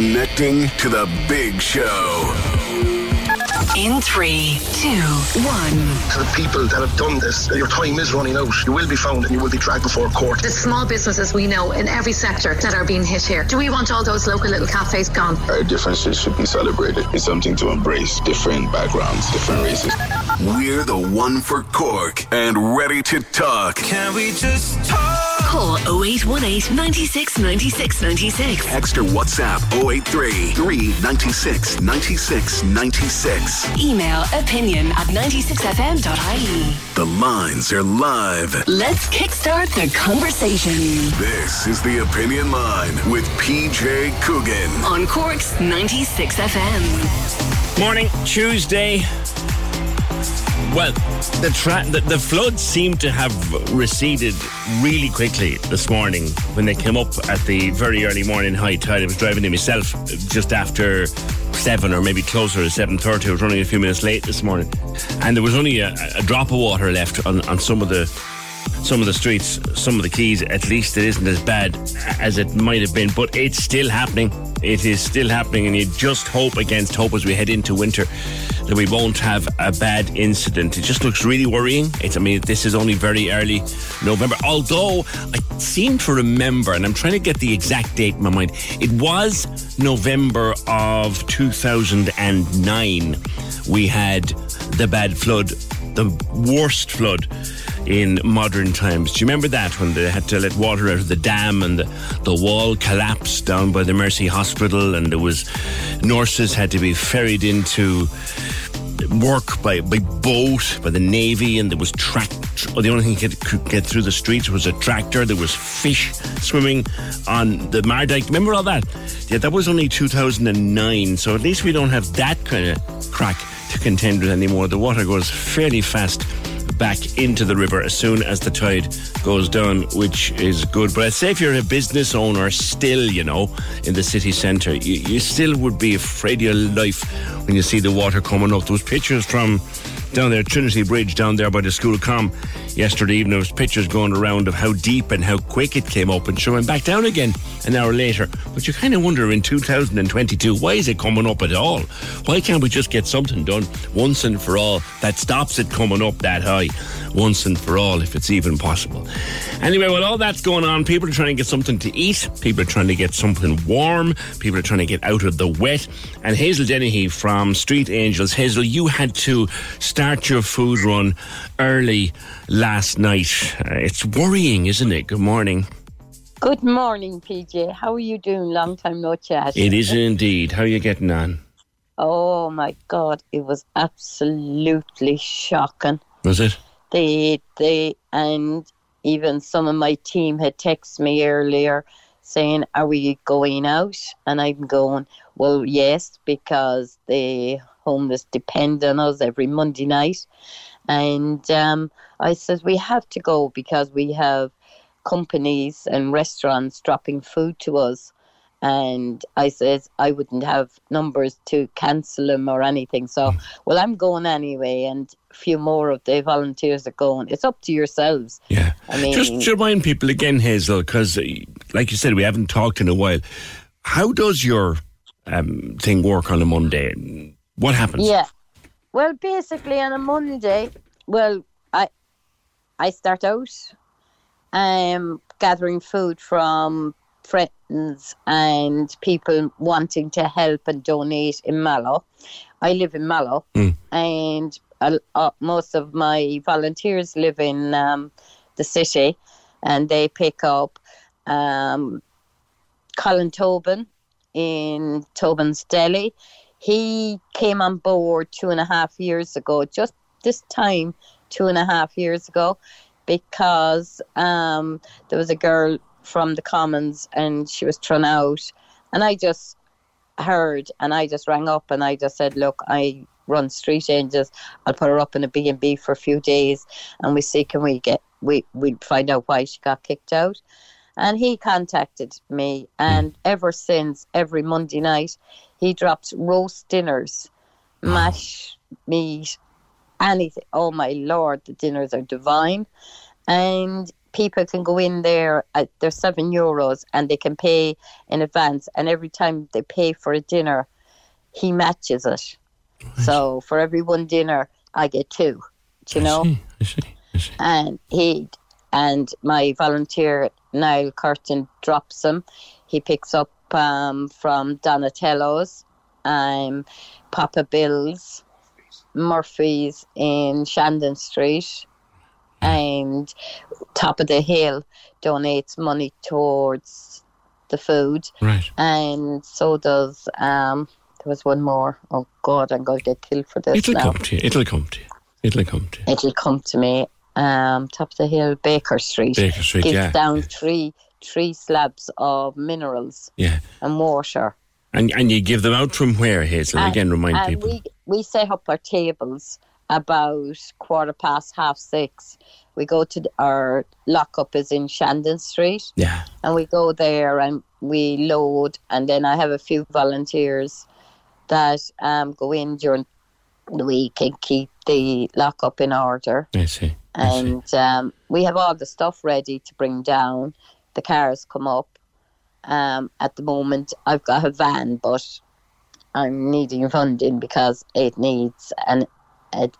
Connecting to the big show. In three, two, one. To the people that have done this, your time is running out. You will be found and you will be dragged before court. The small businesses we know in every sector that are being hit here. Do we want all those local little cafes gone? Our differences should be celebrated. It's something to embrace. Different backgrounds, different races. We're the one for Cork and ready to talk. Can we just talk? Call 0818 96 96 96. Text or WhatsApp 083 396 96 96. Email opinion at 96fm.ie. The lines are live. Let's kickstart the conversation This is the Opinion Line with PJ Coogan. on Cork's 96 FM. Morning, Tuesday. Well, the, tra- the the floods seem to have receded really quickly this morning when they came up at the very early morning high tide. I was driving in myself just after seven or maybe closer to seven thirty. I was running a few minutes late this morning, and there was only a, a drop of water left on, on some of the some of the streets, some of the quays. At least it isn't as bad as it might have been, but it's still happening. It is still happening, and you just hope against hope as we head into winter that we won't have a bad incident. It just looks really worrying. It's, I mean, this is only very early November. Although I seem to remember, and I'm trying to get the exact date in my mind, it was November of 2009. We had the bad flood, the worst flood in modern times. Do you remember that when they had to let water out of the dam and the, the wall collapsed down by the Mercy Hospital and there was nurses had to be ferried into work by, by boat by the navy and there was track or the only thing that could get through the streets was a tractor. There was fish swimming on the Mardyke remember all that? Yeah that was only 2009 so at least we don't have that kind of crack to contend with anymore. The water goes fairly fast back into the river as soon as the tide goes down, which is good. But I'd say if you're a business owner still, you know, in the city centre, you, you still would be afraid of your life when you see the water coming up. Those pictures from down there, Trinity Bridge, down there by the school com yesterday evening. There was pictures going around of how deep and how quick it came up and showing back down again an hour later. But you kind of wonder in 2022, why is it coming up at all? Why can't we just get something done once and for all that stops it coming up that high once and for all, if it's even possible? Anyway, while all that's going on, people are trying to get something to eat, people are trying to get something warm, people are trying to get out of the wet. And Hazel Dennehy from Street Angels, Hazel, you had to start your food run early last night. Uh, it's worrying, isn't it? Good morning. Good morning, PJ. How are you doing? Long time no chat. It is indeed. How are you getting on? Oh my God, it was absolutely shocking. Was it? They, they, and even some of my team had texted me earlier saying, "Are we going out?" And I'm going, "Well, yes, because the homeless depend on us every Monday night." And um, I said, "We have to go because we have." companies and restaurants dropping food to us. And I said I wouldn't have numbers to cancel them or anything. So, well, I'm going anyway, and a few more of the volunteers are going. It's up to yourselves. Yeah. I mean, Just to remind people again, Hazel, because like you said, we haven't talked in a while. How does your um, thing work on a Monday? What happens? Yeah. Well, basically on a Monday, well, I I start out um, gathering food from friends and people wanting to help and donate in Mallow. I live in Mallow, Mm. and uh, uh, most of my volunteers live in um, the city, and they pick up um, Colin Tobin in Tobin's Deli. He came on board two and a half years ago, just this time, two and a half years ago, because um, there was a girl from the Commons and she was thrown out. And I just heard and I just rang up and I just said, Look, I run Street Angels. I'll put her up in a B&B for a few days and we see can we get, we, we'll find out why she got kicked out. And he contacted me, and ever since, every Monday night, he drops roast dinners, oh. mash meat, anything. Oh my lord, the dinners are divine. And people can go in there, at, they're seven euros, and they can pay in advance. And every time they pay for a dinner, he matches it. So for every one dinner, I get two. Do you know? I see. I see. and he and my volunteer Niall Curtin drops them. He picks up um, from Donatello's, um, Papa Bill's, Murphy's in Shandon Street, and Top of the Hill donates money towards the food, Right. and so does um, there was one more. Oh God, I'm going to get killed for this It'll now. come to you. It'll come to you. It'll come to you. It'll come to me. Um, top of the hill, Baker Street. Baker Street, Gives yeah. down three three slabs of minerals Yeah. and water. And and you give them out from where, Hazel? And- Again, remind and people. We we set up our tables about quarter past half six. We go to the, our lockup is in Shandon Street, yeah. and we go there and we load, and then I have a few volunteers that um, go in during the week and keep the lockup in order. I see. I see. and um, we have all the stuff ready to bring down. The cars come up. Um, at the moment, I've got a van, but I'm needing funding because it needs an.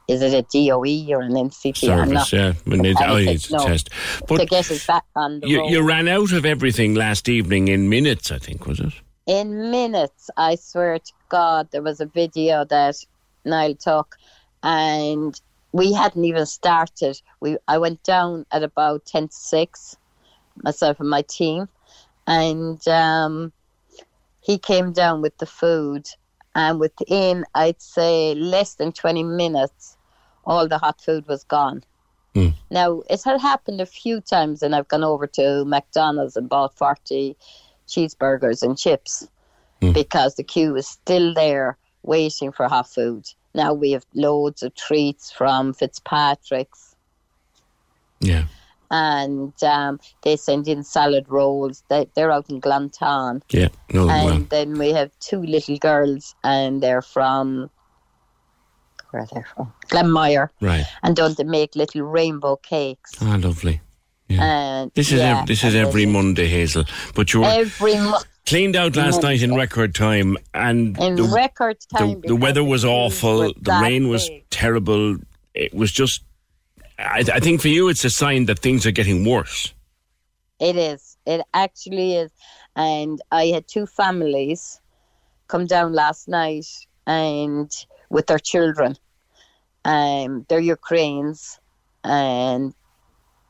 Is it a DOE or an NCT? Service, yeah. We need, oh, anything, it's a no. test. to But get us back on the you, road. you ran out of everything last evening in minutes, I think, was it? in minutes, I swear to God, there was a video that Niall took, and we hadn't even started. We I went down at about ten to six, myself and my team, and um, he came down with the food, and within I'd say less than twenty minutes, all the hot food was gone. Hmm. Now it had happened a few times, and I've gone over to McDonald's and bought forty cheeseburgers and chips because the queue is still there waiting for hot food. Now we have loads of treats from Fitzpatrick's Yeah. And um, they send in salad rolls. They, they're out in Glanton. Yeah. No, and then we have two little girls and they're from, where are they from? Glanmire. Right. And don't they make little rainbow cakes? Ah, lovely. Yeah. And This is yeah, ev- this is every Monday, Hazel. But you were Every mo- cleaned out last night in record time, and in the, record time. the weather was awful. The rain was big. terrible. It was just. I, I think for you, it's a sign that things are getting worse. It is. It actually is. And I had two families come down last night and with their children. Um, they're Ukrainians, and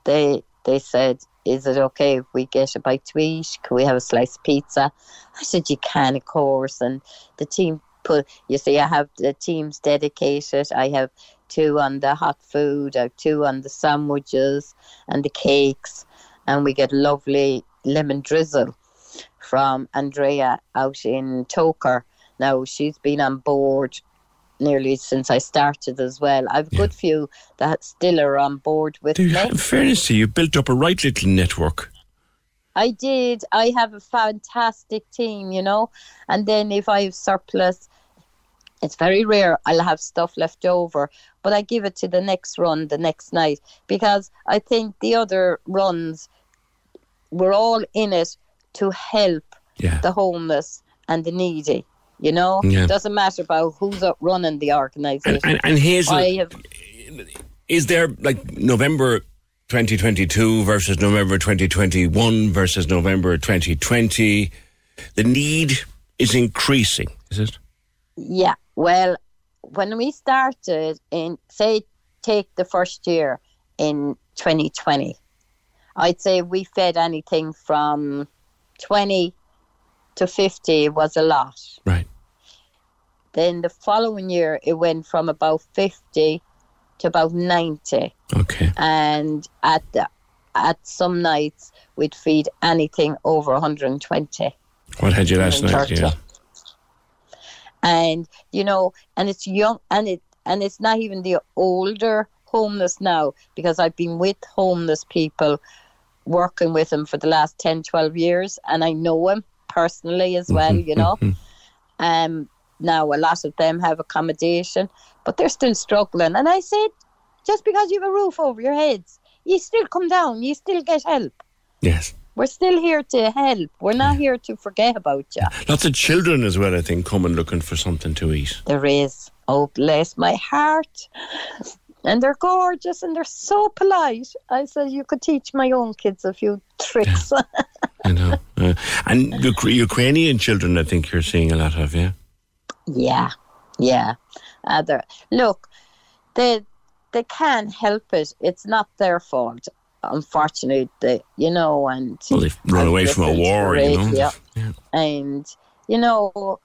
they they said, "Is it okay if we get a bite to eat? Can we have a slice of pizza?" I said, "You can, of course." And the team put. You see, I have the teams dedicated. I have two on the hot food. Have two on the sandwiches and the cakes and we get lovely lemon drizzle from Andrea out in Togher. Now she's been on board nearly since I started as well. I've a good few that still are on board with Dude, me. in fairness to you, you've built up a right little network. I did. I have a fantastic team, you know. And then if I have surplus, it's very rare I'll have stuff left over, but I give it to the next run the next night because I think the other runs we're all in it to help Yeah. the homeless and the needy. You know, Yeah. doesn't matter about who's up running the organisation. And, and, and I have is there like November 2022 versus November 2021 versus November 2020. The need is increasing, is it? Yeah. Well, when we started in, say, take the first year in 2020, I'd say we fed anything from 20 to 50 was a lot. Right. Then the following year, it went from about 50 to about 90. Okay. And at the, at some nights, we'd feed anything over 120. What had you last night? Yeah. And you know, and it's young, and it and it's not even the older homeless now because I've been with homeless people, working with them for the last 10, 12 years, and I know them personally as well. You know, um, now a lot of them have accommodation, but they're still struggling. And I said, just because you have a roof over your heads, you still come down, you still get help. Yes. We're still here to help. We're not here to forget about you. Lots of children as well, I think, coming looking for something to eat. There is. Oh, bless my heart. And they're gorgeous and they're so polite. I said you could teach my own kids a few tricks. I know. Uh, and Uk- Ukrainian children, I think you're seeing a lot of, yeah? yeah, yeah. Uh, look, they they can't help it. It's not their fault, unfortunately. They, you know, and Well, they've run away from a war, you know? radio, Yeah. and you know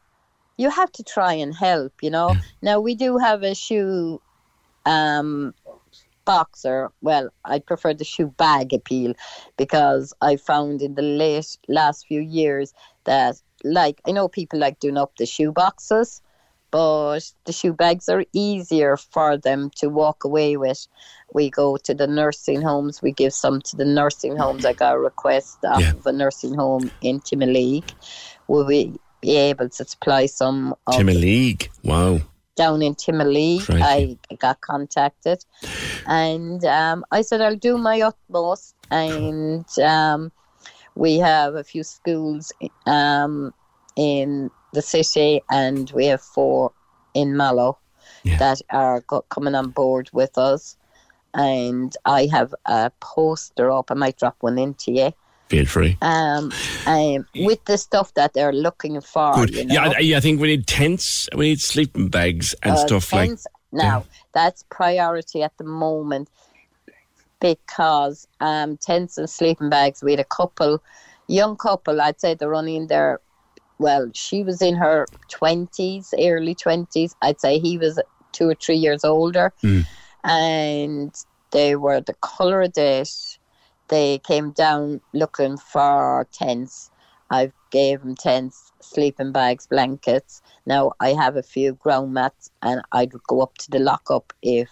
you have to try and help you know now we do have a shoe um boxer well i prefer the shoe bag appeal because i found in the late last few years that like i know people like doing up the shoe boxes but the shoe bags are easier for them to walk away with. We go to the nursing homes, we give some to the nursing homes. I got a request Yeah. of a nursing home in Timoleague. Will we be able to supply some of Timoleague. Wow. down in Timoleague. I got contacted, and um, I said I'll do my utmost. And um, we have a few schools um, in the city, and we have four in Mallow that are coming on board with us. And I have a poster up. I might drop one into you. Feel free. Um, um, with the stuff that they're looking for. Good. You know? Yeah, I, yeah, I think we need tents, we need sleeping bags and Uh, stuff like tents- Now, that's priority at the moment because um, tents and sleeping bags, we had a couple, young couple, I'd say they're only in their, well, she was in her 20s, early 20s. I'd say he was two or three years older. Mm. And they were the colour of it. They came down looking for tents. I gave them tents, sleeping bags, blankets. Now I have a few ground mats, and I'd go up to the lockup if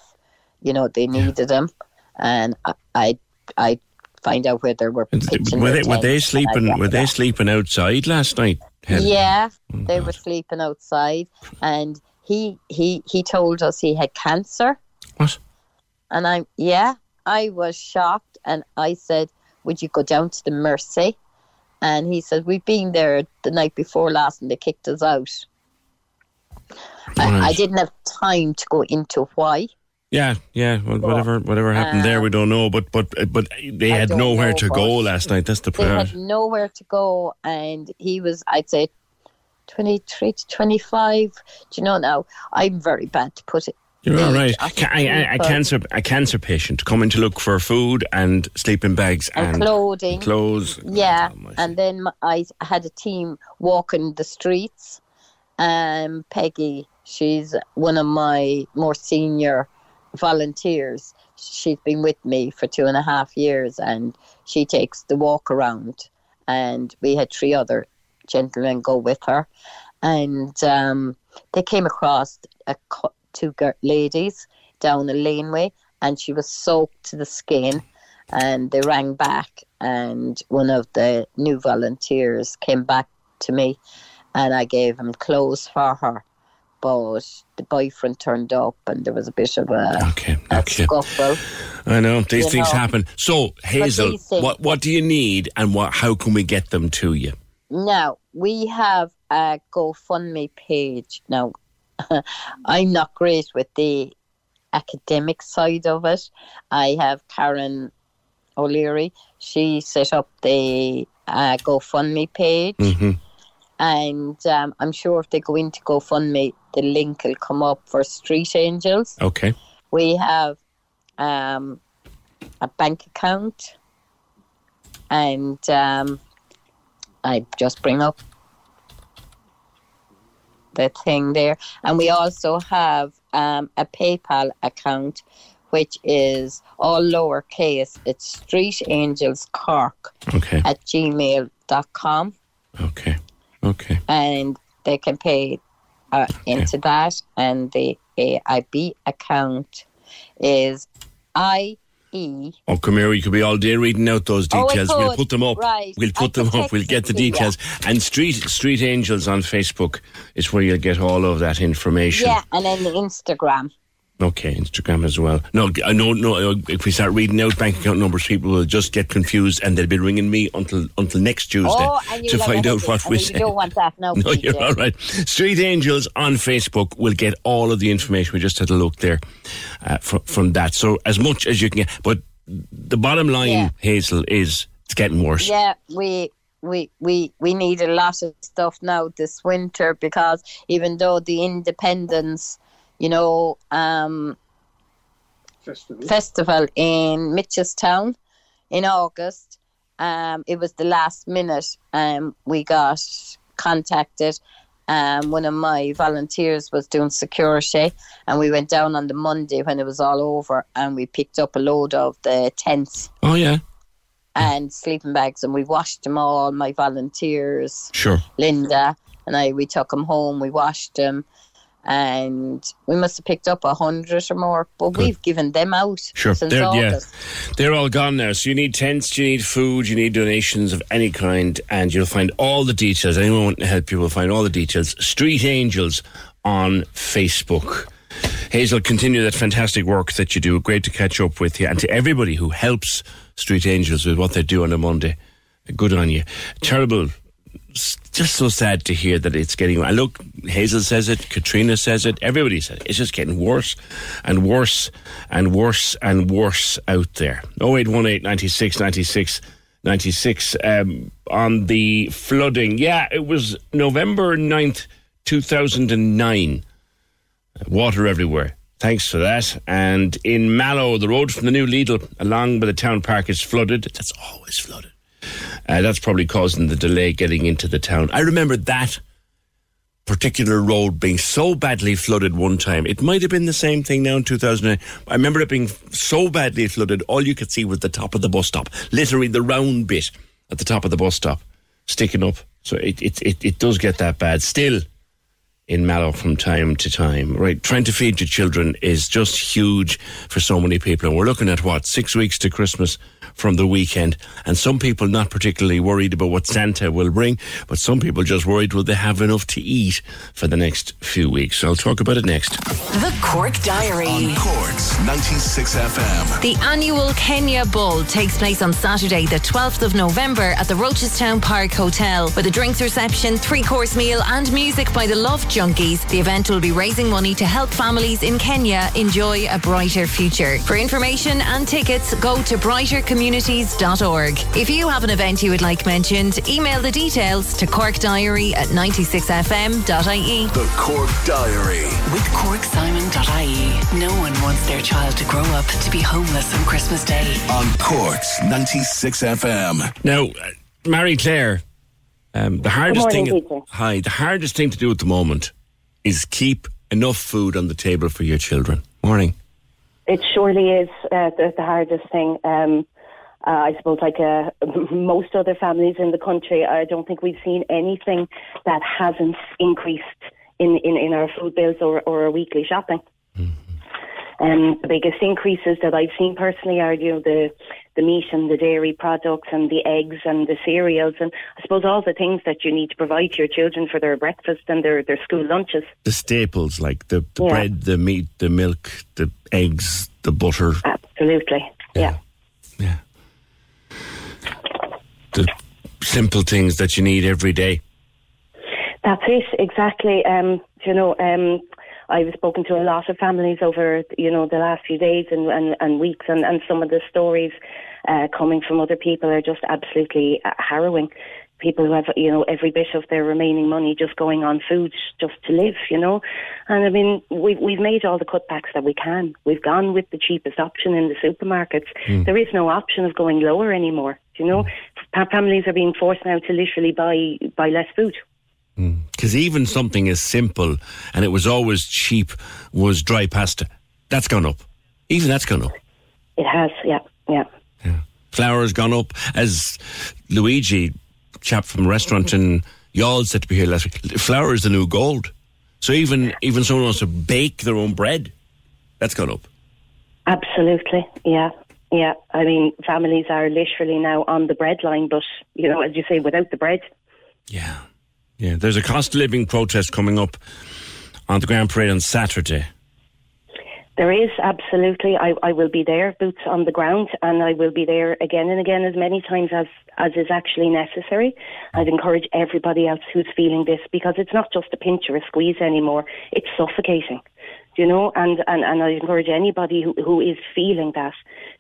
you know they needed them, and I I I find out where they were pitching Were they, were they I sleeping? Were they sleeping outside last night? Helen? Yeah, mm. they were sleeping outside, and he he he told us he had cancer. What? And I'm yeah, I was shocked, and I said, "Would you go down to the Mercy?" And he said, "We've been there the night before last, and they kicked us out." I, I didn't have time to go into why. Yeah, yeah. Well, whatever, whatever happened there, we don't know. But, but, but they had nowhere know, to go last night. That's the They had nowhere to go, and he was, I'd say, twenty-three to twenty-five. Do you know now? I'm very bad to put it. You're all right. I I, I, a cancer, a cancer patient coming to look for food and sleeping bags and, and, clothing. clothes. Yeah, and then I had a team walking the streets. Um, Peggy, she's one of my more senior volunteers. She's been with me for two and a half years, and she takes the walk around. And we had three other gentlemen go with her, and um, they came across a, two ladies down a laneway, and she was soaked to the skin and they rang back and one of the new volunteers came back to me and I gave him clothes for her but the boyfriend turned up and there was a bit of a, okay, a okay. scuffle I know these You things know. happen. So Hazel, things- what what do you need, and what how can we get them to you? now we have a GoFundMe page now I'm not great with the academic side of it I have Karen O'Leary. She set up the uh, GoFundMe page. hmm And um, I'm sure if they go into GoFundMe, the link will come up for Street Angels. Okay. We have um, a bank account, and um, I just bring up the thing there. And we also have um, a PayPal account, which is all lowercase. It's Street Angels Cork Okay. at gmail.com. Okay. Okay. and they can pay uh, into that. And the AIB account is I E. Oh, come here. We could be all day reading out those Oh, details. we'll put them up. Right. We'll I put them up. We'll get the it to you. details. And Street Street Angels on Facebook is where you'll get all of that information. Yeah, and then the Instagram. Okay, Instagram as well. No, I know. No, uh, if we start reading out bank account numbers, people will just get confused, and they'll be ringing me until until next Tuesday oh, to find out what we. You don't want that now. No, PJ. you're all right. Street Angels on Facebook will get all of the information. We just had a look there uh, from, from that. So as much as you can get, but the bottom line, Yeah. Hazel, is it's getting worse. Yeah, we we we we need a lot of stuff now this winter because even though the Independence, you know, um, festival in Mitchelstown in August, um, it was the last minute. Um, we got contacted. Um, one of my volunteers was doing security, and we went down on the Monday when it was all over, and we picked up a load of the tents Oh yeah, and sleeping bags, and we washed them all. My volunteers, sure. Linda and I, we took them home. We washed them, and we must have picked up a hundred or more. But we've given them out Sure, since they're, yeah, they're all gone now. So you need tents, you need food, you need donations of any kind, and you'll find all the details. Anyone want to help you will find all the details. Street Angels on Facebook. Hazel, continue that fantastic work that you do. Great to catch up with you, and to everybody who helps Street Angels with what they do on a Monday. Good on you. Terrible. Just so sad to hear that it's getting. Look, Hazel says it, Katrina says it, everybody says it. It's just getting worse and worse and worse and worse out there. 0818 96 96 96. Um, on the flooding, yeah, it was November 9th, 2009. Water everywhere. Thanks for that. And in Mallow, the road from the new Lidl along by the town park is flooded. That's always flooded. Uh, that's probably causing the delay getting into the town. I remember that particular road being so badly flooded one time. It might have been the same thing now in 2009. I remember it being so badly flooded, all you could see was the top of the bus stop, literally the round bit at the top of the bus stop sticking up. So it, it, it, it does get that bad. Still, in Mallow from time to time. Right, trying to feed your children is just huge for so many people. And we're looking at what, six weeks to Christmas from the weekend. And some people not particularly worried about what Santa will bring, but some people just worried will they have enough to eat for the next few weeks. So I'll talk about it next. The Cork Diary. On Cork's 96 FM. The annual Kenya Ball takes place on Saturday, the 12th of November at the Rochestown Park Hotel with a drinks reception, three course meal, and music by the Love Junkies. The event will be raising money to help families in Kenya enjoy a brighter future. For information and tickets, go to brightercommunities.org. If you have an event you would like mentioned, email the details to corkdiary at 96fm.ie. The Cork Diary. With CorkSimon.ie. No one wants their child to grow up to be homeless on Christmas Day. On Cork's 96 FM. Now, uh, Mary Claire, um, the hardest morning, thing. Hi, the hardest thing to do at the moment is keep enough food on the table for your children. Morning. It surely is uh, the, the hardest thing. Um, uh, I suppose, like uh, most other families in the country, I don't think we've seen anything that hasn't increased in, in, in our food bills or, or our weekly shopping. Um, the biggest increases that I've seen personally are, you know, the the meat and the dairy products and the eggs and the cereals and I suppose all the things that you need to provide to your children for their breakfast and their, their school lunches. The staples like the, the Yeah. bread, the meat, the milk, the eggs, the butter. Absolutely. Yeah. Yeah. The simple things that you need every day. That's it, exactly. Um, you know, um, I've spoken to a lot of families over, you know, the last few days and, and, and weeks, and, and some of the stories uh, coming from other people are just absolutely uh, harrowing. People who have, you know, every bit of their remaining money just going on food just to live, you know. And I mean, we've, we've made all the cutbacks that we can. We've gone with the cheapest option in the supermarkets. Mm. There is no option of going lower anymore, you know. Fa- Families are being forced now to literally buy, buy less food. Mm. Because even something as simple, and it was always cheap, was dry pasta. That's gone up. Even that's gone up. It has, yeah, yeah. Yeah. Flour's gone up. As Luigi, chap from a restaurant in Youghal said to be here last week, flour is the new gold. So even even someone wants to bake their own bread, that's gone up. Absolutely, yeah, yeah. I mean, families are literally now on the bread line, but you know, as you say, without the bread. Yeah, there's a cost of living protest coming up on the Grand Parade on Saturday. There is absolutely. I, I will be there, boots on the ground, and I will be there again and again as many times as as is actually necessary. I'd encourage everybody else who's feeling this because it's not just a pinch or a squeeze anymore. It's suffocating. You know, and, and, and I encourage anybody who, who is feeling that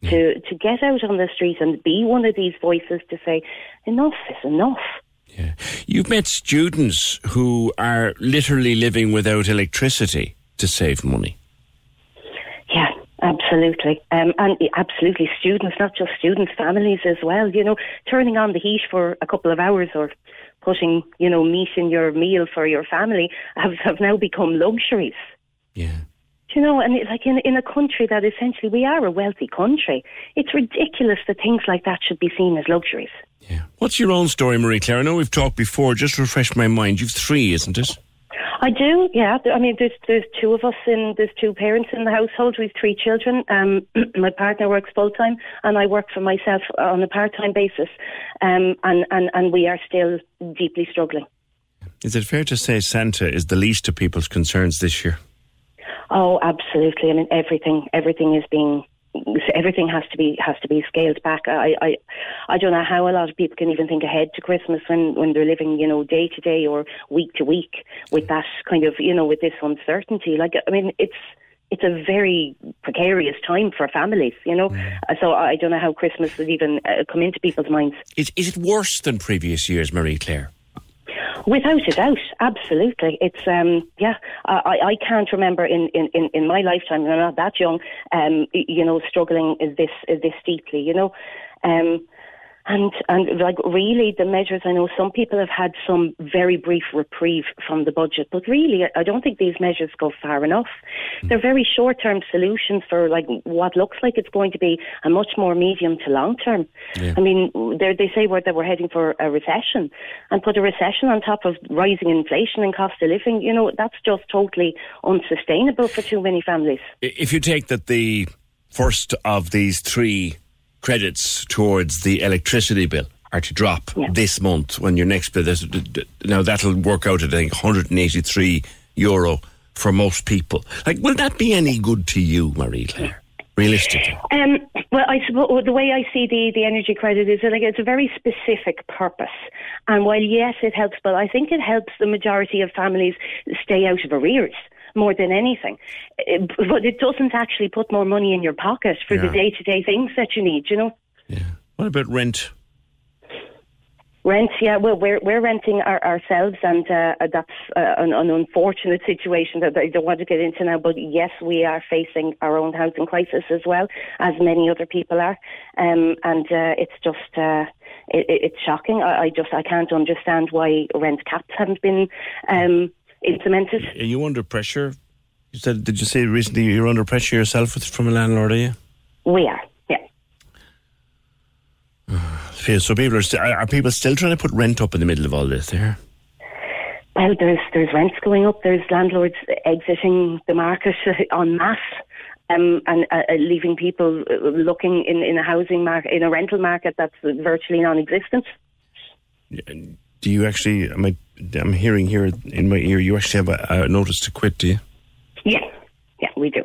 to, to get out on the street and be one of these voices to say, enough is enough. You've met students who are literally living without electricity to save money. Yeah, absolutely. Um, and absolutely students, not just students, families as well. You know, turning on the heat for a couple of hours or putting, you know, meat in your meal for your family have, have now become luxuries. Yeah. You know, and it's like in, in a country that essentially we are a wealthy country, it's ridiculous that things like that should be seen as luxuries. Yeah. What's your own story, Marie Claire? I know we've talked before. Just refresh my mind. You've three, isn't it? I do, yeah. I mean, there's there's two of us in there's two parents in the household. We've three children. Um, my partner works full time, and I work for myself on a part time basis. Um, and and and we are still deeply struggling. Is it fair to say Santa is the least of people's concerns this year? Oh, absolutely. I mean, everything everything is being everything has to be has to be scaled back. I, I I don't know how a lot of people can even think ahead to Christmas when when they're living, you know, day to day or week to week with that kind of, you know, with this uncertainty. Like, I mean, it's it's a very precarious time for families, you know. Uh, So I don't know how Christmas would even uh, come into people's minds. Is, is it worse than previous years, Marie Claire? Without a doubt, absolutely. It's um, yeah. I, I can't remember in, in, in, my lifetime. I'm not that young. Um, you know, struggling this is this deeply. You know, um, and and like really the measures. I know some people have had some very brief reprieve from the budget, but really I don't think these measures go far enough. They're mm. very short term solutions for like what looks like it's going to be a much more medium to long term. I mean, they're- say we're, that we're heading for a recession, and put a recession on top of rising inflation and cost of living. You know, that's just totally unsustainable for too many families. If you take that the first of these three credits towards the electricity bill are to drop this month when your next bill is now that'll work out at I think 183 euro for most people. Like, will that be any good to you, Marie Claire? Realistically, Um, well, I suppose the way I see the, the energy credit is that like it's a very specific purpose. And while yes, it helps, but I think it helps the majority of families stay out of arrears more than anything. Uh, But it doesn't actually put more money in your pocket for the day to day things that you need, you know? Yeah. what about rent? Rent, yeah, well, we're we're renting our, ourselves, and uh, that's uh, an, an unfortunate situation that I don't want to get into now. But yes, we are facing our own housing crisis as well, as many other people are, um, and uh, it's just uh, it, it- it's shocking. I, I just I can't understand why rent caps haven't been um, implemented. Are you under pressure? You said, did you say recently you're under pressure yourself with, from a landlord? Are you? We are, yeah. So people are, st- are are people still trying to put rent up in the middle of all this? There. Well, there's there's rents going up. There's landlords exiting the market en masse, um, and uh, uh, leaving people uh, looking in, in a housing market, in a rental market that's virtually non-existent. Do you actually? Am I, I'm hearing here in my ear. You actually have a, a notice to quit, do you? Yeah, yeah, we do.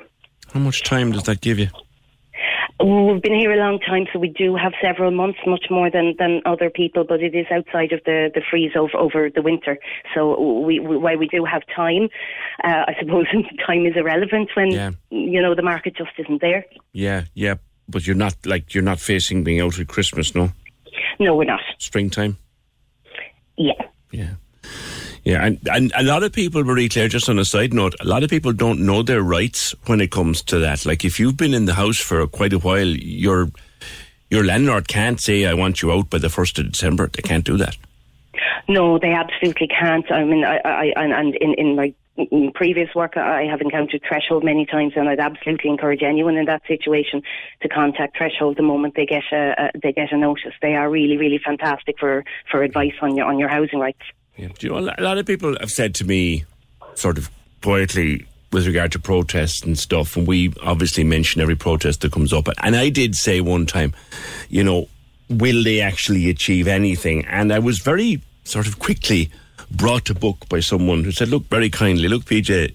How much time does that give you? We've been here a long time, so we do have several months, much more than, than other people, but it is outside of the, the freeze over, over the winter. So we, we while we do have time, uh, I suppose time is irrelevant when Yeah. you know the market just isn't there. Yeah, yeah. But you're not like you're not facing being out at Christmas, no? No, we're not. Springtime. Yeah. Yeah. Yeah, and, and a lot of people, Marie Claire, just on a side note, a lot of people don't know their rights when it comes to that. Like if you've been in the house for quite a while, your your landlord can't say, I want you out by the 1st of December. They can't do that. No, they absolutely can't. I mean, I, I and, and in, in my previous work, I have encountered Threshold many times, and I'd absolutely encourage anyone in that situation to contact Threshold the moment they get a, a they get a notice. They are really, really fantastic for, for advice on your on your housing rights. Yeah. Do you know, a lot of people have said to me, sort of quietly, with regard to protests and stuff, and we obviously mention every protest that comes up. And I did say one time, you know, will they actually achieve anything? And I was very sort of quickly brought to book by someone who said, look, very kindly, look, PJ,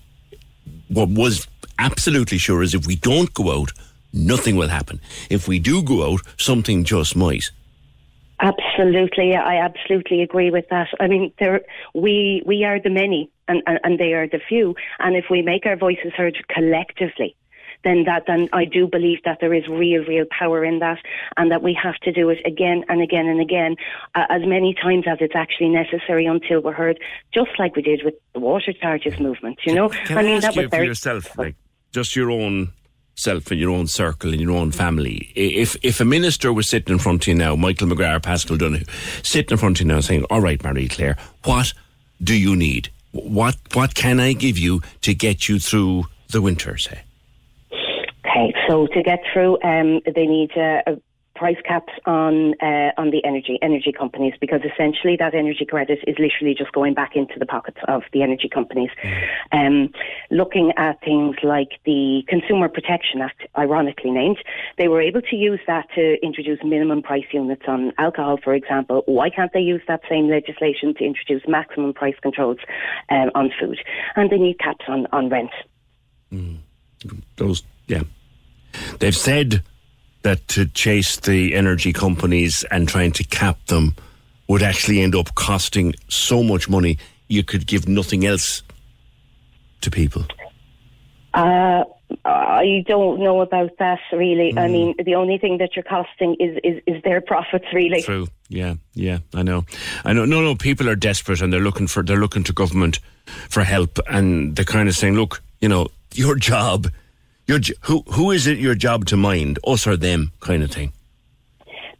what was absolutely sure is if we don't go out, nothing will happen. If we do go out, something just might. Absolutely, I absolutely agree with that. I mean, there we we are the many, and, and and they are the few. And if we make our voices heard collectively, then that then I do believe that there is real, real power in that, and that we have to do it again and again and again, uh, as many times as it's actually necessary until we're heard. Just like we did with the water charges movement, you know. Can I I, mean, ask that you was for very yourself, like just your own self and your own circle and your own family? If if a minister was sitting in front of you now, Michael McGrath, Paschal Donohoe, sitting in front of you now saying, "All right, Marie Claire, what do you need? What what can I give you to get you through the winter?" Say. Okay, so to get through, um, they need uh, a price caps on uh, on the energy energy companies because essentially that energy credit is literally just going back into the pockets of the energy companies. Um, looking at things like the Consumer Protection Act, ironically named, they were able to use that to introduce minimum price units on alcohol, for example. Why can't they use that same legislation to introduce maximum price controls um, on food? And they need caps on on rent. Those, yeah. They've said that to chase the energy companies and trying to cap them would actually end up costing so much money you could give nothing else to people. Uh, I don't know about that really. I mean, the only thing that you're costing is, is, is their profits really. True. Yeah, yeah, I know. I know. No, no. People are desperate and they're looking for they're looking to government for help, and they're kind of saying, "Look, you know, your job, your who who is it your job to mind, us or them, kind of thing."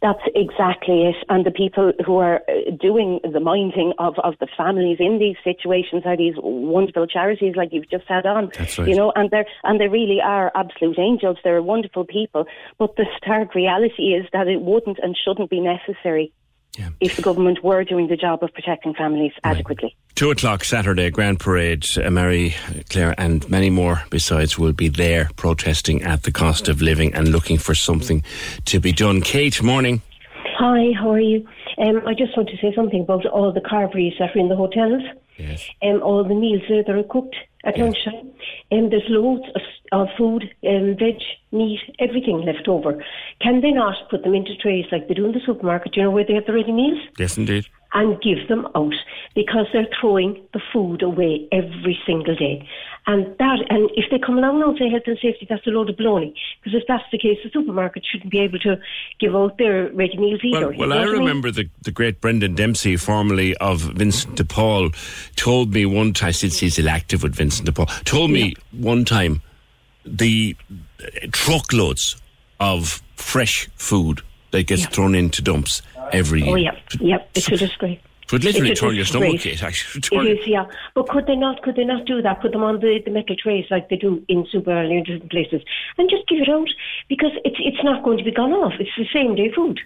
That's exactly it. And the people who are uh, doing the minding of, of the families in these situations are these wonderful charities like you've just had on. That's right. You know, and they're and they really are absolute angels. They're wonderful people. But the stark reality is that it wouldn't and shouldn't be necessary if the government were doing the job of protecting families adequately. Two o'clock Saturday, Grand Parade. Uh, Mary, Claire, and many more besides will be there protesting at the cost of living and looking for something to be done. Kate, morning. Hi, how are you? Um, I just want to say something about all the carveries that are in the hotels. Yes. Um, all the meals there that are cooked at lunchtime. Um, there's loads of, of food, um, veg, meat, everything left over. Can they not put them into trays like they do in the supermarket, you know, where they have the ready meals? Yes, indeed. And give them out because they're throwing the food away every single day. And that, and if they come along and say health and safety, that's a load of baloney. Because if that's the case, the supermarket shouldn't be able to give out their ready meals either. Well, well I mean? remember the, the great Brendan Dempsey, formerly of Vincent de Paul, told me one time, since he's still active with Vincent de Paul, told me one time the truckloads of fresh food that gets thrown into dumps every year. Oh, year. yeah, yeah, it's a disgrace. It would literally It's turn your stomach. Kate, actually. It is, yeah. But could they not? Could they not do that? Put them on the, the metal trays like they do in super and different places, and just give it out because it's it's not going to be gone off. It's the same day food.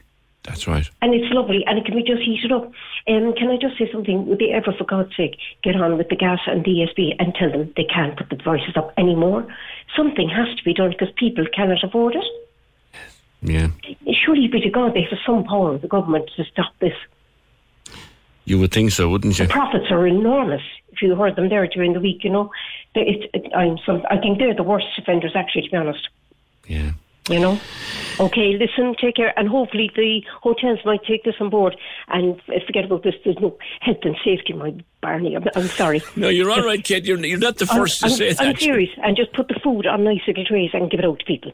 That's right. And it's lovely, and it can be just heated up. Um, can I just say something? Would they ever, for God's sake, get on with the gas and the ESB and tell them they can't put the prices up anymore? Something has to be done because people cannot afford it. Yeah. Surely be to God they have some power, of the government, to stop this. You would think so, wouldn't you? The profits are enormous. If you heard them there during the week, you know, it, it, I'm some, I think they're the worst offenders, actually, to be honest. Yeah. You know? Okay, listen, take care, and hopefully the hotels might take this on board and forget about this. There's no health and safety, my Barney. I'm, I'm sorry. No, you're all right, kid. You're, you're not the 1st to I'm, say I'm that. I'm serious, and just put the food on nice little trays and give it out to people.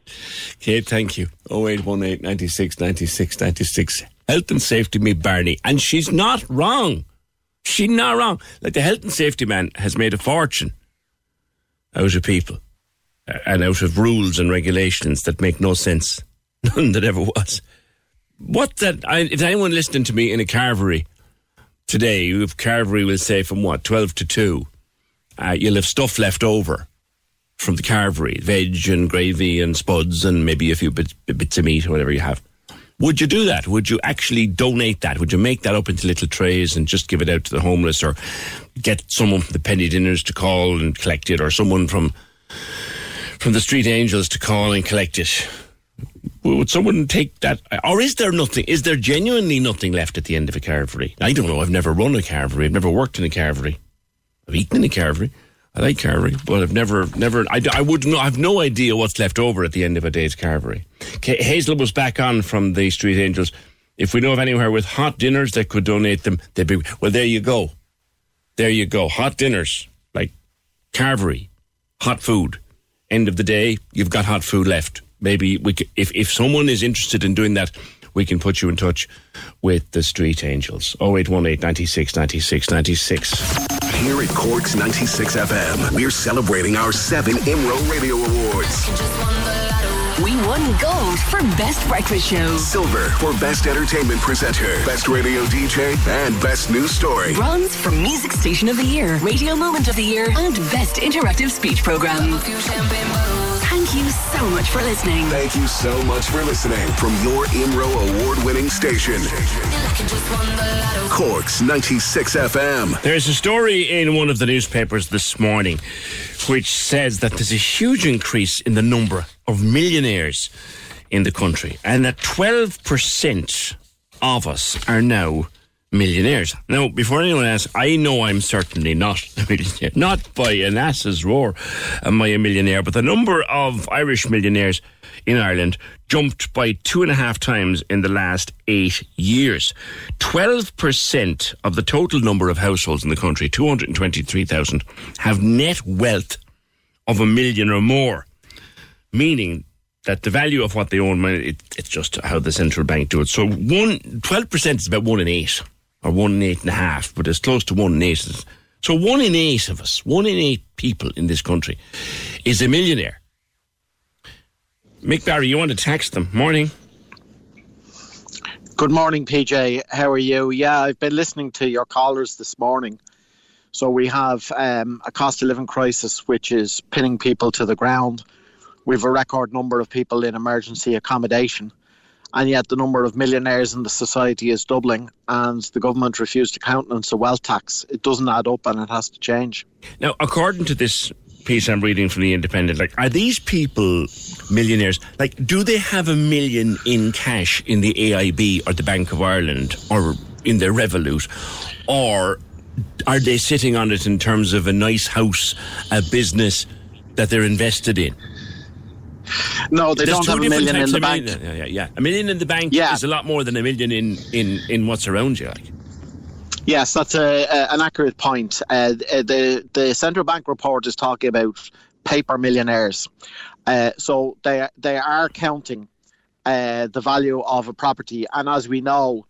Kate, thank you. 0818 96 96 96. Health and safety, me Barney. And she's not wrong. She's not wrong. Like the health and safety man has made a fortune out of people uh, and out of rules and regulations that make no sense. None that ever was. What that, I, if anyone listening to me in a carvery today, if carvery will say from what, 12 to 2, uh, you'll have stuff left over from the carvery, veg and gravy and spuds and maybe a few bits, bits of meat or whatever you have. Would you do that? Would you actually donate that? Would you make that up into little trays and just give it out to the homeless or get someone from the penny dinners to call and collect it or someone from from the street angels to call and collect it? Would someone take that? Or is there nothing? Is there genuinely nothing left at the end of a carvery? I don't know. I've never run a carvery. I've never worked in a carvery. I've eaten in a carvery. I like carvery, but I've never, never, I, I would not, I have no idea what's left over at the end of a day's carvery. Hazel was back on from the Street Angels. If we know of anywhere with hot dinners that could donate them, they'd be, well, there you go. There you go. Hot dinners, like carvery, hot food. End of the day, you've got hot food left. Maybe we, c- if, if someone is interested in doing that, we can put you in touch with the Street Angels. 0818 96 96 96. Here at Corks 96 FM, we're celebrating our seven IMRO Radio Awards. We won gold for Best Breakfast Show. Silver for Best Entertainment Presenter, Best Radio DJ, and Best News Story. Bronze for Music Station of the Year, Radio Moment of the Year, and Best Interactive Speech Program. Thank you so much for listening. Thank you so much for listening from your IMRO award winning station. Corks 96 FM. There's a story in one of the newspapers this morning which says that there's a huge increase in the number of millionaires in the country and that 12% of us are now millionaires. Now, before anyone asks, I know I'm certainly not a millionaire, not by an ass's roar am I a millionaire, but the number of Irish millionaires in Ireland jumped by two and a half times in the last eight years. 12% of the total number of households in the country, 223,000, have net wealth of a million or more, meaning that the value of what they own, it, it's just how the central bank do it. So one, 12% is about one in eight, or one in eight and a half, but it's close to one in eight. So one in eight of us, one in eight people in this country is a millionaire. Mick Barry, you want to tax them? Morning. Good morning, PJ. How are you? Yeah, I've been listening to your callers this morning. So we have um, a cost of living crisis which is pinning people to the ground. We have a record number of people in emergency accommodation, and yet the number of millionaires in the society is doubling, and the government refused to countenance a wealth tax. It doesn't add up, and it has to change. Now, according to this piece I'm reading from the Independent, like, are these people millionaires? Like, do they have a million in cash in the AIB or the Bank of Ireland or in their Revolut, or are they sitting on it in terms of a nice house, a business that they're invested in? No, they There's don't have a million in the bank. million. Yeah, yeah, yeah. A million in the bank Yeah. is a lot more than a million in, in, in what's around you. Like. Yes, that's a, a, an accurate point. Uh, the the central bank report is talking about paper millionaires. Uh, so they they are counting uh, the value of a property, and as we know,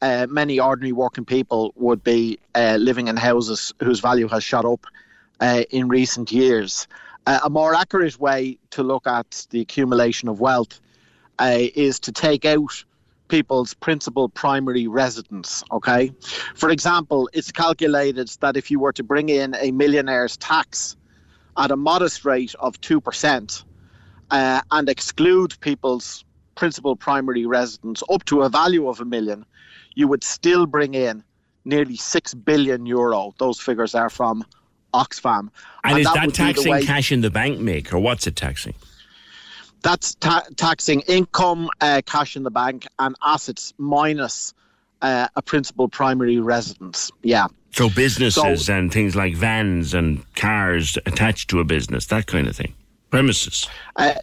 uh, many ordinary working people would be uh, living in houses whose value has shot up uh, in recent years. Uh, a more accurate way to look at the accumulation of wealth uh, is to take out people's principal primary residence. Okay, for example, it's calculated that if you were to bring in a millionaire's tax at a modest rate of two percent uh, and exclude people's principal primary residence up to a value of a million, you would still bring in nearly six billion euro. Those figures are from Oxfam. And, is that that would be the taxing way- cash in the bank, Mick, or what's it taxing? That's ta- taxing income, uh, cash in the bank, and assets minus uh, a principal primary residence. Yeah. So businesses So- and things like vans and cars attached to a business, that kind of thing. Premises. Uh,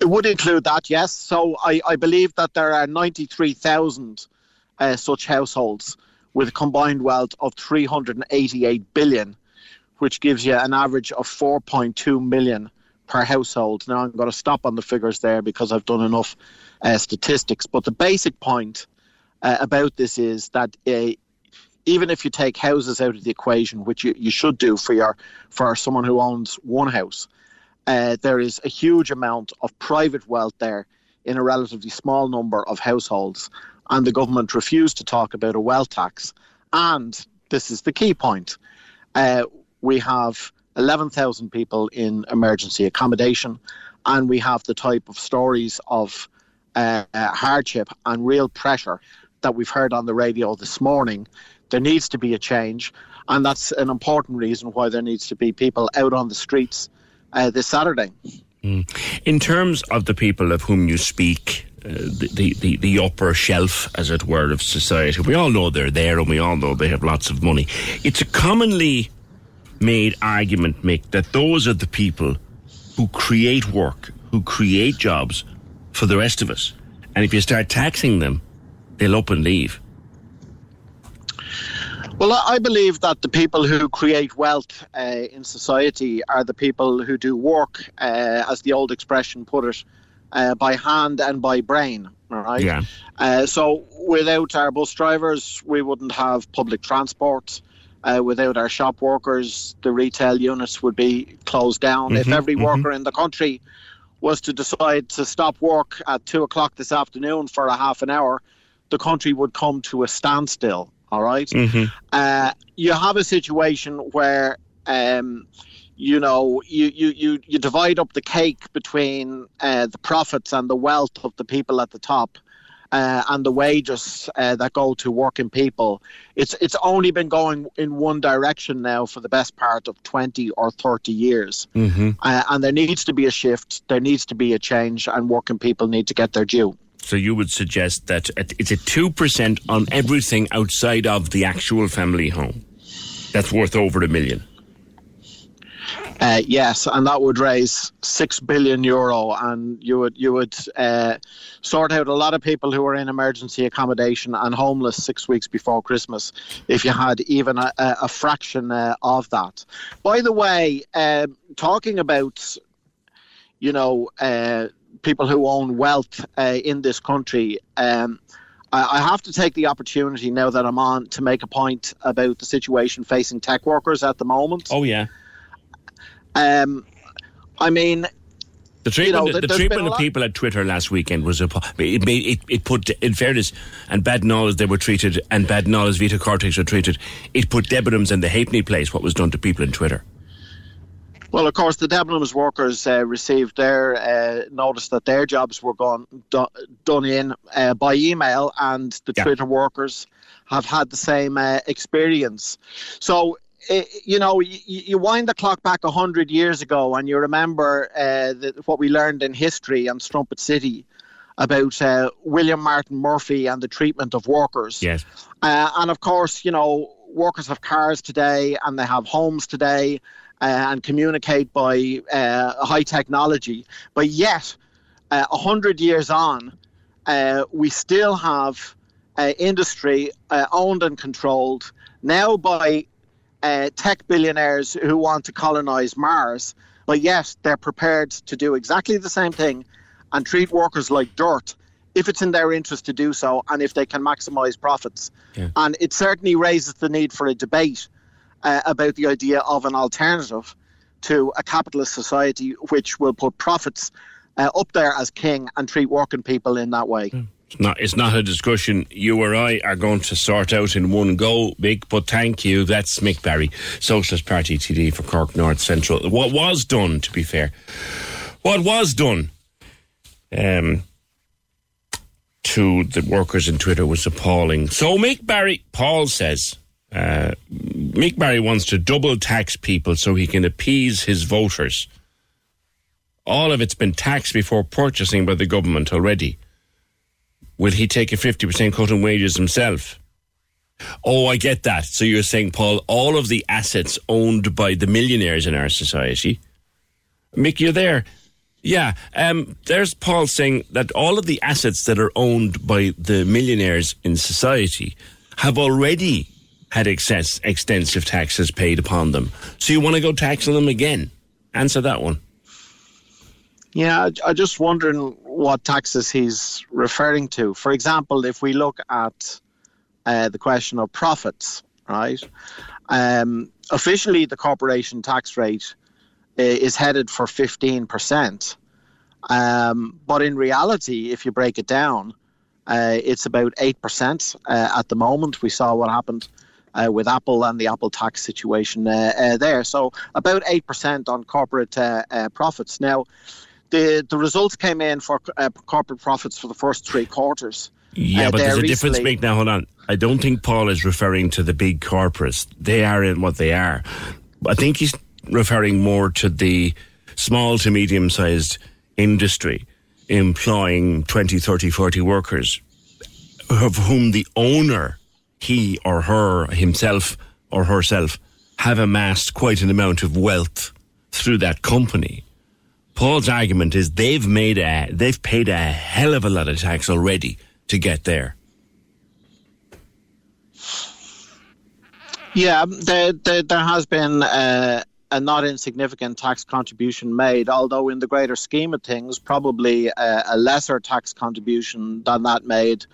It would include that, yes. So I, I believe that there are 93,000 uh, such households with a combined wealth of 388 billion, which gives you an average of 4.2 million per household. Now I'm going to stop on the figures there because I've done enough uh, statistics. But the basic point uh, about this is that uh, even if you take houses out of the equation, which you, you should do for your for someone who owns one house, uh, there is a huge amount of private wealth there in a relatively small number of households, and the government refused to talk about a wealth tax. And this is the key point: uh, we have 11,000 people in emergency accommodation, and we have the type of stories of uh, hardship and real pressure that we've heard on the radio this morning there needs to be a change, and that's an important reason why there needs to be people out on the streets uh, this Saturday. Mm. In terms of the people of whom you speak, uh, the, the, the upper shelf, as it were, of society, we all know they're there and we all know they have lots of money. It's a commonly made argument, Mick, that those are the people who create work, who create jobs for the rest of us. And if you start taxing them, they'll up and leave. Well, I believe that the people who create wealth uh, in society are the people who do work, uh, as the old expression put it, uh, by hand and by brain. Right. Yeah. Uh, so without our bus drivers, we wouldn't have public transport. Uh, without our shop workers, the retail units would be closed down. Mm-hmm, if every mm-hmm. worker in the country was to decide to stop work at two o'clock this afternoon for a half an hour, the country would come to a standstill. All right? mm-hmm. uh, you have a situation where. Um, you know, you, you, you, you divide up the cake between uh, the profits and the wealth of the people at the top. Uh, and the wages uh, that go to working people. It's it's only been going in one direction now for the best part of twenty or thirty years, mm-hmm. uh, and there needs to be a shift. There needs to be a change, and working people need to get their due. So you would suggest that it's a 2% on everything outside of the actual family home. That's worth over a million. Uh, yes, and that would raise six billion euro, and you would you would uh, sort out a lot of people who are in emergency accommodation and homeless six weeks before Christmas if you had even a, a fraction uh, of that. By the way, um, talking about you know uh, people who own wealth uh, in this country. Um, I, I have to take the opportunity now that I'm on to make a point about the situation facing tech workers at the moment. Oh yeah. Um, I mean, the treatment, you know, the, the treatment of people at Twitter last weekend was a, it it, it put in fairness and bad knowledge they were treated and bad knowledge Vita Cortex were treated. It put Debenhams in the halfpenny place. What was done to people in Twitter. Well, of course, the Debenhams workers uh, received their uh, notice that their jobs were gone do, done in uh, by email, and the yeah. Twitter workers have had the same uh, experience. So, you know, you, you, wind the clock back hundred years ago, and you remember uh, the, what we learned in history on Strumpet City about uh, William Martin Murphy and the treatment of workers. Yes, and of course, you know, workers have cars today, and they have homes today uh, and communicate by uh, high technology. But yet, uh, a hundred years on, uh, we still have uh, industry uh, owned and controlled now by tech billionaires who want to colonize Mars. But yet, they're prepared to do exactly the same thing and treat workers like dirt if it's in their interest to do so and if they can maximize profits. Yeah. And it certainly raises the need for a debate uh, about the idea of an alternative to a capitalist society which will put profits uh, up there as king and treat working people in that way. Mm. It's not, it's not a discussion you or I are going to sort out in one go, Mick, but thank you. That's Mick Barry, Socialist Party TD for Cork North Central. What was done, to be fair, what was done um, to the workers in Twitter was appalling. So Mick Barry, Paul says, uh, Mick Barry wants to double tax people so he can appease his voters. All of it's been taxed before purchasing by the government already. Will he take a 50% cut in wages himself? Oh, I get that. So you're saying, Paul, all of the assets owned by the millionaires in our society, Mick, you're there. Yeah, um, there's Paul saying that all of the assets that are owned by the millionaires in society have already had excess, extensive taxes paid upon them. So you want to go taxing them again? Answer that one. Yeah, I, I just wondering what taxes he's referring to. For example, if we look at uh, the question of profits, right? Um, officially, the corporation tax rate uh, is headed for 15%. Um, but in reality, if you break it down, uh, it's about 8% uh, at the moment. We saw what happened uh, with Apple and the Apple tax situation uh, uh, there. So about 8% on corporate uh, profits. Now, the, the results came in uh, for corporate profits for the first three quarters. Yeah, uh, but there's a difference, Mick. Now, hold on. I don't think Paul is referring to the big corporates. They are in what they are. I think he's referring more to the small to medium sized industry employing 20, 30, 40 workers of whom the owner, he or her, himself or herself, have amassed quite an amount of wealth through that company. Paul's argument is they've made a, they've paid a hell of a lot of tax already to get there. Yeah, there, there, there has been a not insignificant tax contribution made, although in the greater scheme of things, probably a, a lesser tax contribution than that made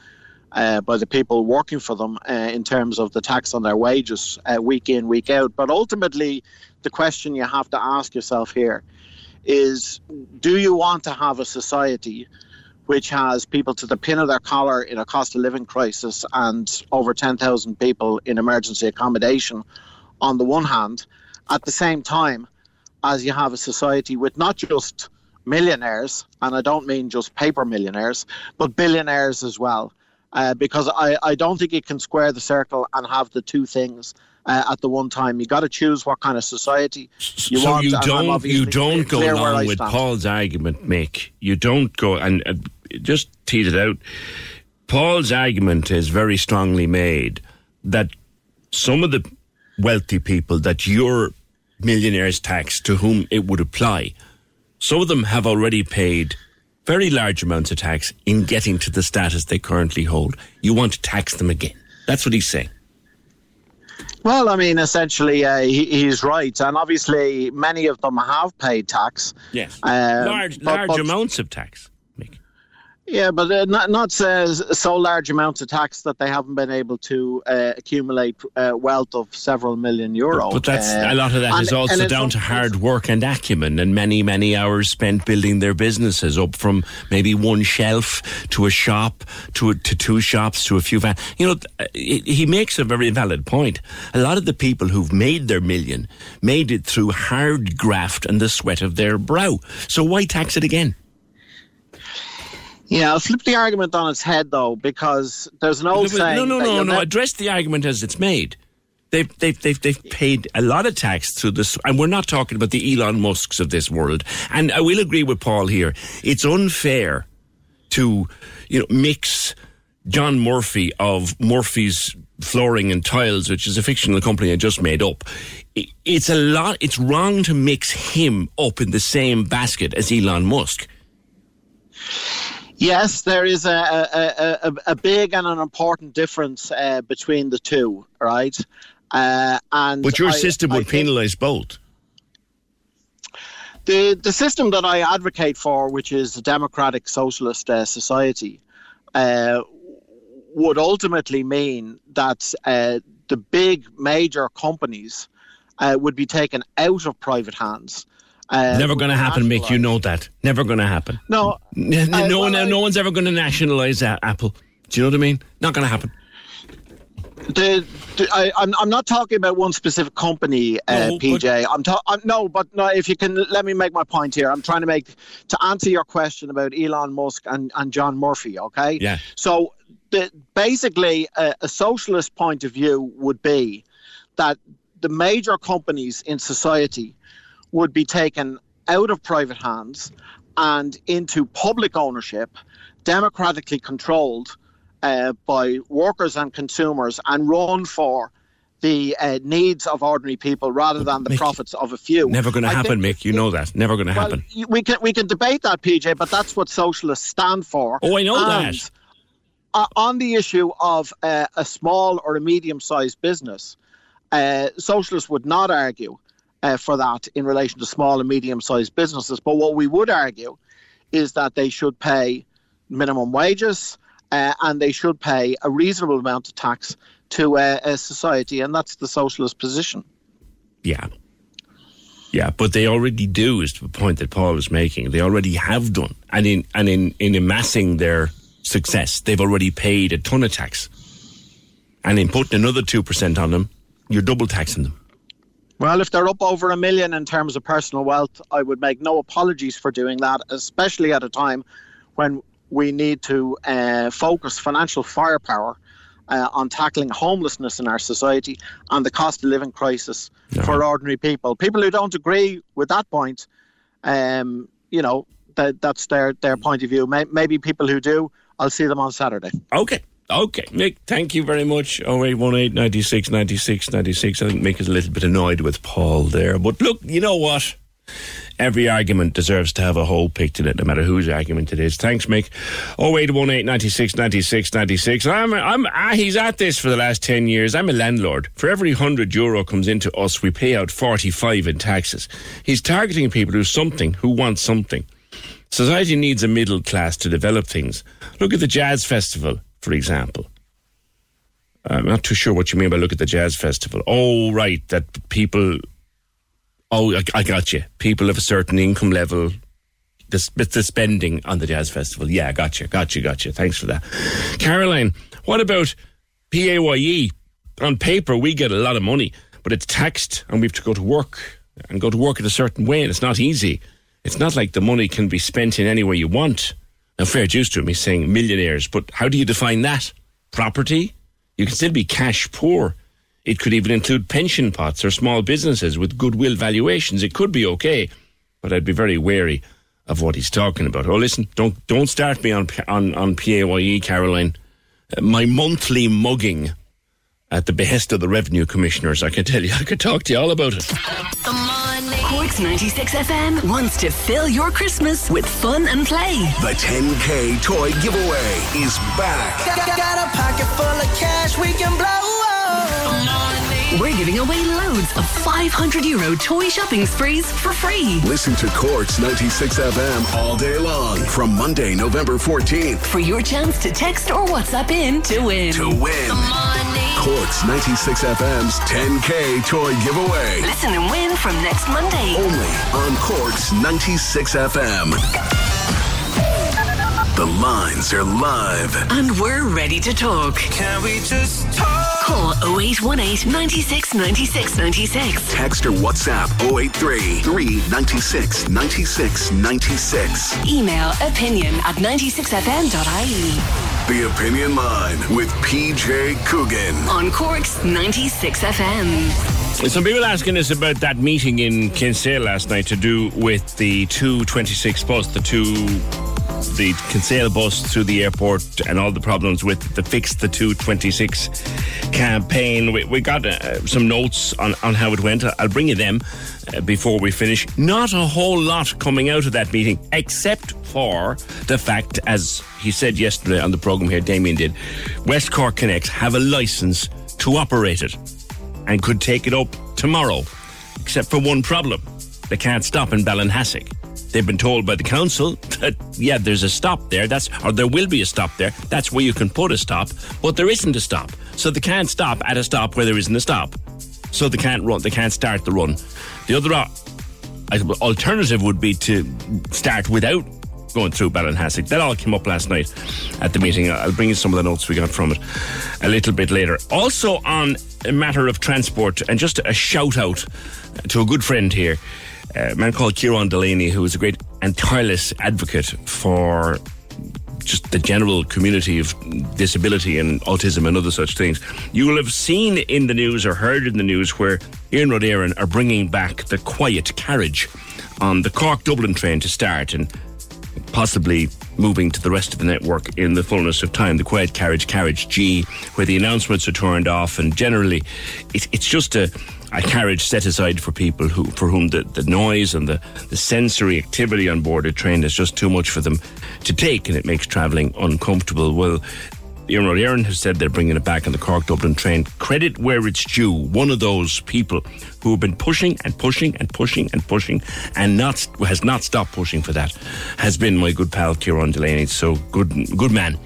uh, by the people working for them uh, in terms of the tax on their wages uh, week in, week out. But ultimately, the question you have to ask yourself here is do you want to have a society which has people to the pin of their collar in a cost of living crisis and over 10,000 people in emergency accommodation on the one hand? at the same time as you have a society with not just millionaires, and I don't mean just paper millionaires, but billionaires as well. Uh, because I, I don't think you can square the circle and have the two things uh, at the one time. You got to choose what kind of society you so want. you don't you don't go along with Paul's argument, Mick. You don't go and uh, just tease it out. Paul's argument is very strongly made that some of the wealthy people that you're millionaires tax to whom it would apply. Some of them have already paid very large amounts of tax in getting to the status they currently hold. You want to tax them again. That's what he's saying. Well, I mean, essentially, uh, he, he's right, and obviously, many of them have paid tax. Yes, um, large, but, large but, amounts of tax. Yeah, but uh, not not uh, so large amounts of tax that they haven't been able to uh, accumulate uh, wealth of several million euro. But, but that's a lot of that and, is also down to hard work and acumen, and many many hours spent building their businesses up from maybe one shelf to a shop to a, to two shops to a few. Van- you know, he makes a very valid point. A lot of the people who've made their million made it through hard graft and the sweat of their brow. So why tax it again? Yeah, I'll flip the argument on its head though, because there's an old no, saying. No, no, no, no. Address the argument as it's made. They've, they've, they've, they've paid a lot of tax through this, and we're not talking about the Elon Musks of this world. And I will agree with Paul here. It's unfair to, you know, mix John Murphy of Murphy's Flooring and Tiles, which is a fictional company I just made up. It's a lot. It's wrong to mix him up in the same basket as Elon Musk. Yes, there is a, a, a, a big and an important difference uh, between the two, right? Uh, and but your I, system would penalise both. The the system that I advocate for, which is a democratic socialist uh, society, uh, would ultimately mean that uh, the big major companies uh, would be taken out of private hands uh, Never going to happen, Mick. You know that. Never going to happen. No, no, no, uh, well, no one's ever going to nationalise Apple. Do you know what I mean? Not going to happen. The, the, I, am I'm, I'm not talking about one specific company, uh, no, PJ. But, I'm, ta- I'm no, but no. If you can let me make my point here, I'm trying to make to answer your question about Elon Musk and, and John Murphy. Okay. Yeah. So the, basically, a, a socialist point of view would be that the major companies in society would be taken out of private hands and into public ownership, democratically controlled uh, by workers and consumers, and run for the uh, needs of ordinary people rather than the Mick, profits of a few. Never going to happen, think- Mick. You know that. Never going to Well, happen. we can we can debate that, PJ, but that's what socialists stand for. Oh, I know And, that. uh, on the issue of uh, a small or a medium-sized business, uh, socialists would not argue uh, for that in relation to small and medium-sized businesses. But what we would argue is that they should pay minimum wages uh, and they should pay a reasonable amount of tax to uh, a society, and that's the socialist position. Yeah. Yeah, but they already do is the point that Paul is making. They already have done. And in and in, in amassing their success, they've already paid a ton of tax. And in putting another two percent on them, you're double taxing them. Well, if they're up over a million in terms of personal wealth, I would make no apologies for doing that, especially at a time when we need to uh, focus financial firepower uh, on tackling homelessness in our society and the cost of living crisis for ordinary people. People who don't agree with that point, um, you know, that, that's their, their point of view. May, maybe people who do, I'll see them on Saturday. Okay. Okay, Mick, thank you very much. 0818 96 96 96. I think Mick is a little bit annoyed with Paul there. But look, you know what? Every argument deserves to have a hole picked in it, no matter whose argument it is. Thanks, Mick. 0818 96 96 96. I'm, I'm, ah, he's at this for the last 10 years. I'm a landlord. For every 100 euro comes into us, we pay out 45 in taxes. He's targeting people who something, who want something. Society needs a middle class to develop things. Look at the Jazz Festival, for example. I'm not too sure what you mean by look at the Jazz Festival. Oh, right, that people. Oh, I, I got you. People of a certain income level, the, the spending on the Jazz Festival. Yeah, got you, got you, got you. Thanks for that. Caroline, what about PAYE? On paper, we get a lot of money, but it's taxed and we have to go to work and go to work in a certain way, and it's not easy. It's not like the money can be spent in any way you want. Now, fair dues to him, he's saying millionaires, but how do you define that? Property? You can still be cash poor. It could even include pension pots or small businesses with goodwill valuations. It could be okay, but I'd be very wary of what he's talking about. Oh, listen, don't don't start me on on on PAYE, Caroline. Uh, my monthly mugging at the behest of the revenue commissioners. I can tell you, I could talk to you all about it. Cork's 96 FM wants to fill your Christmas with fun and play. The 10K toy giveaway is back. Got a pocket full of cash we can blow. We're giving away loads of 500 euro toy shopping sprees for free. Listen to Cork's 96 FM all day long from Monday, November 14th For your chance to text or WhatsApp in to win. to win. Cork's 96 FM's 10K toy giveaway. Listen and win from next Monday. Only on Cork's 96 FM. The lines are live. And we're ready to talk. Can we just talk? Call 0818 96 96 96. Text or WhatsApp 083 396 96 96. Email opinion at 96fm.ie. The Opinion Line with PJ Coogan. On Cork's 96 FM. Some people asking us about that meeting in Kinsale last night to do with the 226 bus, the two, the Kinsale bus through the airport, and all the problems with the Fix the 226 campaign. We, we got uh, some notes on, on how it went. I'll bring you them uh, before we finish. Not a whole lot coming out of that meeting, except for the fact, as he said yesterday on the programme here, Damien did, West Cork Connects have a licence to operate it and could take it up tomorrow, except for one problem. They can't stop in Ballinhassig. They've been told by the council that, yeah, there's a stop there, that's, or there will be a stop there. That's where you can put a stop, but there isn't a stop. So they can't stop at a stop where there isn't a stop. So they can't run, they can't start the run. The other uh, alternative would be to start without going through Ballinhassig. That all came up last night at the meeting. I'll bring you some of the notes we got from it a little bit later. Also, on a matter of transport, and just a shout out to a good friend here, a man called Kieran Delaney, who is a great and tireless advocate for just the general community of disability and autism and other such things. You will have seen in the news or heard in the news where Iarnród Éireann are bringing back the quiet carriage on the Cork Dublin train to start and possibly moving to the rest of the network in the fullness of time. The quiet carriage, carriage G, where the announcements are turned off, and generally, it, it's just a a carriage set aside for people who for whom the, the noise and the, the sensory activity on board a train is just too much for them to take and it makes travelling uncomfortable. Well, Iarnród Éireann has said they're bringing it back on the Cork Dublin train. Credit where it's due. One of those people who have been pushing and pushing and pushing and pushing and not has not stopped pushing for that has been my good pal Kieran Delaney. So good, good man.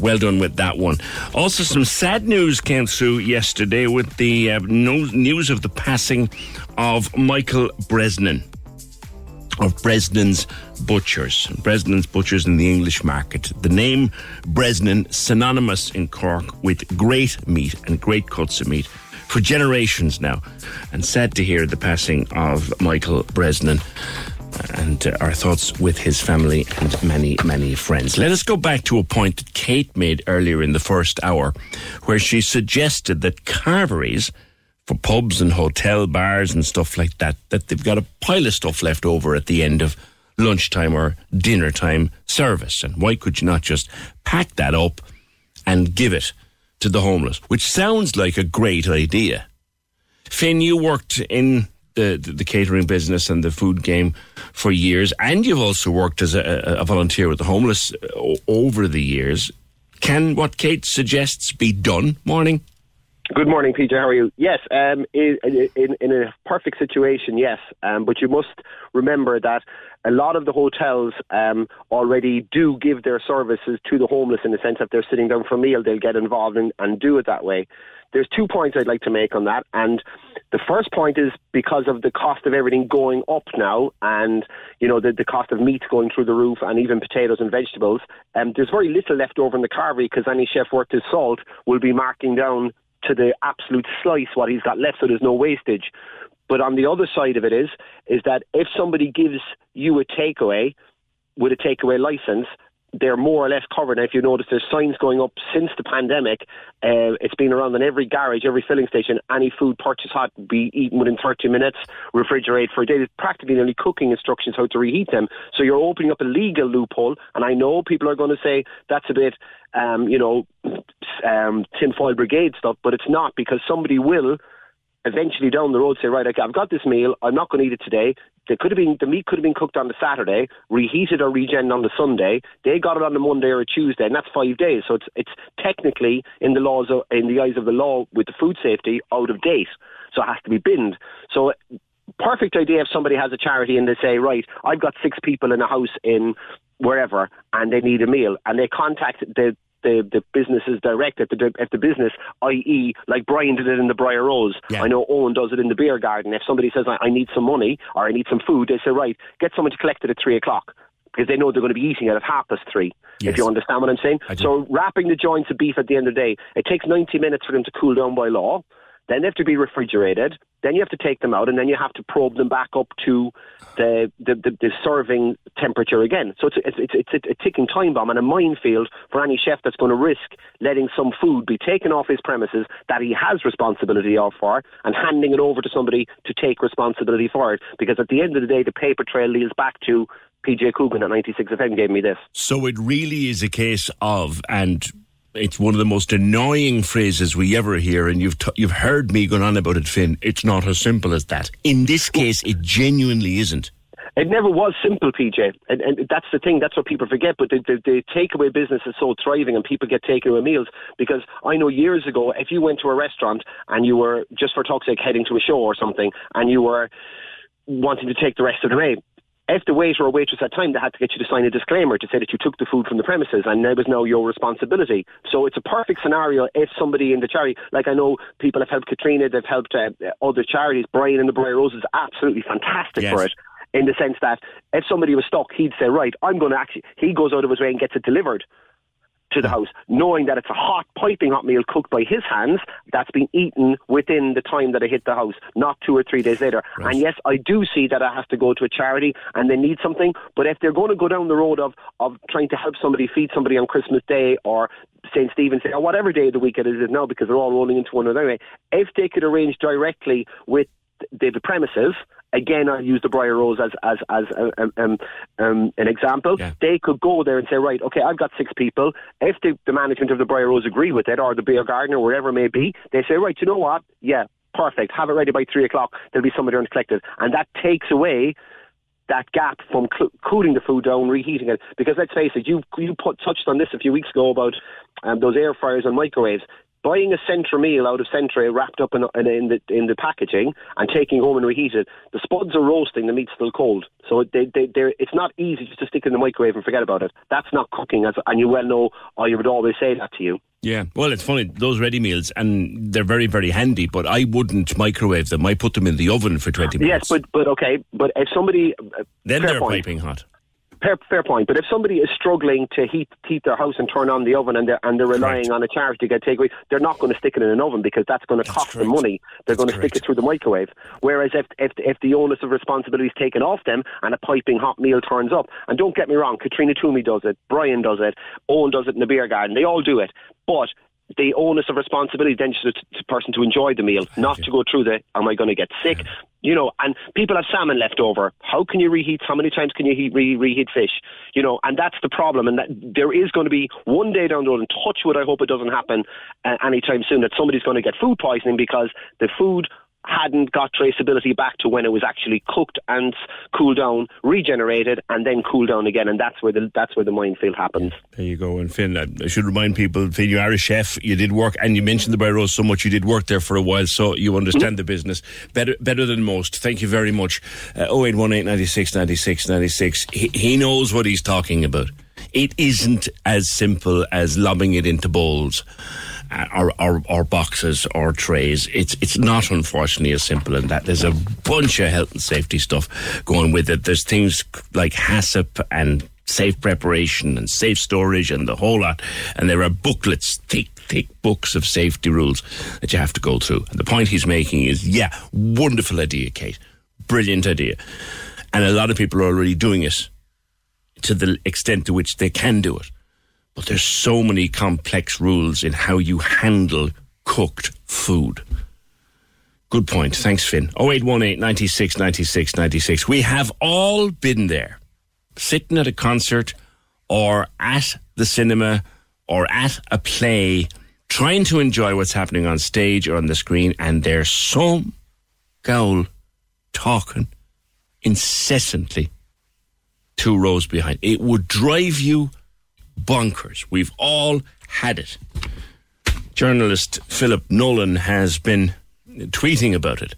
Well done with that one. Also, some sad news came through yesterday with the uh, news of the passing of Michael Bresnan of Bresnan's Butchers. Bresnan's Butchers in the English market. The name Bresnan synonymous in Cork with great meat and great cuts of meat for generations now. And sad to hear the passing of Michael Bresnan. And uh, our thoughts with his family and many, many friends. Let us go back to a point that Kate made earlier in the first hour, where she suggested that carveries for pubs and hotel bars and stuff like that, that they've got a pile of stuff left over at the end of lunchtime or dinner time service. And why could you not just pack that up and give it to the homeless? Which sounds like a great idea. Finn, you worked in the, the, the catering business and the food game for years, and you've also worked as a, a volunteer with the homeless uh, over the years. Can what Kate suggests be done? Morning. Good morning, Peter. How are you? Yes, um, in, in, in, a perfect situation, yes. Um, but you must remember that a lot of the hotels um, already do give their services to the homeless in the sense that they're sitting down for a meal, they'll get involved in, and do it that way. There's two points I'd like to make on that. And the first point is because of the cost of everything going up now and, you know, the, the cost of meat going through the roof and even potatoes and vegetables, um, there's very little left over in the carvery because any chef worth his salt will be marking down to the absolute slice what he's got left, so there's no wastage. But on the other side of it is, is that if somebody gives you a takeaway with a takeaway license, they're more or less covered. And if you notice, there's signs going up since the pandemic. Uh, it's been around in every garage, every filling station. Any food purchased hot be eaten within 30 minutes, refrigerate for a day. There's practically only cooking instructions how to reheat them. So you're opening up a legal loophole. And I know people are going to say that's a bit, um, you know, um, tinfoil brigade stuff, but it's not because somebody will eventually down the road say, right, I've got this meal, I'm not going to eat it today. They could have been the meat could have been cooked on the Saturday, reheated or regen on the Sunday. They got it on the Monday or a Tuesday, and that's five days. So it's it's technically in the laws of, in the eyes of the law with the food safety out of date. So it has to be binned. So perfect idea if somebody has a charity and they say, right, I've got six people in a house in wherever and they need a meal and they contact the the, the business is direct at the, at the business, i.e., like Brian did it in the Briar Rose. Yeah. I know Owen does it in the beer garden. If somebody says, I, I need some money or I need some food, they say, right, get someone to collect it at three o'clock because they know they're going to be eating it at half past three. Yes. If you understand what I'm saying. So wrapping the joints of beef at the end of the day, it takes 90 minutes for them to cool down by law. Then they have to be refrigerated. Then you have to take them out, and then you have to probe them back up to the the, the, the serving temperature again. So it's, it's it's it's a ticking time bomb and a minefield for any chef that's going to risk letting some food be taken off his premises that he has responsibility for, and handing it over to somebody to take responsibility for it. Because at the end of the day, the paper trail leads back to PJ Coogan at 96 FM gave me this. So it really is a case of, and it's one of the most annoying phrases we ever hear, and you've t- you've heard me going on about it, Finn. It's not as simple as that. In this case, it genuinely isn't. It never was simple, PJ, and, and that's the thing. That's what people forget. But the, the, the takeaway business is so thriving, and people get takeaway meals because I know years ago, if you went to a restaurant and you were just for talk's sake heading to a show or something, and you were wanting to take the rest of the way, if the waiter or waitress had time, they had to get you to sign a disclaimer to say that you took the food from the premises and it was now your responsibility. So it's a perfect scenario if somebody in the charity, like I know people have helped Katrina, they've helped uh, other charities. Brian and the Briar Rose is absolutely fantastic yes. for it. In the sense that if somebody was stuck, he'd say, right, I'm going to actually, he goes out of his way and gets it delivered to the house, knowing that it's a hot, piping hot meal cooked by his hands that's been eaten within the time that it hit the house, not two or three days later. Right. And yes, I do see that it has to go to a charity and they need something, but if they're going to go down the road of, of trying to help somebody feed somebody on Christmas Day or St. Stephen's Day or whatever day of the week it is now, because they're all rolling into one another, anyway, if they could arrange directly with the, the premises again, I'll use the Briar Rose as as as um, um, um, an example. Yeah. They could go there and say, right, okay, I've got six people. If the, the management of the Briar Rose agree with it, or the beer garden, or wherever it may be, they say, right, you know what? Yeah, perfect. Have it ready by three o'clock. There'll be somebody there and collect it, and that takes away that gap from cl- cooling the food down, reheating it. Because let's face it, you you put, touched on this a few weeks ago about um, those air fryers and microwaves buying a Centra meal out of Centra wrapped up in, in, in, the in the packaging and taking home and reheat it, the spuds are roasting, the meat's still cold. So they, they, it's not easy just to stick in the microwave and forget about it. That's not cooking, as, and you well know, or you would always say that to you. Yeah, well, it's funny those ready meals, and they're very, very handy. But I wouldn't microwave them. I put them in the oven for twenty minutes. Yes, but but okay, but if somebody uh, then they're point, piping hot. Fair, fair point. But if somebody is struggling to heat heat their house and turn on the oven, and they're and they're relying correct. on a charge to get takeaway, they're not going to stick it in an oven because that's going to cost correct. them money. They're going to stick it through the microwave. Whereas if if if the onus of responsibility is taken off them and a piping hot meal turns up, and don't get me wrong, Katrina Toomey does it, Brian does it, Owen does it in the beer garden. They all do it, but the onus of responsibility then to the person to enjoy the meal, not to go through the am I going to get sick? Yeah. You know, and people have salmon left over. How can you reheat? How many times can you heat, re- reheat fish? You know, and that's the problem. And that there is going to be one day down the road, and touch wood, I hope it doesn't happen uh, anytime soon, that somebody's going to get food poisoning because the food hadn't got traceability back to when it was actually cooked and cooled down, regenerated, and then cooled down again. And that's where the that's where the minefield happens. There you go. And Finn, I should remind people, Finn, you are a chef. You did work, and you mentioned the Rose so much. You did work there for a while, so you understand mm-hmm. the business better better than most. Thank you very much. Uh, 0818 96 96 96. He, he knows what he's talking about. It isn't as simple as lobbing it into bowls or, boxes or trays. It's it's not unfortunately as simple as that. There's a bunch of health and safety stuff going with it. There's things like HACCP and safe preparation and safe storage and the whole lot. And there are booklets, thick, thick books of safety rules that you have to go through. And the point he's making is, yeah, wonderful idea, Kate. Brilliant idea. And a lot of people are already doing it to the extent to which they can do it. But there's so many complex rules in how you handle cooked food. Good point. Thanks, Finn. 0818 96 96 96. We have all been there, sitting at a concert or at the cinema or at a play, trying to enjoy what's happening on stage or on the screen, and there's some goal talking incessantly two rows behind. It would drive you bonkers. We've all had it. Journalist Philip Nolan has been tweeting about it.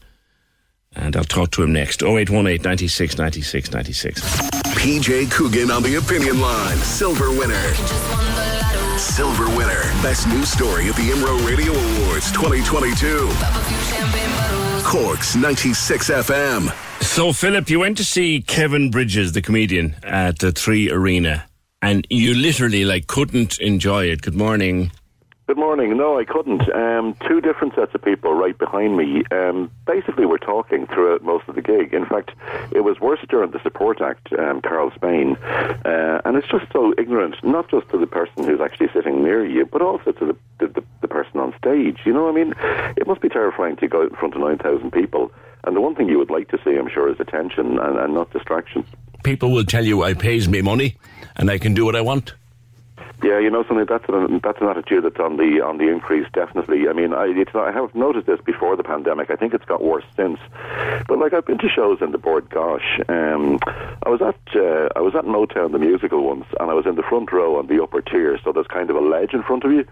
And I'll talk to him next. 0818 96 96 96. PJ Coogan on the opinion line. Silver winner. Silver winner. Best news story at the IMRO Radio Awards 2022. Corks 96 FM. So, Philip, you went to see Kevin Bridges, the comedian, at the Three Arena and you literally like couldn't enjoy it. Good morning. Good morning. No, I couldn't. Um, two different sets of people right behind me. Um, basically, were talking throughout most of the gig. In fact, it was worse during the support act, um, Karl Spain, uh, and it's just so ignorant. Not just to the person who's actually sitting near you, but also to the the, the, person on stage. You know, I mean, it must be terrifying to go out in front of nine thousand people. And the one thing you would like to see, I'm sure, is attention and, and not distraction. People will tell you, "I pays me money." and I can do what I want. Yeah, you know something. That's an that's an attitude that's on the on the increase. Definitely. I mean, I it's not, I have noticed this before the pandemic. I think it's got worse since. But like I've been to shows in the Bord Gáis, Um, I was at uh, I was at Motown the musical once, and I was in the front row on the upper tier. So there's kind of a ledge in front of you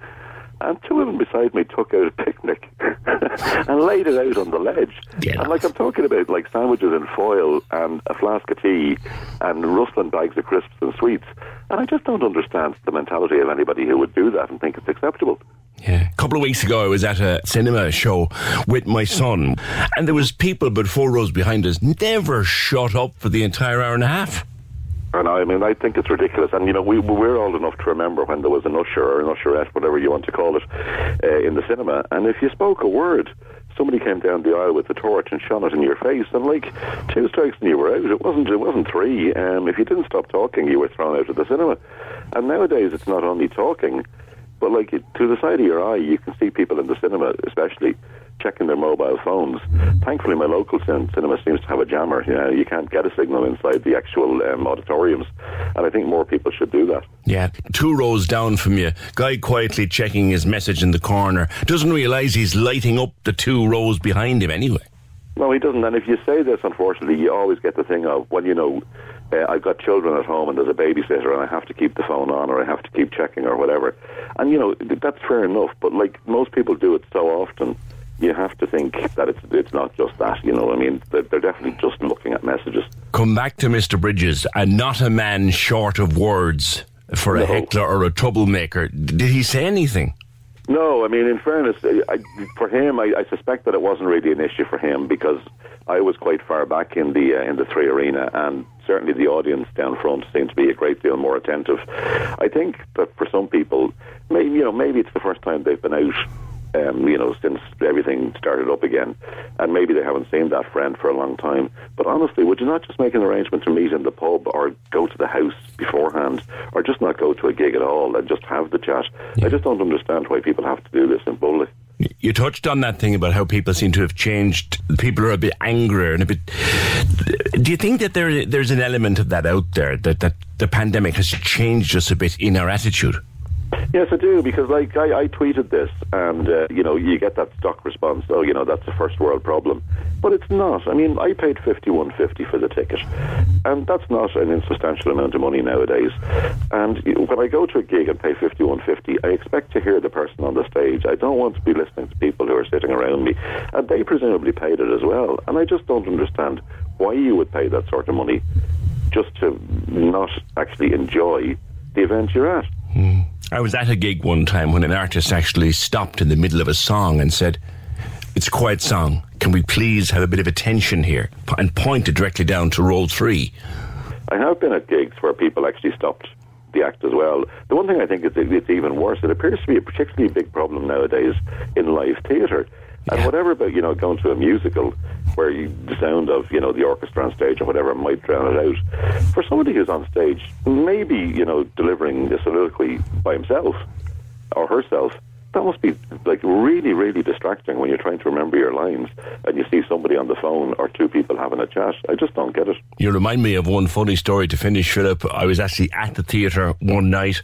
and two women beside me took out a picnic and laid it out on the ledge. Yeah. And like I'm talking about like sandwiches in foil and a flask of tea and rustling bags of crisps and sweets. And I just don't understand the mentality of anybody who would do that and think it's acceptable. Yeah. A couple of weeks ago, I was at a cinema show with my son, and there was people but four rows behind us never shut up for the entire hour and a half. And I mean, I think it's ridiculous. And you know, we we're old enough to remember when there was an usher or an usherette, whatever you want to call it, uh, in the cinema. And if you spoke a word, somebody came down the aisle with a torch and shone it in your face. And like two strikes and you were out. It wasn't. It wasn't three. Um, if you didn't stop talking, you were thrown out of the cinema. And nowadays, it's not only talking, but like to the side of your eye, you can see people in the cinema, especially checking their mobile phones. Thankfully, my local cinema seems to have a jammer. You know, you can't get a signal inside the actual um, auditoriums, and I think more people should do that. Yeah, two rows down from you, guy quietly checking his message in the corner, doesn't realise he's lighting up the two rows behind him anyway. No, he doesn't. And if you say this, unfortunately, you always get the thing of, well, you know, uh, I've got children at home and there's a babysitter and I have to keep the phone on or I have to keep checking or whatever. And, you know, that's fair enough. But, like, most people do it so often, you have to think that it's it's not just that. You know, I mean, they're, they're definitely just looking at messages. Come back to Mr. Bridges, and not a man short of words for a No. heckler or a troublemaker. Did he say anything? No, I mean, in fairness, I, for him, I, I suspect that it wasn't really an issue for him because I was quite far back in the uh, in the three arena, and certainly the audience down front seemed to be a great deal more attentive. I think that for some people, maybe you know, maybe it's the first time they've been out. Um, you know, since everything started up again, and maybe they haven't seen that friend for a long time. But honestly, would you not just make an arrangement to meet in the pub, or go to the house beforehand, or just not go to a gig at all and just have the chat? I just don't understand why people have to do this in public. You touched on that thing about how people seem to have changed. People are a bit angrier and a bit. Do you think that there there's an element of that out there that that the pandemic has changed us a bit in our attitude? Yes, I do because like I, I tweeted this, and uh, you know you get that stock response. Oh, you know that's a first world problem, but it's not. I mean, I paid fifty one fifty for the ticket, and that's not an insubstantial amount of money nowadays. And when I go to a gig and pay fifty one fifty, I expect to hear the person on the stage. I don't want to be listening to people who are sitting around me, and they presumably paid it as well. And I just don't understand why you would pay that sort of money just to not actually enjoy the event you're at. I was at a gig one time when an artist actually stopped in the middle of a song and said, It's a quiet song. Can we please have a bit of attention here? And pointed directly down to roll three. I have been at gigs where people actually stopped the act as well. The one thing I think is it's even worse. It appears to be a particularly big problem nowadays in live theatre. And whatever about you know going to a musical where you, the sound of you know the orchestra on stage or whatever might drown it out. For somebody who's on stage, maybe you know delivering a soliloquy by himself or herself, that must be like really really distracting when you're trying to remember your lines and you see somebody on the phone or two people having a chat. I just don't get it. You remind me of one funny story to finish, Philip. I was actually at the theatre one night,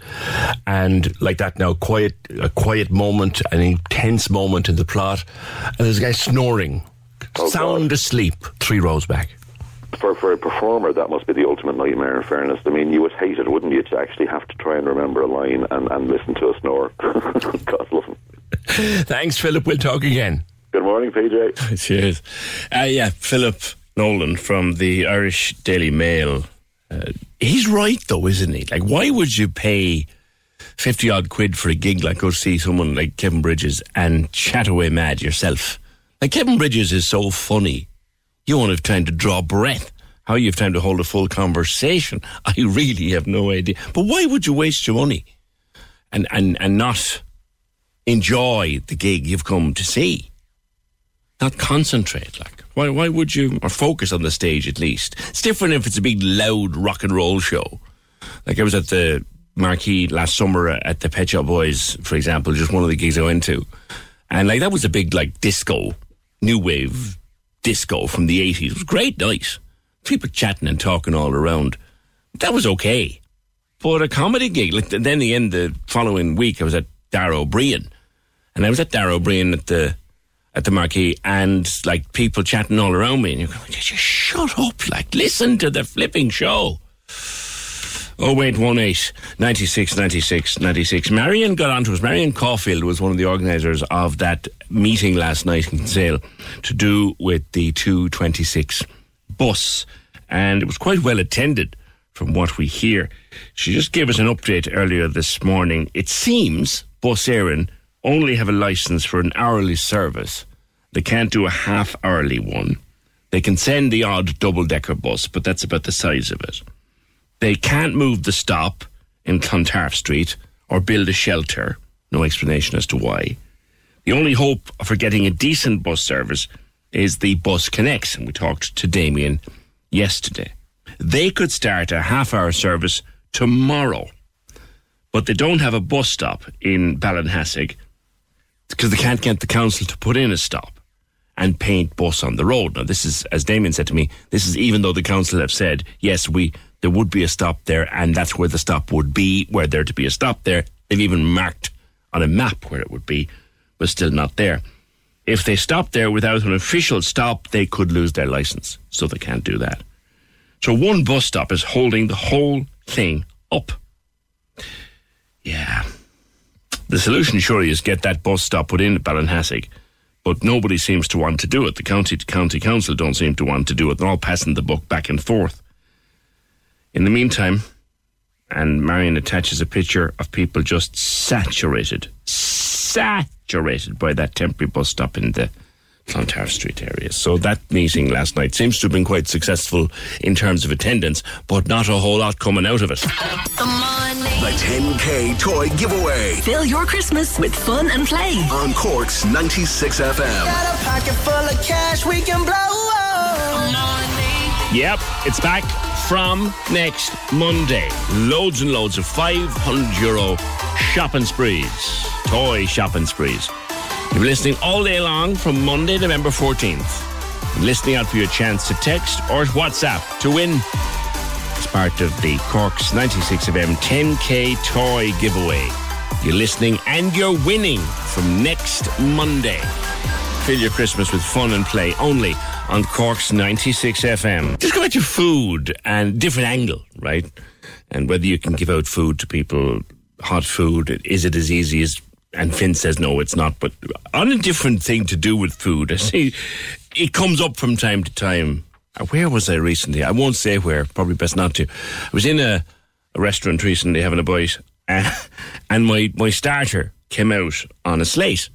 and like that now, quiet, a quiet moment, an intense moment in the plot, and there's a guy snoring, sound asleep, three rows back. for for a performer, that must be the ultimate nightmare. In fairness, I mean, you would hate it, wouldn't you, to actually have to try and remember a line and, and listen to a snore. God love him. Thanks, Philip. We'll talk again. Good morning, PJ. Cheers. Uh, yeah, Philip Nolan from the Irish Daily Mail. Uh, he's right, though, isn't he? Like, why would you pay 50 odd quid for a gig like go see someone like Kevin Bridges and chat away mad yourself? Like, Kevin Bridges is so funny. You won't have time to draw breath. How you have time to hold a full conversation? I really have no idea. But why would you waste your money and, and, and not enjoy the gig you've come to see? Not concentrate, like. Why, why would you, or focus on the stage at least? It's different if it's a big, loud rock and roll show. Like I was at the Marquee last summer at the Pet Shop Boys, for example, just one of the gigs I went to. And like that was a big, like, disco, new wave disco from the 80s. It was great night. People chatting and talking all around. That was okay. But a comedy gig, like then the end the following week, I was at Dara Ó Briain. And I was at Dara Ó Briain at the at the marquee and like people chatting all around me and you're going, just shut up, like listen to the flipping show. Oh wait, one eight ninety six ninety six ninety six. Marion got onto us. Marion Caulfield was one of the organisers of that meeting last night in Sale to do with the two twenty six bus, and it was quite well attended from what we hear. She just gave us an update earlier this morning. It seems Bus Éireann only have a licence for an hourly service. They can't do a half hourly one. They can send the odd double decker bus, but that's about the size of it. They can't move the stop in Clontarf Street or build a shelter. No explanation as to why. The only hope for getting a decent bus service is the Bus Connect, and we talked to Damien yesterday. They could start a half hour service tomorrow, but they don't have a bus stop in Ballinhassig because they can't get the council to put in a stop. and paint bus on the road. Now, this is, as Damien said to me, this is even though the council have said, yes, we there would be a stop there, and that's where the stop would be, where there to be a stop there. They've even marked on a map where it would be, but still not there. If they stop there without an official stop, they could lose their license, so they can't do that. So one bus stop is holding the whole thing up. Yeah. The solution surely is get that bus stop put in at Ballinhassig, but nobody seems to want to do it. The county county council don't seem to want to do it. They're all passing the buck back and forth. In the meantime, and Marion attaches a picture of people just saturated, saturated by that temporary bus stop in the Clontarf Street area. So that meeting last night seems to have been quite successful in terms of attendance, but not a whole lot coming out of it. The 10K toy giveaway Fill your Christmas with fun and play. on Cork's 96 FM. Got a pocket full of cash we can blow. Yep, it's back from next Monday. Loads and loads of 500 euro shopping sprees, toy shopping sprees. You'll be listening all day long from Monday, November 14th. And listening out for your chance to text or WhatsApp to win as part of the Corks 96 FM 10K toy giveaway. You're listening and you're winning from next Monday. Fill your Christmas with fun and play only on Cork's 96 FM. Just go to food and different angle, right? And whether you can give out food to people, hot food, is it as easy as and Finn says no, it's not. But on a different thing to do with food, I see it comes up from time to time. Uh, Where was I recently? I won't say where. Probably best not to. I was in a, a restaurant recently having a bite, and my my starter came out on a slate.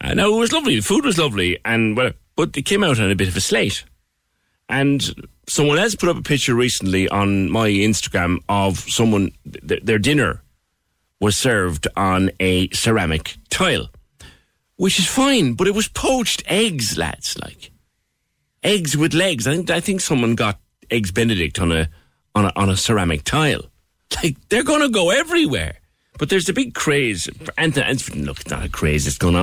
Uh, now it was lovely. The food was lovely, and well, but it came out on a bit of a slate. And someone else put up a picture recently on my Instagram of someone th- their dinner was served on a ceramic tile, which is fine, but it was poached eggs, lads. Like eggs with legs. I think I think someone got eggs Benedict on a on a on a ceramic tile. Like they're to go everywhere. But there's a big craze. And, and look, it's not a craze. It's going on.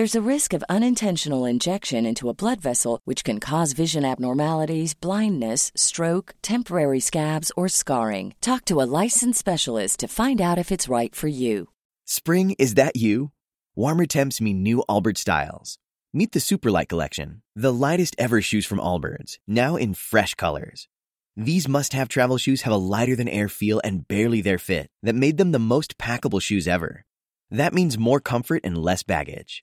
There's a risk of unintentional injection into a blood vessel, which can cause vision abnormalities, blindness, stroke, temporary scabs, or scarring. Talk to a licensed specialist to find out if it's right for you. Spring, is that you? Warmer temps mean new Allbirds styles. Meet the Superlight Collection, the lightest ever shoes from Allbirds, now in fresh colors. These must have travel shoes have a lighter than air feel and barely their fit that made them the most packable shoes ever. That means more comfort and less baggage.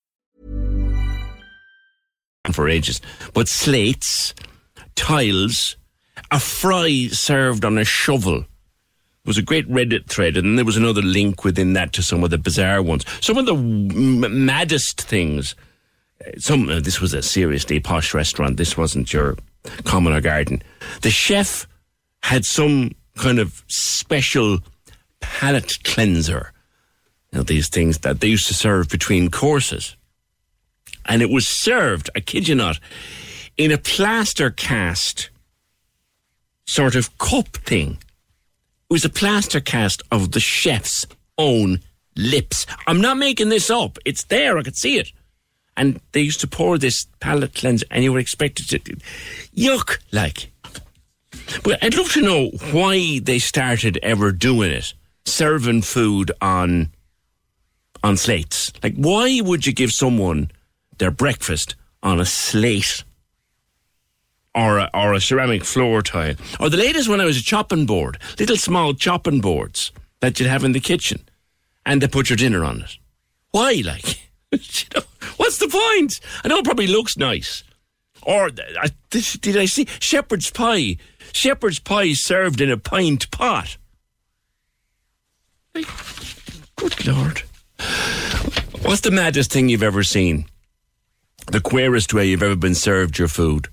For ages. But slates, tiles, a fry served on a shovel was a great Reddit thread, and there was another link within that to some of the bizarre ones. Some of the m- maddest things. uh, Some uh, this was a seriously posh restaurant. This wasn't your common or garden. The chef had some kind of special palate cleanser. You know, these things that they used to serve between courses. And it was served, I kid you not, in a plaster cast sort of cup thing. It was a plaster cast of the chef's own lips. I'm not making this up. It's there. I could see it. And they used to pour this palate cleanser, and you were expected to yuck, like. But I'd love to know why they started ever doing it, serving food on on slates. Like, why would you give someone their breakfast on a slate? or a, or a ceramic floor tile. Or the latest one, I was a chopping board, little small chopping boards that you'd have in the kitchen, and they put your dinner on it. Why, like? you know, what's the point? I know it probably looks nice. Or uh, this, did I see shepherd's pie? Shepherd's pie served in a pint pot. Like, good lord! What's the maddest thing you've ever seen? The queerest way you've ever been served your food?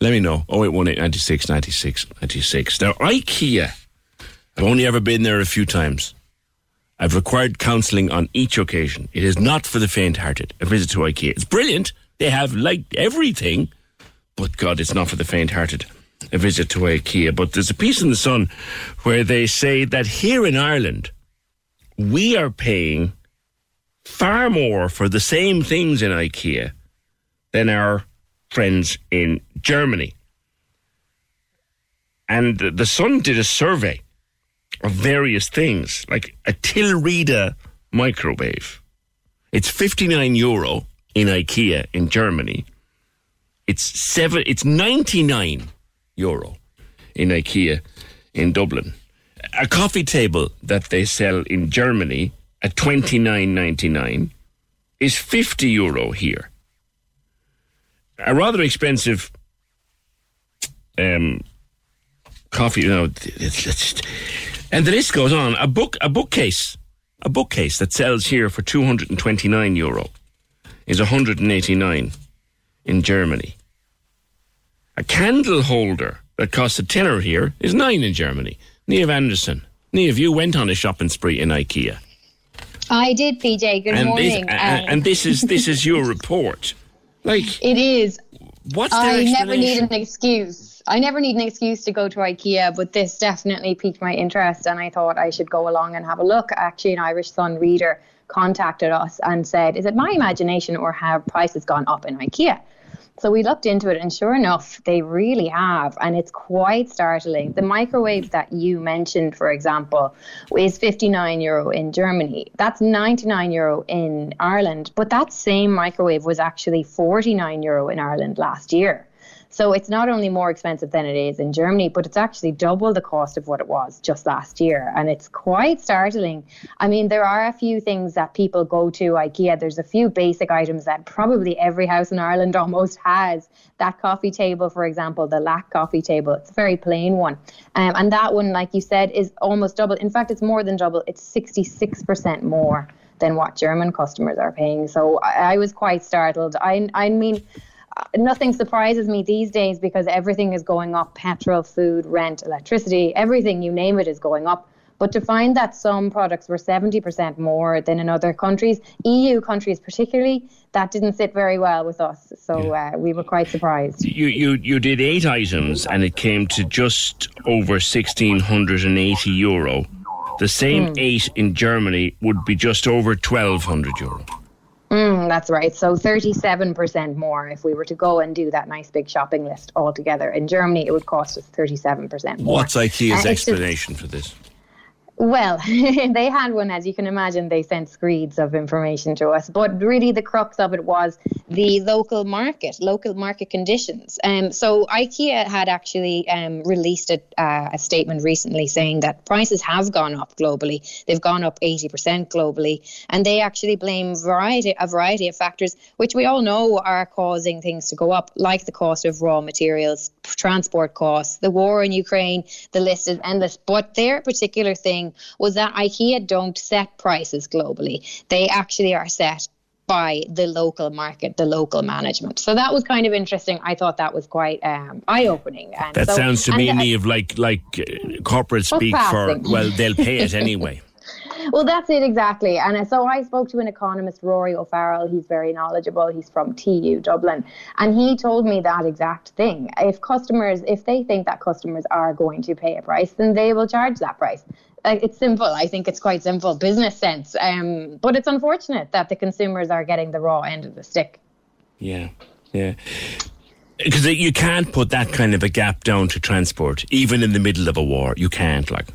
Let me know. 0818 96 96 96. Now, IKEA, I've only ever been there a few times. I've required counselling on each occasion. It is not for the faint hearted. A visit to IKEA. It's brilliant. They have like everything, but God, it's not for the faint hearted. A visit to IKEA. But there's a piece in the Sun where they say that here in Ireland, we are paying far more for the same things in IKEA than our friends in Germany. And the Sun did a survey of various things, like a Tillreda microwave. It's 59 euro in IKEA in Germany. It's seven it's 99 euro in IKEA in Dublin. A coffee table that they sell in Germany at 29.99 is 50 euro here a rather expensive um, coffee. You know, and the list goes on. A book, a bookcase, a bookcase that sells here for two hundred and twenty nine euro is one hundred and eighty nine in Germany. A candle holder that costs a tenner here is nine in Germany. Neve Anderson, Neve, you went on a shopping spree in IKEA. I did, PJ. Good and morning. This, and, and this is this is your report. Like it is. What's I never need an excuse. I never need an excuse to go to IKEA, but this definitely piqued my interest, and I thought I should go along and have a look. Actually, an Irish Sun reader contacted us and said, "Is it my imagination, or have prices gone up in IKEA?" So we looked into it, and sure enough, they really have, and it's quite startling. The microwave that you mentioned, for example, is 59 euro in Germany. That's 99 euro in Ireland, but that same microwave was actually 49 euro in Ireland last year. So it's not only more expensive than it is in Germany, but it's actually double the cost of what it was just last year. And it's quite startling. I mean, there are a few things that people go to IKEA. There's a few basic items that probably every house in Ireland almost has. That coffee table, for example, the Lack coffee table, it's a very plain one. Um, and that one, like you said, is almost double. In fact, it's more than double, it's 66% more than what German customers are paying. So I, I was quite startled. I, I mean, nothing surprises me these days because everything is going up petrol, food, rent, electricity, everything, you name it, is going up. But to find that some products were 70% more than in other countries, EU countries particularly, that didn't sit very well with us. So uh, we were quite surprised. You, you, you did eight items and it came to just over 1,680 euro. The same Mm. eight in Germany would be just over 1,200 euro. Mm, that's right. So 37% more if we were to go and do that nice big shopping list altogether. In Germany, it would cost us 37% more. What's IKEA's Uh, it's just- explanation for this? Well, they had one, as you can imagine. They sent screeds of information to us, but really the crux of it was the local market, local market conditions. Um, so IKEA had actually um, released a, uh, a statement recently saying that prices have gone up globally. They've gone up 80% globally, and they actually blame variety a variety of factors, which we all know are causing things to go up, like the cost of raw materials, transport costs, the war in Ukraine. The list is endless. But their particular thing was that IKEA don't set prices globally. They actually are set by the local market, the local management. So that was kind of interesting. I thought that was quite um, eye opening. That so, sounds to me, Neve, like like uh, corporate speak for well, they'll pay it anyway. Well, that's it exactly. And so I spoke to an economist, Rory O'Farrell. He's very knowledgeable. He's from TU Dublin. And he told me that exact thing. If customers, if they think that customers are going to pay a price, then they will charge that price. It's simple. I think it's quite simple business sense. Um, but it's unfortunate that the consumers are getting the raw end of the stick. Yeah, yeah because you can't put that kind of a gap down to transport, even in the middle of a war. You can't, like.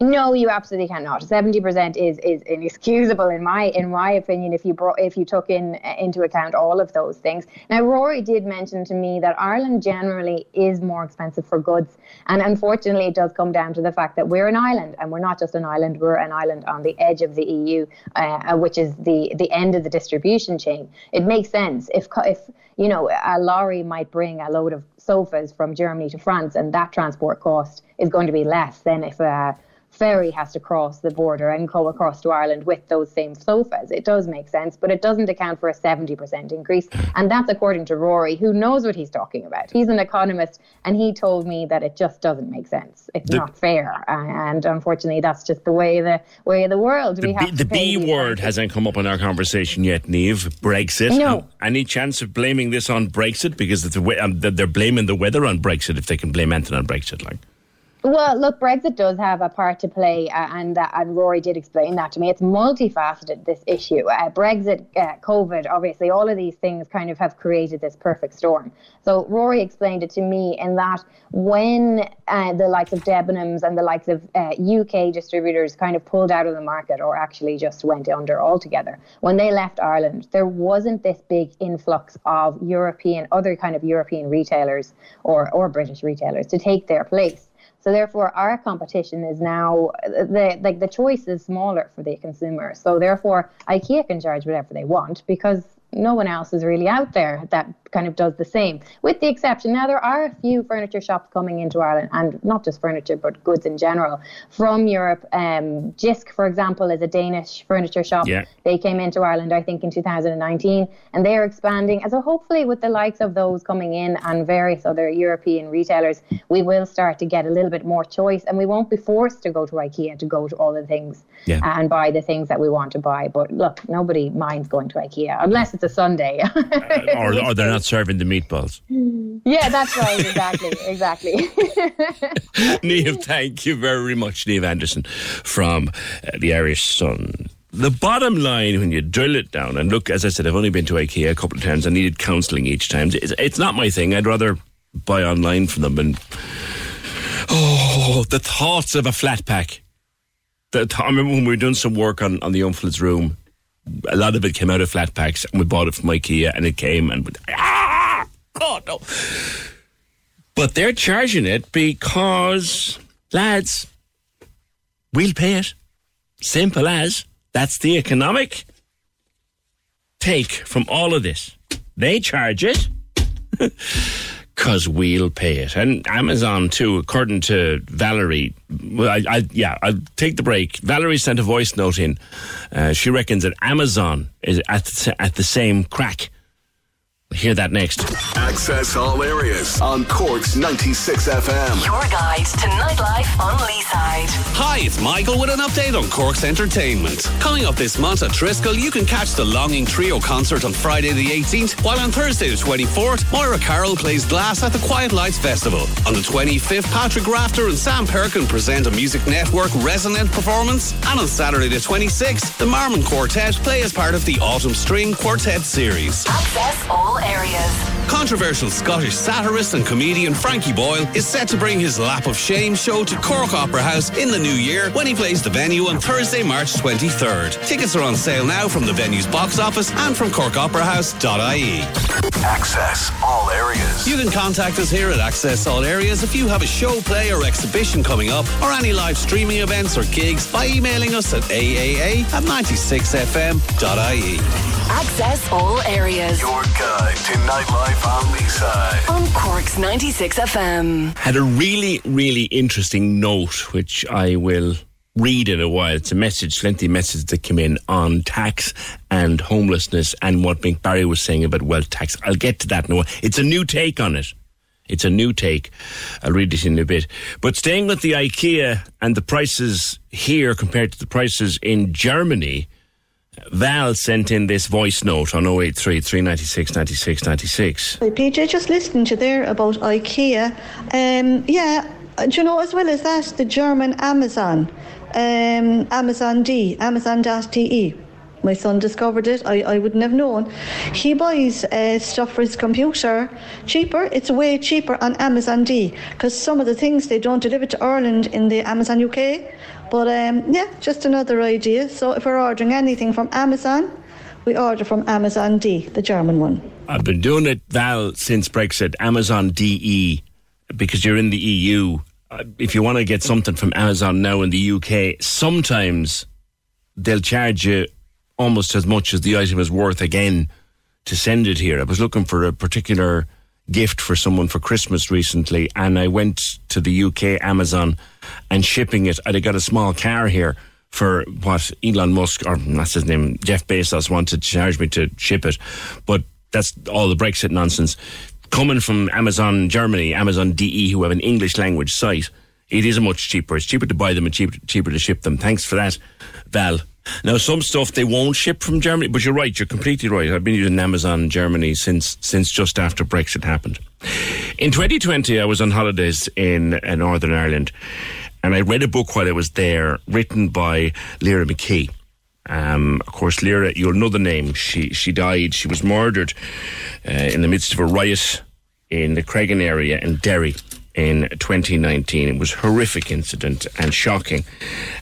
No, you absolutely cannot. Seventy percent is is inexcusable in my in my opinion. If you brought if you took in into account all of those things. Now, Rory did mention to me that Ireland generally is more expensive for goods, and unfortunately, it does come down to the fact that we're an island, and we're not just an island. We're an island on the edge of the EU, uh, which is the the end of the distribution chain. It makes sense if if you know a lorry might bring a load of sofas from Germany to France, and that transport cost is going to be less than if. Uh, ferry has to cross the border and go across to Ireland with those same sofas. It does make sense, but it doesn't account for a 70% increase. And that's according to Rory, who knows what he's talking about. He's an economist, and he told me that it just doesn't make sense. It's the, not fair. And unfortunately, that's just the way the way of the world. The, B, the B word hasn't come up in our conversation yet, Neve. Brexit. No. Any chance of blaming this on Brexit? Because it's um, they're blaming the weather on Brexit if they can blame anything on Brexit. Like. Well, look, Brexit does have a part to play, uh, and uh, and Rory did explain that to me. It's multifaceted this issue. Uh, Brexit, uh, COVID, obviously, all of these things kind of have created this perfect storm. So Rory explained it to me in that when uh, the likes of Debenhams and the likes of UK uh, distributors kind of pulled out of the market, or actually just went under altogether, when they left Ireland, there wasn't this big influx of European, other kind of European retailers or or British retailers to take their place. So therefore, our competition is now the like the choice is smaller for the consumer. So therefore, IKEA can charge whatever they want because no one else is really out there that kind of does the same, with the exception. Now, there are a few furniture shops coming into Ireland, and not just furniture, but goods in general from Europe. Um, Jysk, for example, is a Danish furniture shop. Yeah. They came into Ireland, I think, in 2019, and they are expanding. And so, hopefully, with the likes of those coming in and various other European retailers, we will start to get a little bit more choice, and we won't be forced to go to IKEA to go to all the things yeah. and buy the things that we want to buy. But look, nobody minds going to IKEA unless it's a Sunday. uh, or, or they're not serving the meatballs. Yeah, that's right. Exactly. Exactly. Neve, thank you very much, Neve Anderson from uh, the Irish Sun. The bottom line, when you drill it down, and look, as I said, I've only been to IKEA a couple of times. I needed counselling each time. It's, it's not my thing. I'd rather buy online from them. And oh, the thoughts of a flat pack. The, I remember when we were doing some work on, on the Umfle's room a lot of it came out of flat packs, and we bought it from IKEA, and it came and ah, God no. But they're charging it because, lads, we'll pay it. Simple as that's the economic take from all of this. They charge it. because we'll pay it. And Amazon, too, according to Valerie, well, I, I, yeah, I'll take the break. Valerie sent a voice note in. Uh, she reckons that Amazon is at at the same crack Hear that next. Access all areas on Cork's 96 FM. Your guide to nightlife on Leeside. Hi, it's Michael with an update on Cork's entertainment. Coming up this month at Triskel, you can catch the Longing Trio concert on Friday the 18th, while on Thursday the 24th, Moira Carroll plays Glass at the Quiet Lights Festival. On the 25th, Patrick Rafter and Sam Perkin present a Music Network resonant performance. And on Saturday the 26th, the Marmen Quartet play as part of the Autumn String Quartet series. Access all areas. controversial Scottish satirist and comedian Frankie Boyle is set to bring his Lap of Shame show to Cork Opera House in the new year when he plays the venue on Thursday, March 23rd. Tickets are on sale now from the venue's box office and from corkoperahouse.ie. Access all areas. You can contact us here at Access All Areas if you have a show, play, or exhibition coming up, or any live streaming events or gigs by emailing us at aaa at 96fm.ie. Access all areas. Your guide to nightlife on Leeside. On Cork's 96 FM. Had a really, really interesting note, which I will read in a while. It's a message, lengthy of messages that came in on tax and homelessness and what Mick Barry was saying about wealth tax. I'll get to that in a while. It's a new take on it. It's a new take. I'll read it in a bit. But staying with the IKEA and the prices here compared to the prices in Germany, Val sent in this voice note on 083 396 96 96. Hey, PJ, just listening to there about IKEA. Um, yeah, do you know as well as that the German Amazon, um, Amazon D, Amazon.de. My son discovered it. I, I wouldn't have known. He buys uh, stuff for his computer cheaper. It's way cheaper on Amazon D because some of the things they don't deliver to Ireland in the Amazon UK. But um, yeah, just another idea. So if we're ordering anything from Amazon, we order from Amazon D, the German one. I've been doing it, Val, since Brexit. Amazon DE, because you're in the EU. Uh, If you want to get something from Amazon now in the UK, sometimes they'll charge you almost as much as the item is worth again to send it here. I was looking for a particular gift for someone for Christmas recently, and I went to the UK Amazon and shipping it. I'd got a small car here for what Elon Musk, or that's his name, Jeff Bezos wanted to charge me to ship it. But that's all the Brexit nonsense. Coming from Amazon Germany, Amazon DE, who have an English language site, it is much cheaper. It's cheaper to buy them and cheaper, cheaper to ship them. Thanks for that, Val. Now, some stuff they won't ship from Germany, but you're right. You're completely right. I've been using Amazon Germany since since just after Brexit happened. In 2020, I was on holidays in uh, Northern Ireland, and I read a book while I was there, written by Lyra McKee. Um, of course, Lyra, you'll know the name. She she died. She was murdered uh, in the midst of a riot in the Creggan area in Derry in 2019. It was a horrific incident and shocking.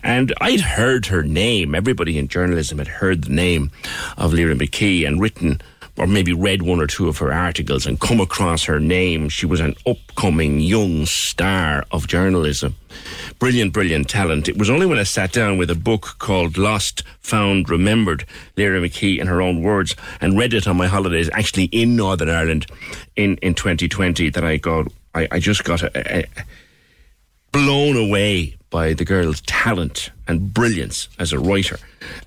And I'd heard her name. Everybody in journalism had heard the name of Lyra McKee and written or maybe read one or two of her articles and come across her name. She was an upcoming young star of journalism. Brilliant, brilliant talent. It was only when I sat down with a book called Lost, Found, Remembered, Lyra McKee in her own words, and read it on my holidays, actually in Northern Ireland in, in 2020, that I got, I, I just got a, a, blown away by the girl's talent and brilliance as a writer.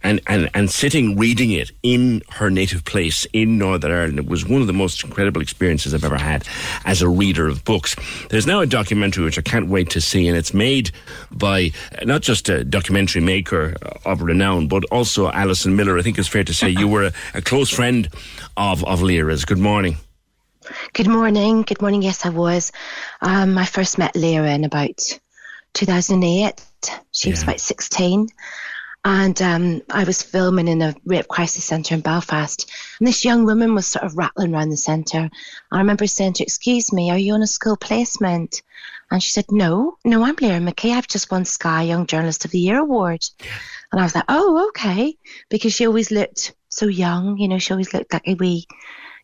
And, and, and sitting reading it in her native place in Northern Ireland, it was one of the most incredible experiences I've ever had as a reader of books. There's now a documentary which I can't wait to see, and it's made by not just a documentary maker of renown, but also Alison Miller. I think it's fair to say you were a, a close friend of, of Lyra's. Good morning. Good morning. Good morning. Yes, I was. Um, I first met Lyra in about 2008. She was about 16. And um, I was filming in a rape crisis centre in Belfast. And this young woman was sort of rattling around the centre. I remember saying to her, Excuse me, are you on a school placement? And she said, No, no, I'm Lyra McKee. I've just won Sky Young Journalist of the Year award. Yeah. And I was like, Oh, okay. Because she always looked so young, you know, she always looked like a wee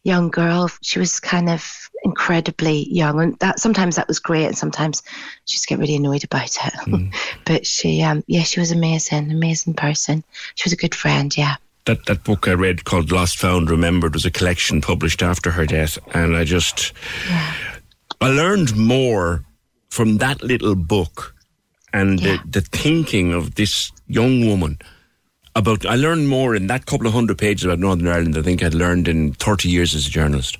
young girl. She was kind of incredibly young, and that sometimes that was great, and sometimes she just get really annoyed about it. Mm. but she, um, yeah, she was amazing, amazing person. She was a good friend. Yeah. That that book I read called Lost, Found, Remembered was a collection published after her death, and I just I learned more from that little book and the, the thinking of this young woman about I learned more in that couple of hundred pages about Northern Ireland than I think I'd learned in thirty years as a journalist.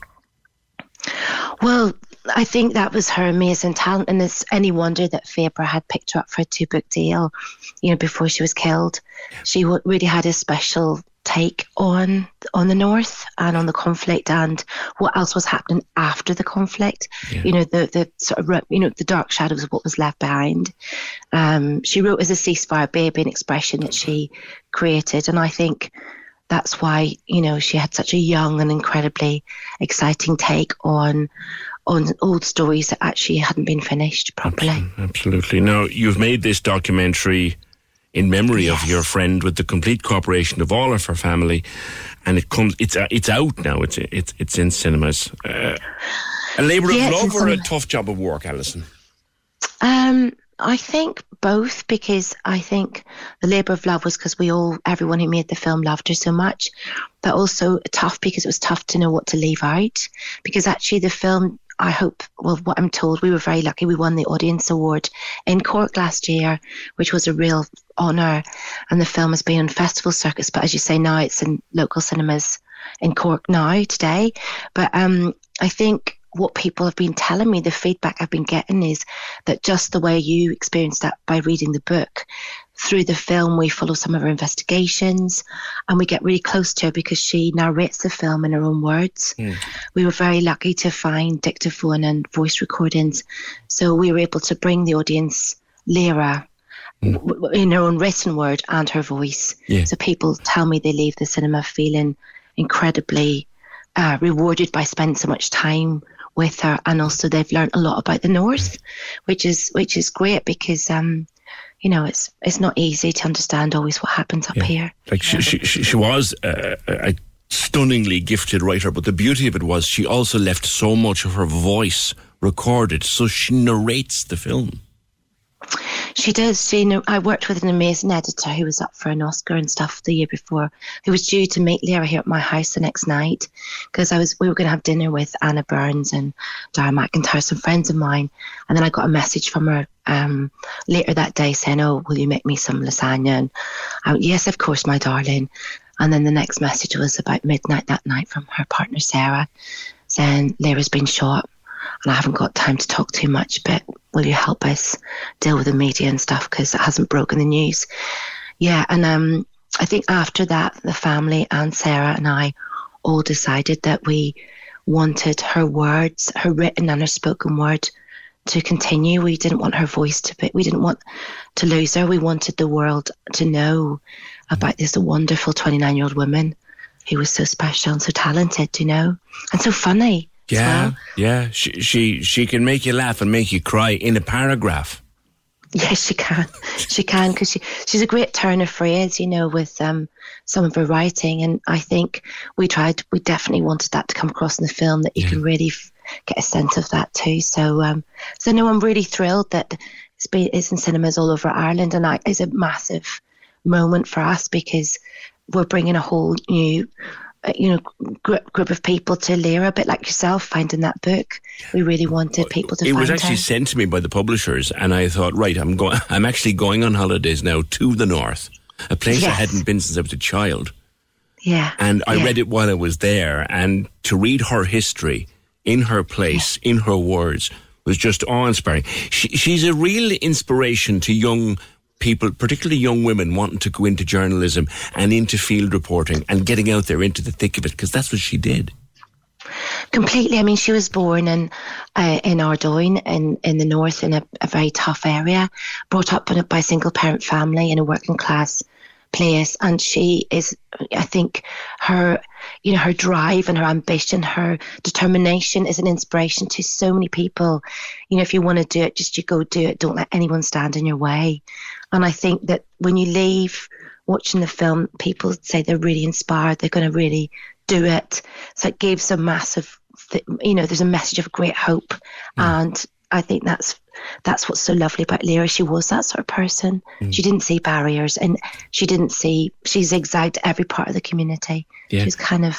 Well, I think that was her amazing talent, and it's any wonder that Faber had picked her up for a two book deal, you know, before she was killed. She really had a special take on on the north and on the conflict and what else was happening after the conflict you know the the sort of you know the dark shadows of what was left behind um, she wrote as a ceasefire baby an expression that she created and i think that's why you know she had such a young and incredibly exciting take on on old stories that actually hadn't been finished properly. Absolutely. Now, you've made this documentary in memory yes. of your friend with the complete cooperation of all of her family, and it comes. It's uh, it's out now. It's it's it's in cinemas. Uh, a labour yeah, of love or a tough job of work, Alison? Um, I think both because I think the labour of love was because we all, everyone who made the film loved her so much, but also tough because it was tough to know what to leave out. Because actually, the film I hope, well, what I'm told, we were very lucky. We won the Audience Award in Cork last year, which was a real honour. And the film has been on festival circuits, but as you say, now it's in local cinemas in Cork now, today. But um, I think what people have been telling me, the feedback I've been getting is that just the way you experienced that by reading the book, through the film, we follow some of her investigations and we get really close to her because she narrates the film in her own words. Mm. We were very lucky to find dictaphone and voice recordings. So we were able to bring the audience Lyra mm. in her own written word and her voice. Yeah. So people tell me they leave the cinema feeling incredibly uh, rewarded by spending so much time with her, and also they've learned a lot about the north, which is which is great because um, you know it's it's not easy to understand always what happens up yeah. here. Like she, she, she was uh, a stunningly gifted writer, but the beauty of it was she also left so much of her voice recorded, so she narrates the film. She does. She, know, I worked with an amazing editor who was up for an Oscar and stuff the year before, who was due to meet Lyra here at my house the next night because I was we were going to have dinner with Anna Burns and Dara McIntyre, some friends of mine, and then I got a message from her um, later that day saying, "Oh, will you make me some lasagna?" And I went, "Yes, of course, my darling." And then the next message was about midnight that night from her partner Sarah, saying Lyra's been shot and I haven't got time to talk too much, but will you help us deal with the media and stuff because it hasn't broken the news? Yeah, and um, I think after that, the family and Sarah and I all decided that we wanted her words, her written and her spoken word, to continue. We didn't want her voice to be, we didn't want to lose her. We wanted the world to know about this wonderful 29 year old woman who was so special and so talented, you know, and so funny. Yeah, well. yeah. She, she she can make you laugh and make you cry in a paragraph. Yes, she can. She can because she she's a great turn of phrase, you know, with um, some of her writing. And I think we tried, we definitely wanted that to come across in the film that you yeah. can really f- get a sense of that too. So, um, so no, I'm really thrilled that it's, been, it's in cinemas all over Ireland, and I, it's a massive moment for us because we're bringing a whole new Uh, you know group, group of people to Lyra, a bit like yourself finding that book. We really wanted people to. It was her. actually sent to me by the publishers, and I thought, right, I'm going. I'm actually going on holidays now to the north, a place yes. I hadn't been since I was a child. Yeah, and I yeah. read it while I was there, and to read her history in her place, yeah. in her words, was just awe-inspiring. She, she's a real inspiration to young people, particularly young women, wanting to go into journalism and into field reporting and getting out there into the thick of it because that's what she did. Completely. I mean, she was born in uh, in Ardoyne in, in the north in a, a very tough area, brought up a, by a single parent family in a working class place and she is i think her you know her drive and her ambition her determination is an inspiration to so many people you know if you want to do it just you go do it don't let anyone stand in your way and i think that when you leave watching the film people say they're really inspired they're going to really do it so it gives a massive you know there's a message of great hope mm. and I think that's that's what's so lovely about Lyra. She was that sort of person. Mm. She didn't see barriers, and she didn't see she zigzagged every part of the community. Yeah. She was kind of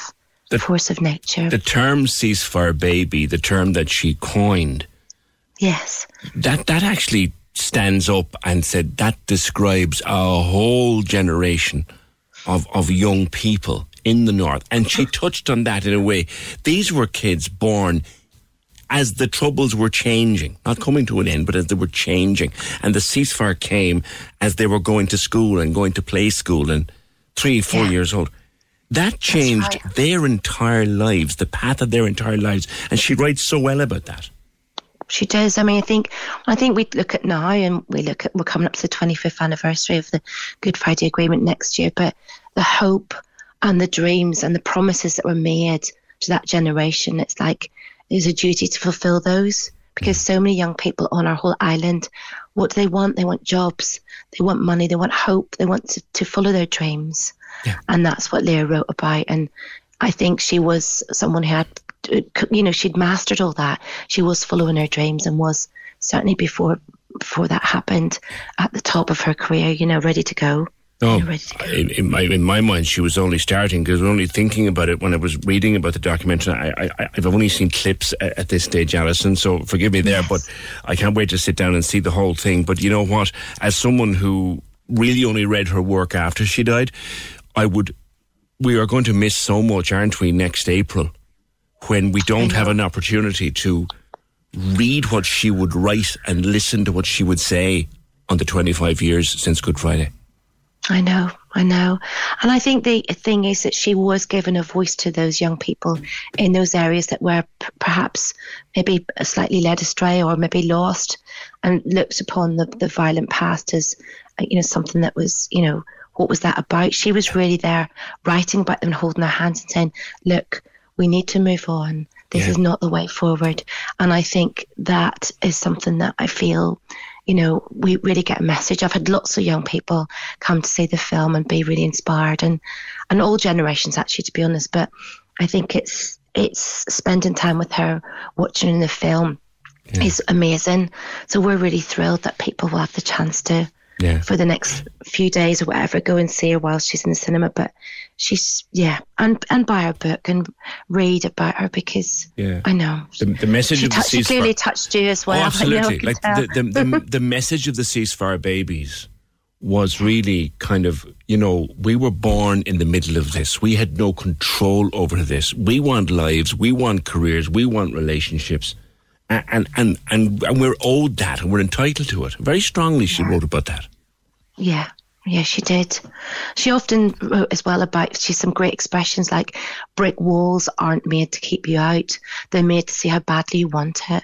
the force of nature. The term "ceasefire baby," the term that she coined. Yes. That that actually stands up and said that describes a whole generation of of young people in the north, and she touched on that in a way. These were kids born as the troubles were changing, not coming to an end, but as they were changing. And the ceasefire came as they were going to school and going to play school and three, four yeah. years old. That changed right. their entire lives, the path of their entire lives. And she writes so well about that. She does. I mean, I think I think we look at now, and we look at we're coming up to the 25th anniversary of the Good Friday Agreement next year. But the hope and the dreams and the promises that were made to that generation. It's like there's a duty to fulfill those because so many young people on our whole island, what do they want? They want jobs, they want money, they want hope, they want to, to follow their dreams. Yeah. And that's what Leah wrote about. And I think she was someone who had, Uh, you know, she'd mastered all that. She was following her dreams and was certainly before before that happened at the top of her career, you know, ready to go. Oh, no, in, in, my in my mind, she was only starting because only thinking about it when I was reading about the documentary. I, I I've only seen clips at, at this stage, Alison. So forgive me there, but I can't wait to sit down and see the whole thing. But you know what? As someone who really only read her work after she died, I would. We are going to miss so much, aren't we? Next April, when we don't have an opportunity to read what she would write and listen to what she would say on the 25 years since Good Friday. I know, I know. And I think the thing is that she was given a voice to those young people in those areas that were p- perhaps maybe slightly led astray or maybe lost and looked upon the, the violent past as, uh, you know, something that was, you know, what was that about? She was really there writing about them and holding their hands and saying, look, we need to move on. This Yeah. is not the way forward. And I think that is something that I feel, you know, we really get a message. I've had lots of young people come to see the film and be really inspired and, and all generations actually, to be honest. But I think it's, it's spending time with her, watching the film is amazing. So we're really thrilled that people will have the chance to, Yeah. for the next few days or whatever, go and see her while she's in the cinema. But she's yeah, and and buy her book and read about her because Yeah. I know The, the message she, of the touched, she ceasefire. clearly touched you as well. Oh, absolutely. like the, the, the, the message of the ceasefire babies was really kind of, you know, we were born in the middle of this. We had no control over this. We want lives, we want careers, we want relationships. And, and, and, and we're owed that and we're entitled to it. Very strongly, she wrote about that. Yeah, yeah, she did. She often wrote as well about she's some great expressions like brick walls aren't made to keep you out; they're made to see how badly you want it.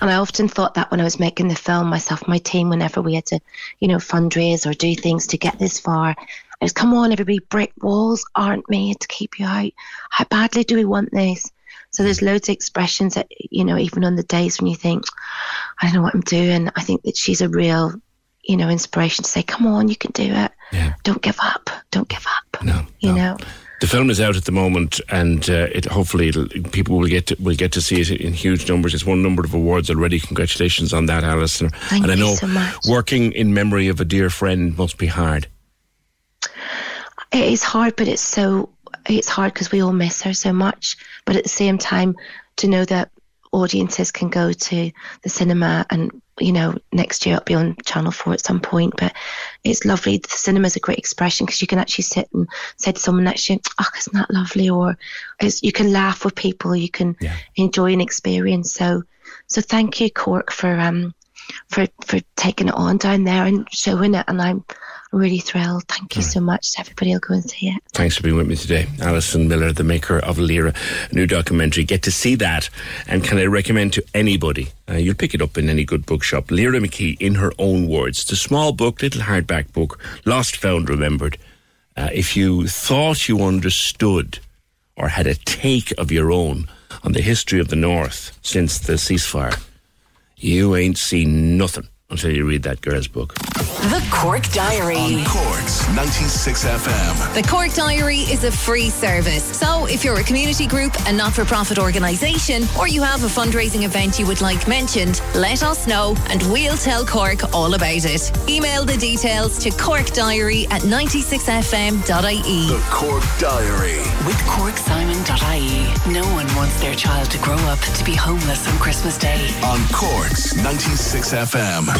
And I often thought that when I was making the film, myself, my team, whenever we had to, you know, fundraise or do things to get this far, it was come on, everybody, brick walls aren't made to keep you out. How badly do we want this? So there's loads of expressions that, you know, even on the days when you think, I don't know what I'm doing, I think that she's a real, you know, inspiration to say, come on, you can do it. Yeah. Don't give up. Don't give up. No. You know? The film is out at the moment, and uh, it hopefully it'll, people will get to, will get to see it in huge numbers. It's won a number of awards already. Congratulations on that, Alison. Thank and I know so working in memory of a dear friend must be hard. It is hard, but it's so it's hard because we all miss her so much. But at the same time, to know that audiences can go to the cinema and you know next year it'll be on Channel Four at some point. But it's lovely. The cinema is a great expression because you can actually sit and say to someone next to you, "Oh, isn't that lovely?" Or it's, you can laugh with people. You can enjoy an experience. So, so thank you, Cork, for um for for taking it on down there and showing it. And I'm really thrilled. Thank you so much to everybody who'll go and see it. Thanks for being with me today. Alison Millar, the maker of Lyra, a new documentary. Get to see that. And can I recommend to anybody? Uh, you'll pick it up in any good bookshop. Lyra McKee, in her own words. It's a small book, little hardback book, lost, found, remembered. Uh, if you thought you understood or had a take of your own on the history of the North since the ceasefire, you ain't seen nothing until you read that girl's book. The Cork Diary. On Cork's 96 FM. The Cork Diary is a free service. So if you're a community group, a not for profit organisation, or you have a fundraising event you would like mentioned, let us know and we'll tell Cork all about it. Email the details to corkdiary at 96fm.ie. The Cork Diary. With CorkSimon.ie, no one wants their child to grow up to be homeless on Christmas Day. On Cork's 96 FM.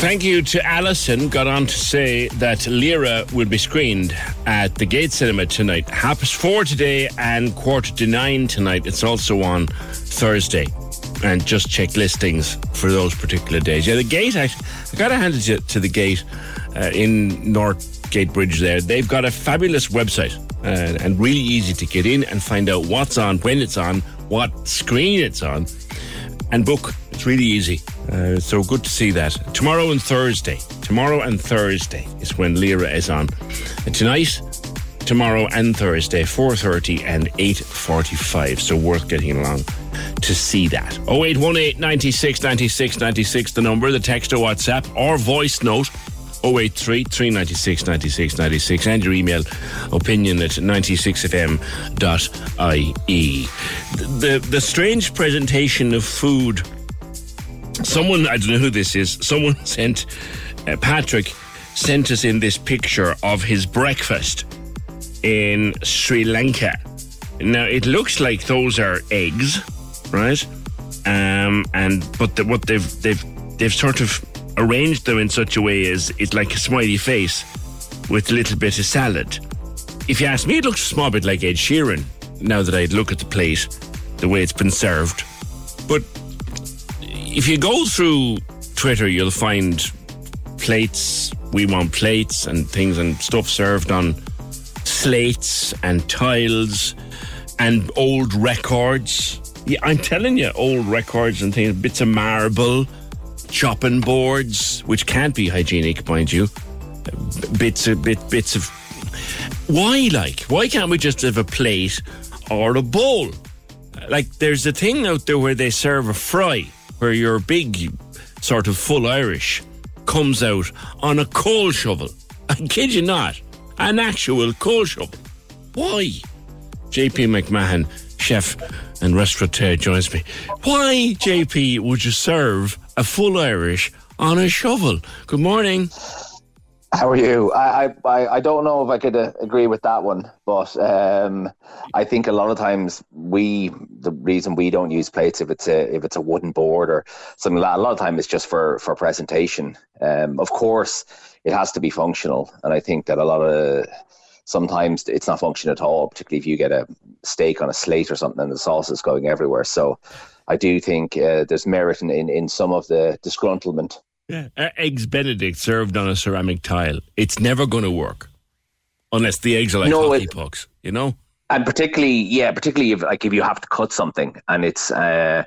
Thank you to Alison. Got on to say that Lyra will be screened at the Gate Cinema tonight. Half past four today and quarter to nine tonight. It's also on Thursday. and just check listings for those particular days. Yeah, the gate, I, I got to hand it to, the gate uh, in North Gate Bridge there. They've got a fabulous website uh, and really easy to get in and find out what's on, when it's on, what screen it's on, and book. It's really easy. Uh, so good to see that. Tomorrow and Thursday. Tomorrow and Thursday is when Lyra is on. And tonight, tomorrow and Thursday, 4.30 and 8.45. So worth getting along to see that. 0818 96 96 96, the number, the text or WhatsApp or voice note. 083 396 96 96 and your email opinion at 96fm.ie. The, the strange presentation of food. Someone, I don't know who this is, someone sent, uh, Patrick sent us in this picture of his breakfast in Sri Lanka. Now, it looks like those are eggs, right? Um, and but the, what they've they've they've sort of arranged them in such a way as it's like a smiley face with a little bit of salad. If you ask me, it looks a small bit like Ed Sheeran. Now that I look at the plate, the way it's been served, but if you go through Twitter, you'll find plates. We want plates and things and stuff served on slates and tiles and old records. Yeah, I'm telling you, old records and things, bits of marble, chopping boards, which can't be hygienic, mind you. Bits of bit, bits of. Why, like? Why can't we just have a plate or a bowl? Like, there's a thing out there where they serve a fry, where your big, sort of full Irish comes out on a coal shovel. I kid you not, an actual coal shovel. Why? JP McMahon, chef and restaurateur, joins me. Why, JP, would you serve a full Irish on a shovel? Good morning. How are you? I I, I don't know if I could uh, agree with that one, but um, I think a lot of times we the reason we don't use plates if it's a if it's a wooden board or something like that, a lot of time it's just for for presentation. Um, of course, it has to be functional, and I think that a lot of sometimes it's not functional at all, particularly if you get a steak on a slate or something and the sauce is going everywhere. So I do think uh, there's merit in, in, in some of the disgruntlement. Yeah, eggs Benedict served on a ceramic tile. It's never going to work. Unless the eggs are like no, hockey it, pucks, you know? and particularly yeah particularly if like if you have to cut something. And it's uh,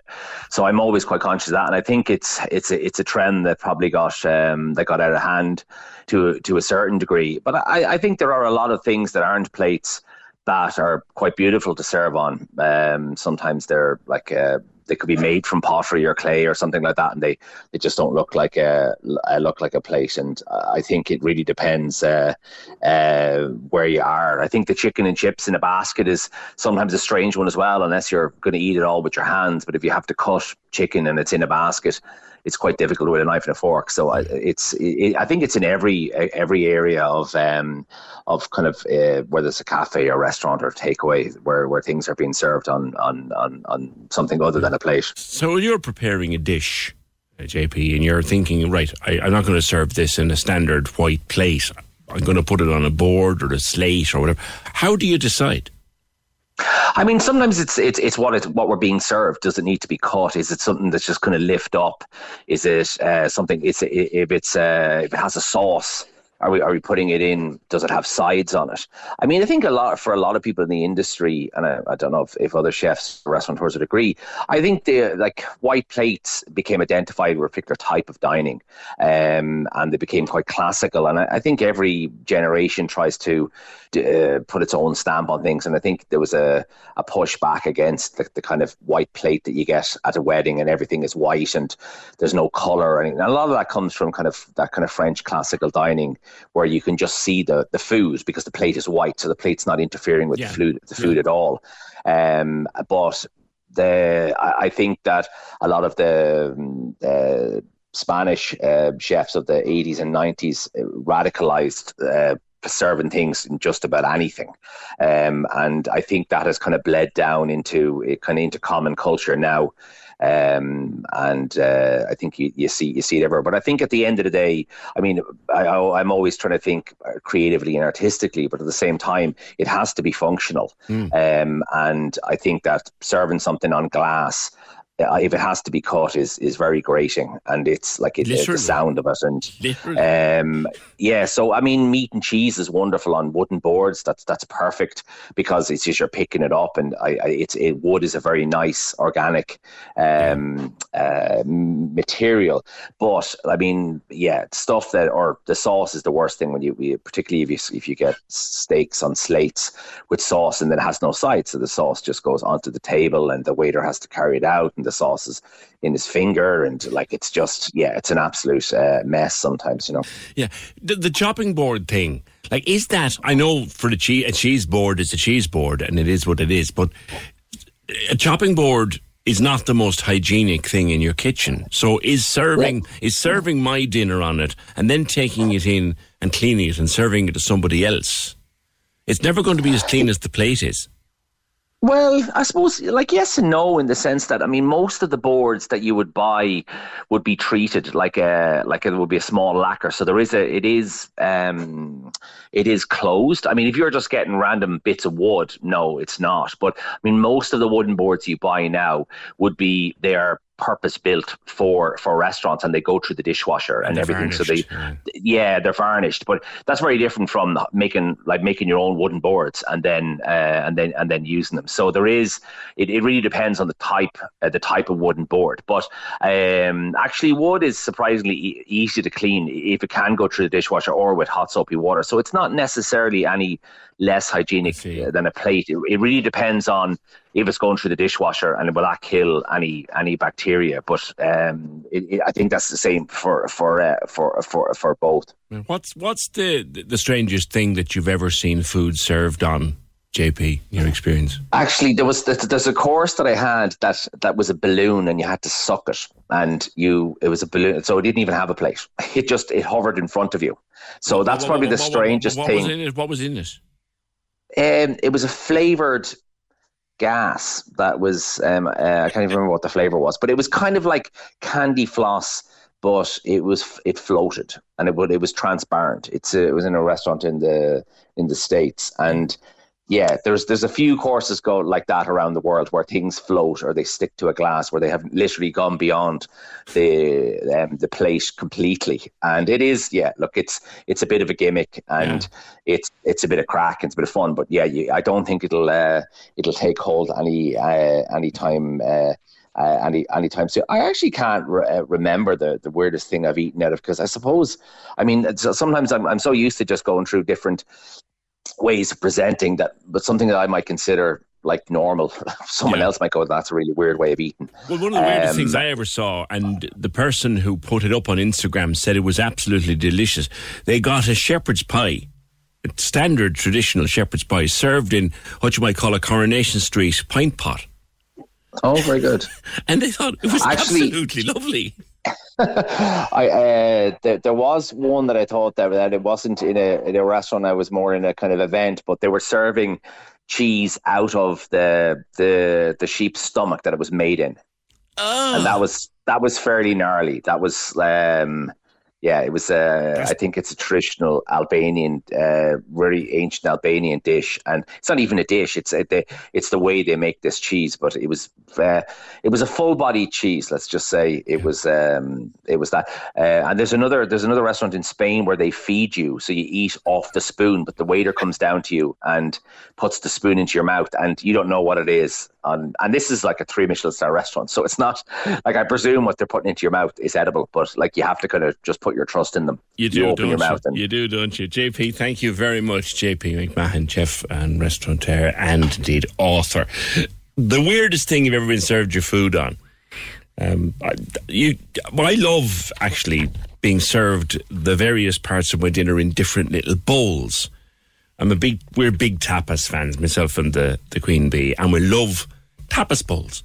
so i'm always quite conscious of that. And i think it's it's a, it's a trend that probably got um, that got out of hand to to a certain degree. But i i think there are a lot of things that aren't plates that are quite beautiful to serve on. Um, sometimes they're like uh, they could be made from pottery or clay or something like that, and they, they just don't look like a, look like a plate. And I think it really depends uh, uh, where you are. I think the chicken and chips in a basket is sometimes a strange one as well, unless you're going to eat it all with your hands. But if you have to cut chicken and it's in a basket, it's quite difficult with a knife and a fork. So it's it, I think it's in every every area of um, of kind of uh, whether it's a cafe or restaurant or takeaway where, where things are being served on, on on on something other than a plate. So you're preparing a dish. Uh, JP, and you're thinking, right, I, I'm not going to serve this in a standard white plate. I'm going to put it on a board or a slate or whatever. How do you decide? I mean, sometimes it's it's it's what it what we're being served. Does it need to be cut? Is it something that's just going to lift up? Is it uh, something? It's if it's uh, if it has a sauce are we are we putting it in? Does it have sides on it? I mean, I think a lot for a lot of people in the industry, and I, I don't know if, if other chefs restaurateurs would agree. I think the like white plates became identified with a particular type of dining, um, and they became quite classical. And I, I think every generation tries to uh, put its own stamp on things. And I think there was a a pushback against the, the kind of white plate that you get at a wedding, and everything is white and there's no color. And a lot of that comes from kind of that kind of French classical dining where you can just see the, the food because the plate is white, so the plate's not interfering with yeah. the food the food yeah. at all. Um, but the I, I, think that a lot of the uh, Spanish uh, chefs of the 80s and 90s radicalized uh, serving things in just about anything. Um, and I think that has kind of bled down into kind of into common culture now. Um, and uh, I think you, you see you see it everywhere. But I think at the end of the day, I mean, I, am always trying to think creatively and artistically, but at the same time, it has to be functional. Mm. Um, and I think that serving something on glass uh, if it has to be cut, is is very grating, and it's like it, the sound of it, and um, yeah. So I mean, meat and cheese is wonderful on wooden boards. That's that's perfect because it's just you're picking it up, and I, I it's it wood is a very nice organic um, uh, material. But I mean, yeah, stuff that or the sauce is the worst thing when you, particularly if you if you get steaks on slates with sauce and then it has no sides, so the sauce just goes onto the table and the waiter has to carry it out and the sauce is in his finger and like it's just yeah it's an absolute uh, mess sometimes you know yeah the, the chopping board thing like is that i know for the cheese a cheese board is a cheese board and it is what it is but a chopping board is not the most hygienic thing in your kitchen. So is serving is serving my dinner on it and then taking it in and cleaning it and serving it to somebody else. It's never going to be as clean as the plate is. Well, I suppose, like yes and no, in the sense that I mean, most of the boards that you would buy would be treated like a like it would be a small lacquer. So there is a it is um it is closed. I mean, if you're just getting random bits of wood, no, it's not. But I mean, most of the wooden boards you buy now would be they are purpose built for for restaurants and they go through the dishwasher and, and everything so they yeah. yeah. they're varnished but that's very different from making like making your own wooden boards and then uh, and then and then using them so there is it, it really depends on the type uh, the type of wooden board but um, actually wood is surprisingly e- easy to clean if it can go through the dishwasher or with hot soapy water so it's not necessarily any less hygienic than a plate. It, it, really depends on if it's going through the dishwasher and it will that kill any any bacteria. But um, it, it, I think that's the same for for uh, for for for both. What's what's the the strangest thing that you've ever seen food served on? JP, your experience? Actually, there was there's a course that I had that that was a balloon, and you had to suck it, and you it was a balloon, so it didn't even have a plate. It just it hovered in front of you. So that's what, probably what, the strangest what, thing. Was in it? What was in it? Um, it was a flavored gas that was um, uh, I can't even remember what the flavor was, but it was kind of like candy floss, but it was it floated and it would it was transparent. It's a, it was in a restaurant in the in the states and yeah, there's there's a few courses go like that around the world where things float or they stick to a glass where they have literally gone beyond the um, the plate completely. And it is, yeah, look, it's it's a bit of a gimmick and yeah. it's it's a bit of crack and it's a bit of fun. But yeah, you, I don't think it'll uh, it'll take hold any uh, any time. Uh, uh, any anytime soon. I actually can't re- uh, remember the, the weirdest thing I've eaten out of because I suppose I mean sometimes I'm I'm so used to just going through different ways of presenting that, but something that I might consider like normal. Someone yeah. else might go, that's a really weird way of eating. Well, one of the weirdest um, things I ever saw, and the person who put it up on Instagram said it was absolutely delicious. They got a shepherd's pie, a standard traditional shepherd's pie, served in what you might call a Coronation Street pint pot. Oh, very good. and they thought it was Actually, absolutely lovely. I uh, there, there was one that I thought that, that it wasn't in a in a restaurant. I was more in a kind of event, but they were serving cheese out of the the the sheep's stomach that it was made in, oh. and that was that was fairly gnarly. That was um, yeah, it was. Uh, I think it's a traditional Albanian, uh, very ancient Albanian dish, and it's not even a dish. It's a, uh, it's the way they make this cheese. But it was uh, it was a full body cheese. Let's just say it was um, it was that. Uh, and there's another there's another restaurant in Spain where they feed you, so you eat off the spoon, but the waiter comes down to you and puts the spoon into your mouth, and you don't know what it is. On and this is like a three Michelin star restaurant, so it's not like I presume what they're putting into your mouth is edible, but like you have to kind of just put put your trust in them. You do, you open your mouth you? you do, don't you? JP, thank you very much, JP McMahon, chef and restaurateur, and indeed author. The weirdest thing you've ever been served your food on. Um, I, you, well, I love actually being served the various parts of my dinner in different little bowls. I'm a big, we're big tapas fans, myself and the, the Queen Bee, and we love tapas bowls.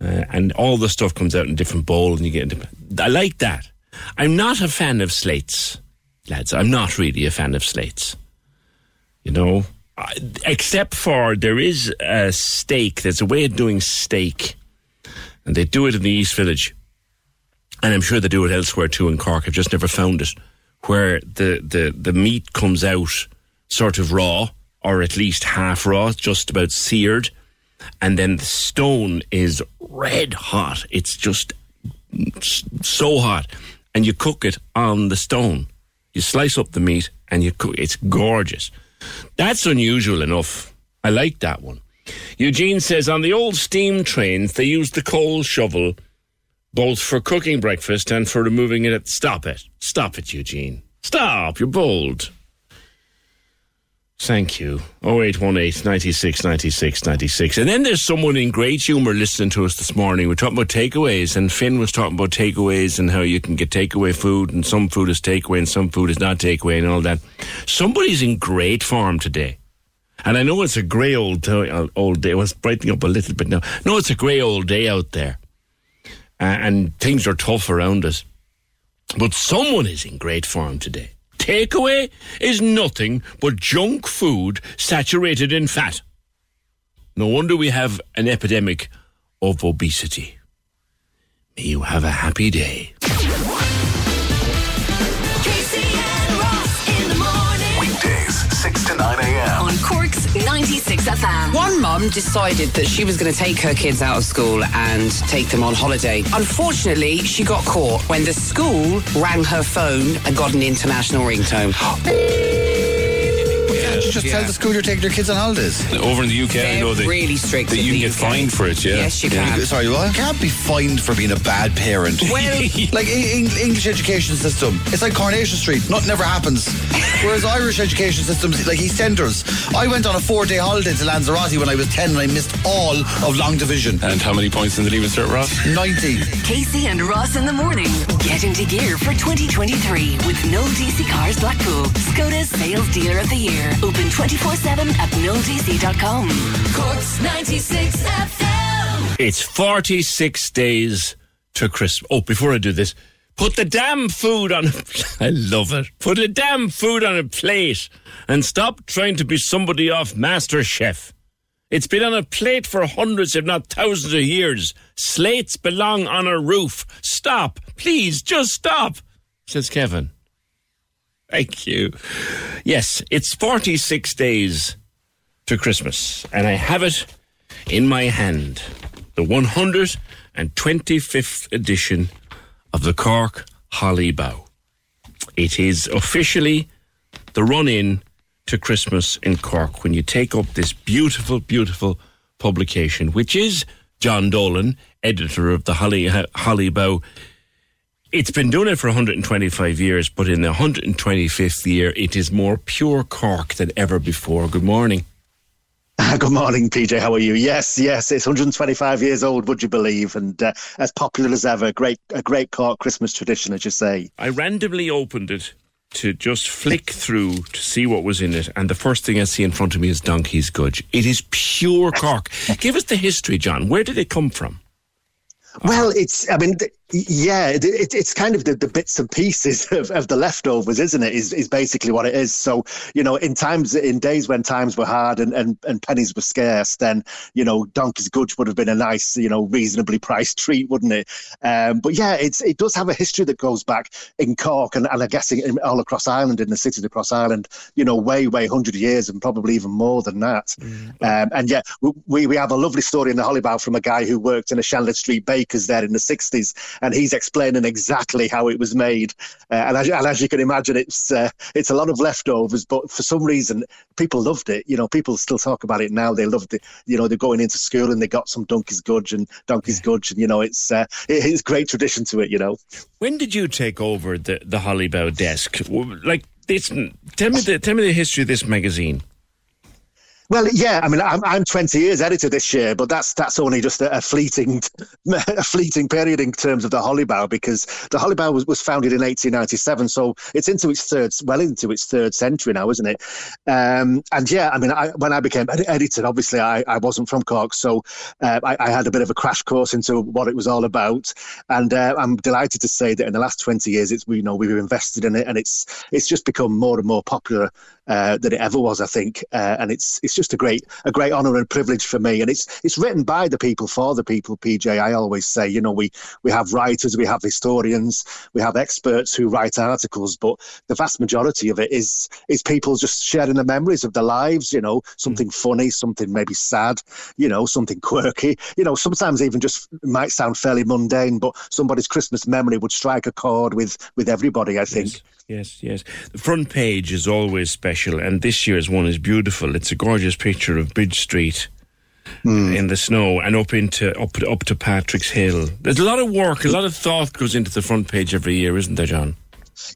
Uh, and all the stuff comes out in different bowls, and you get into. I like that. I'm not a fan of slates, lads. I'm not really a fan of slates. You know, except for there is a steak. There's a way of doing steak, and they do it in the East Village, and I'm sure they do it elsewhere too in Cork. I've just never found it, where the the the meat comes out sort of raw, or at least half raw, just about seared, and then the stone is red hot. It's just so hot, and you cook it on the stone. You slice up the meat and you cook. It's gorgeous. That's unusual enough. I like that one. Eugene says on the old steam trains they used the coal shovel both for cooking breakfast and for removing it. Stop it. Stop it, Eugene. Stop. You're bold. Thank you. 0818 96 96 96. And then there's someone in great humour listening to us this morning. We're talking about takeaways, and Finn was talking about takeaways and how you can get takeaway food, and some food is takeaway and some food is not takeaway, and all that. Somebody's in great form today. And I know it's a grey old, uh, old day. It was brightening up a little bit now. No, it's a grey old day out there. Uh, and things are tough around us. But someone is in great form today. Takeaway is nothing but junk food saturated in fat. No wonder we have an epidemic of obesity. May you have a happy day. 96 FM. One mum decided that she was going to take her kids out of school and take them on holiday. Unfortunately, she got caught when the school rang her phone and got an international ringtone. just tell the school you're taking your kids on holidays. Over in the UK, I know that, really strict that you can get fined for it, yeah. Yes, you can. Sorry, what? You can't be fined for being a bad parent. Well- like in, in English education system, it's like Coronation Street. Nothing ever happens. Whereas Irish education systems, like EastEnders, I went on a four-day holiday to Lanzarote when I was ten, and I missed all of long division. And how many points in the leave cert, Ross? Ninety. Casey and Ross in the morning. Get into gear for 2023 with No DC Cars Blackpool. Skoda's sales dealer of the year. Open 24 7 at nodc.com. Cork's 96 FM. It's 46 days to Christmas. Oh, before I do this, put the damn food on. A, I love it. Put the damn food on a plate and stop trying to be somebody off Master Chef. It's been on a plate for hundreds, if not thousands of years. Slates belong on a roof. Stop. Please, just stop, says Kevin. Thank you. Yes, it's 46 days to Christmas, and I have it in my hand the 125th edition of the Cork Holly Bough. It is officially the run in to Christmas in Cork when you take up this beautiful, beautiful publication, which is John Dolan, editor of the Holly, Holly. It's been doing it for 125 years, but in the 125th year, it is more pure Cork than ever before. Good morning. Good morning, PJ. How are you? Yes, yes, it's 125 years old. Would you believe? And uh, as popular as ever. Great, a great Cork Christmas tradition, as you say. I randomly opened it to just flick through to see what was in it, and the first thing I see in front of me is Donkey's Gudge. It is pure Cork. Give us the history, John. Where did it come from? Well, it's, I mean, yeah, it, it, it's kind of the, the bits and pieces of, of the leftovers, isn't it? Is, is basically what it is. So, you know, in times, in days when times were hard and, and, and pennies were scarce, then, you know, Donkey's Gudge would have been a nice, you know, reasonably priced treat, wouldn't it? Um, but yeah, it's, it does have a history that goes back in Cork and, and I guess in, all across Ireland, in the cities across Ireland, you know, way, way 100 years and probably even more than that. Um, and yeah, we, we have a lovely story in the Holly Bough from a guy who worked in a Chandler Street Bakers there in the 60s, and he's explaining exactly how it was made. Uh, and, as, and as you can imagine, it's uh, it's a lot of leftovers, but for some reason, people loved it. You know, people still talk about it now. They loved it. You know, they're going into school and they got some Donkey's Gudge and Donkey's Gudge, and you know, it's uh, it, it's great tradition to it. You know. When did you take over the the Holly Bough desk? Like this, tell me the tell me the history of this magazine. Well, yeah, I mean, I'm, I'm 20 years editor this year, but that's that's only just a, a fleeting a fleeting period in terms of the Holly Bough because the Holly Bough was, was founded in 1897, so it's into its third, well into its third century now, isn't it? Um, and yeah, I mean, I, when I became ed- editor, obviously I, I wasn't from Cork, so uh, I, I had a bit of a crash course into what it was all about, and uh, I'm delighted to say that in the last 20 years, it's you know we've invested in it, and it's it's just become more and more popular uh, than it ever was, I think, uh, and it's it's just just a great a great honour and privilege for me. And it's it's written by the people for the people. PJ, I always say, you know, we we have writers, we have historians, we have experts who write articles, but the vast majority of it is is people just sharing the memories of their lives. You know, something mm. funny, something maybe sad, you know, something quirky. You know, sometimes even just might sound fairly mundane, but somebody's Christmas memory would strike a chord with with everybody. I think. Yes. Yes, yes. The front page is always special, and this year's one is beautiful. It's a gorgeous picture of Bridge Street mm. in the snow and up into up up to Patrick's Hill. There's a lot of work, a lot of thought goes into the front page every year, isn't there, John?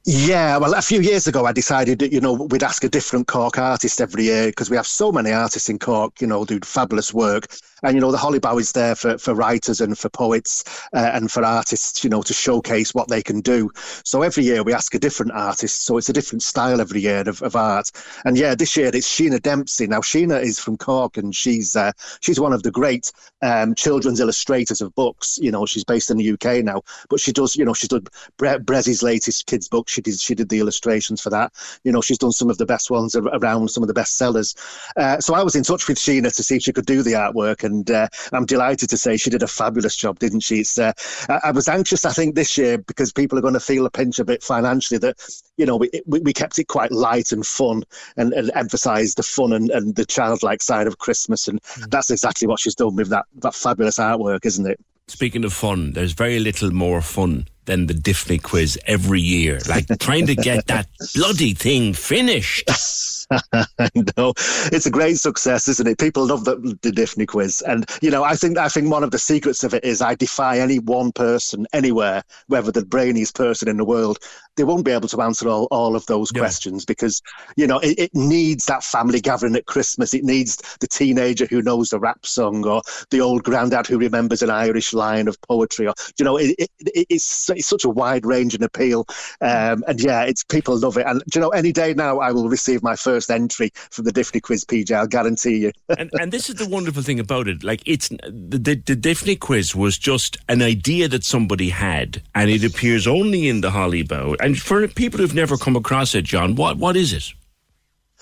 Yeah, well, a few years ago, I decided that, you know, we'd ask a different Cork artist every year because we have so many artists in Cork, you know, do fabulous work. And, you know, the Holly Bough is there for, for writers and for poets uh, and for artists, you know, to showcase what they can do. So every year we ask a different artist. So it's a different style every year of, of art. And yeah, this year it's Sheena Dempsey. Now, Sheena is from Cork and she's uh, she's one of the great um, children's illustrators of books. You know, she's based in the UK now, but she does, you know, she's done Bre- Brezzy's latest kids' book. She did, she did the illustrations for that. You know, she's done some of the best ones around, some of the best sellers. Uh, so I was in touch with Sheena to see if she could do the artwork and uh, I'm delighted to say she did a fabulous job, didn't she? It's, uh, I, was anxious, I think, this year because people are going to feel a pinch a bit financially that, you know, we, we, we kept it quite light and fun and, and emphasised the fun and, and the childlike side of Christmas. And mm. that's exactly what she's done with that, that fabulous artwork, isn't it? Speaking of fun, there's very little more fun than the Diffney quiz every year. Like trying to get that bloody thing finished. I know it's a great success, isn't it? People love the, the Diffney quiz, and you know, I think I think one of the secrets of it is I defy any one person anywhere, whether the brainiest person in the world, they won't be able to answer all, all of those questions because you know it, it, needs that family gathering at Christmas. It needs the teenager who knows the rap song or the old granddad who remembers an Irish line of poetry, or you know, it, it, it's it's such a wide range and appeal, um, and yeah, it's people love it. And you know, any day now I will receive my first first entry from the Diffney quiz, PJ. I'll guarantee you. and, and this is the wonderful thing about it. Like it's the, the, the Diffney quiz was just an idea that somebody had, and it appears only in the Holly Bough. And for people who've never come across it, John, what what is it?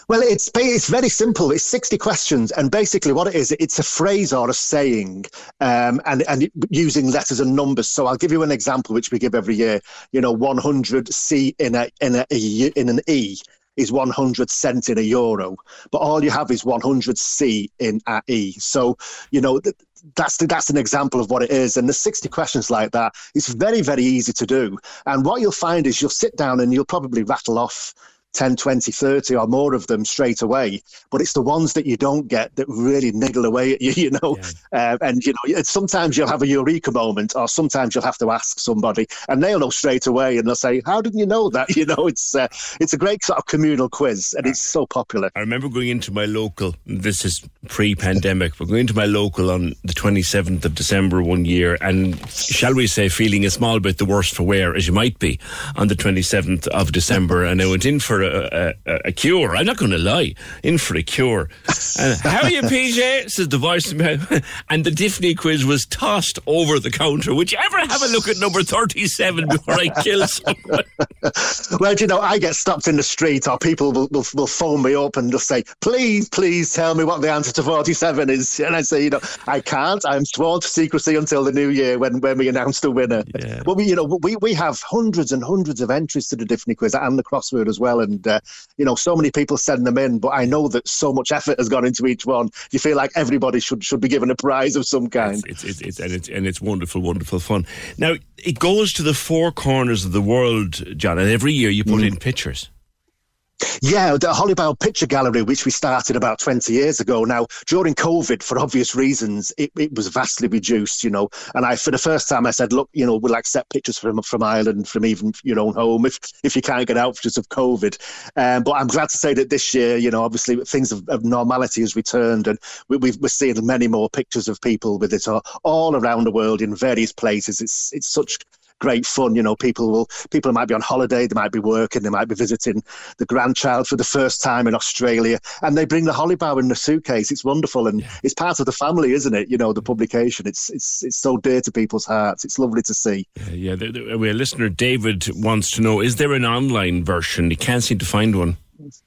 Well, it's it's very simple. It's sixty questions, and basically what it is, it's a phrase or a saying, um, and and using letters and numbers. So I'll give you an example, which we give every year. You know, one hundred C in a in a in an E is 100 cent in a euro, but all you have is 100 C in a E. So, you know, that's the, that's an example of what it is. And the 60 questions like that, it's very, very easy to do. And what you'll find is you'll sit down and you'll probably rattle off 10, 20, 30 or more of them straight away. But it's the ones that you don't get that really niggle away at you, you know. Yeah. Uh, and, you know, sometimes you'll have a eureka moment or sometimes you'll have to ask somebody and they'll know straight away and they'll say, How didn't you know that? You know, it's uh, it's a great sort of communal quiz and it's so popular. I remember going into my local, this is pre pandemic, but going into my local on the 27th of December one year and, shall we say, feeling a small bit the worse for wear, as you might be, on the 27th of December. and I went in for a, a, a cure. I'm not going to lie, in for a cure. Uh, and how are you, PJ? Says the voice. And the Diffney quiz was tossed over the counter. Would you ever have a look at number 37 before I kill someone? well, you know, I get stopped in the street or people will, will, will phone me up and just say, please, please tell me what the answer to 47 is. And I say, you know, I can't. I'm sworn to secrecy until the new year when, when we announce the winner. Yeah. But we, you know, we, we have hundreds and hundreds of entries to the Diffney quiz and the crossword as well. And uh, you know, so many people send them in, but I know that so much effort has gone into each one. You feel like everybody should should be given a prize of some kind. It's, it's, it's, and it's and it's wonderful, wonderful fun. Now it goes to the four corners of the world, John, and every year you put mm. in pictures. Yeah, the Holly Bough Picture Gallery, which we started about 20 years ago. Now, during COVID, for obvious reasons, it, it was vastly reduced, you know. And I, for the first time, I said, look, you know, we'll accept pictures from from Ireland, from even your own home, if if you can't get out because of COVID. Um, but I'm glad to say that this year, you know, obviously things of, of normality has returned, and we, we are seeing many more pictures of people with it all, all around the world in various places. It's it's such great fun. You know, people will people might be on holiday, they might be working, they might be visiting the grandchild for the first time in Australia, and they bring the holly bough in the suitcase. It's wonderful, and yeah. it's part of the family, isn't it? You know, the publication. It's it's it's so dear to people's hearts. It's lovely to see. Yeah, yeah. The, the, listener David wants to know: Is there an online version? He can't seem to find one.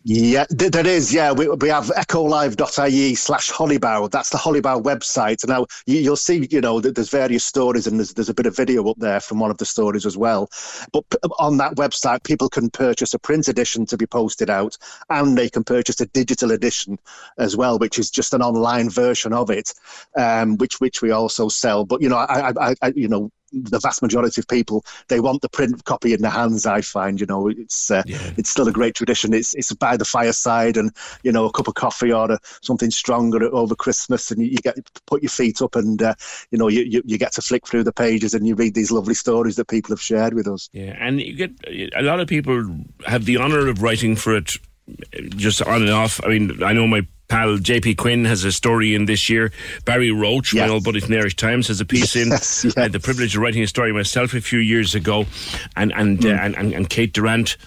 Yeah, there is. Yeah, we, we have echolive.ie slash hollybough. That's the Holly Bough website. Now you, will see, you know, that there's various stories and there's, there's a bit of video up there from one of the stories as well. But on that website, people can purchase a print edition to be posted out and they can purchase a digital edition as well, which is just an online version of it, um, which which we also sell. But, you know, I, I, I you know, the vast majority of people they want the print copy in their hands. I find, you know, it's uh, yeah. it's still a great tradition. It's it's by the fireside and you know a cup of coffee or a, something stronger over Christmas, and you, you, get put your feet up and uh, you know you, you, you get to flick through the pages and you read these lovely stories that people have shared with us. Yeah, and you get a lot of people have the honour of writing for it just on and off. I mean, I know my pal JP Quinn has a story in this year. Barry Roche, yes. my old buddy from the Irish Times, has a piece in. Yes, yes. I had the privilege of writing a story myself a few years ago, and and mm. uh, and, and, and, Kate Durant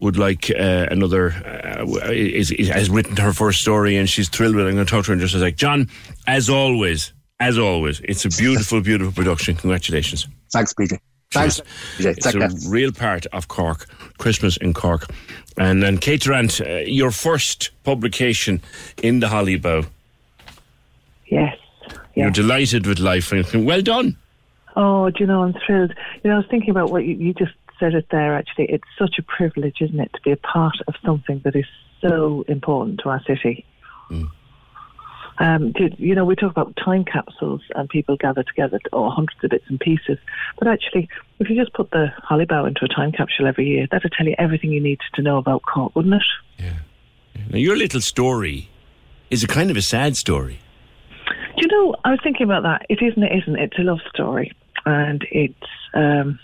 would like uh, another uh, is, is, has written her first story, and she's thrilled with it. I'm going to talk to her and just like John, as always, as always, it's a beautiful, beautiful production. Congratulations. Thanks, PJ. Thanks. It's a real part of Cork, Christmas in Cork. And then Kate Durrant, uh, your first publication in the Holly Bough. Yes, yes. You're delighted with life. Well done. Oh, do you know, I'm thrilled. You know, I was thinking about what you, you just said it there, actually. It's such a privilege, isn't it, to be a part of something that is so important to our city. Mm. Um, to, you know, we talk about time capsules and people gather together, or hundreds of bits and pieces. But actually, if you just put the Holly Hollybow into a time capsule every year, that would tell you everything you need to know about Cork, wouldn't it? Yeah. Now, your little story is a kind of a sad story. Do you know, I was thinking about that. It isn't, it isn't. It's a love story. And it's. Um,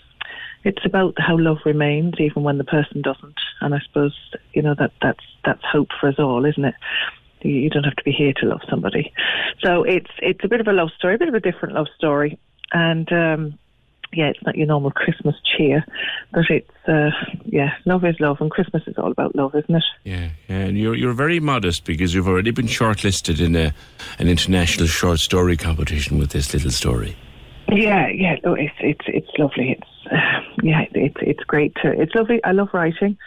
it's about how love remains even when the person doesn't, and I suppose you know that that's that's hope for us all, isn't it? You don't have to be here to love somebody. So it's it's a bit of a love story, a bit of a different love story, and um, yeah, it's not your normal Christmas cheer, but it's uh, yeah, love is love, and Christmas is all about love, isn't it? Yeah, yeah. and you're you're very modest because you've already been shortlisted in a an international short story competition with this little story. Yeah, yeah. No, it's it's it's lovely. It's uh, yeah, it's it's great. To, it's lovely. I love writing.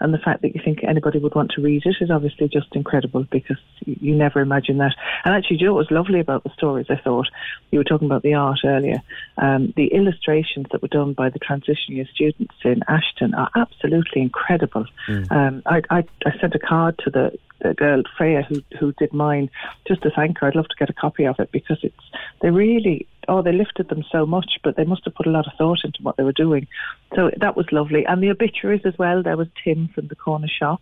And the fact that you think anybody would want to read it is obviously just incredible because you never imagine that. And actually, Joe, what was lovely about the stories, I thought, you were talking about the art earlier, um, the illustrations that were done by the transition year students in Ashton are absolutely incredible. Mm. Um, I, I, I sent a card to the the girl Freya who who did mine just to thank her. I'd love to get a copy of it because it's they really oh, they lifted them so much, but they must have put a lot of thought into what they were doing. So that was lovely. And the obituaries as well. There was Tim from the corner shop.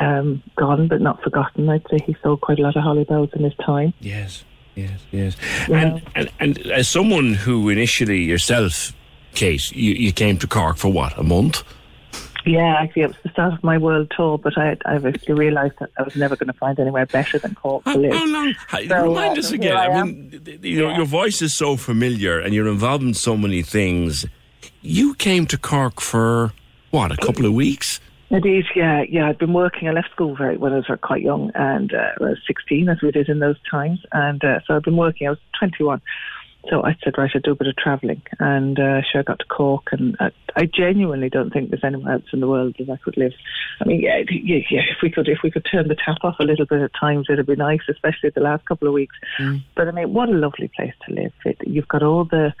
Um, gone but not forgotten. I'd say he sold quite a lot of Holly Boughs in his time. Yes, yes, yes. Yeah. And, and and as someone who initially yourself, Kate, you, you came to Cork for what a month. Yeah, actually, it was the start of my world tour, but I, I eventually realised that I was never going to find anywhere better than Cork to live. How long? So, remind uh, us again. I, I mean, you know, yeah. your voice is so familiar, and you're involved in so many things. You came to Cork for what? A couple of weeks. Indeed, yeah, yeah. I'd been working. I left school very when I was quite young, and uh, I was 16, as we did in those times. And uh, so I'd been working. I was 21 so I said, right, I'll do a bit of travelling. And uh, sure, I got to Cork, and I, I, genuinely don't think there's anywhere else in the world that I could live. I mean, yeah, yeah, yeah, if we could, if we could turn the tap off a little bit at times, it'd be nice, especially the last couple of weeks. Mm. But I mean, what a lovely place to live. It, you've got all the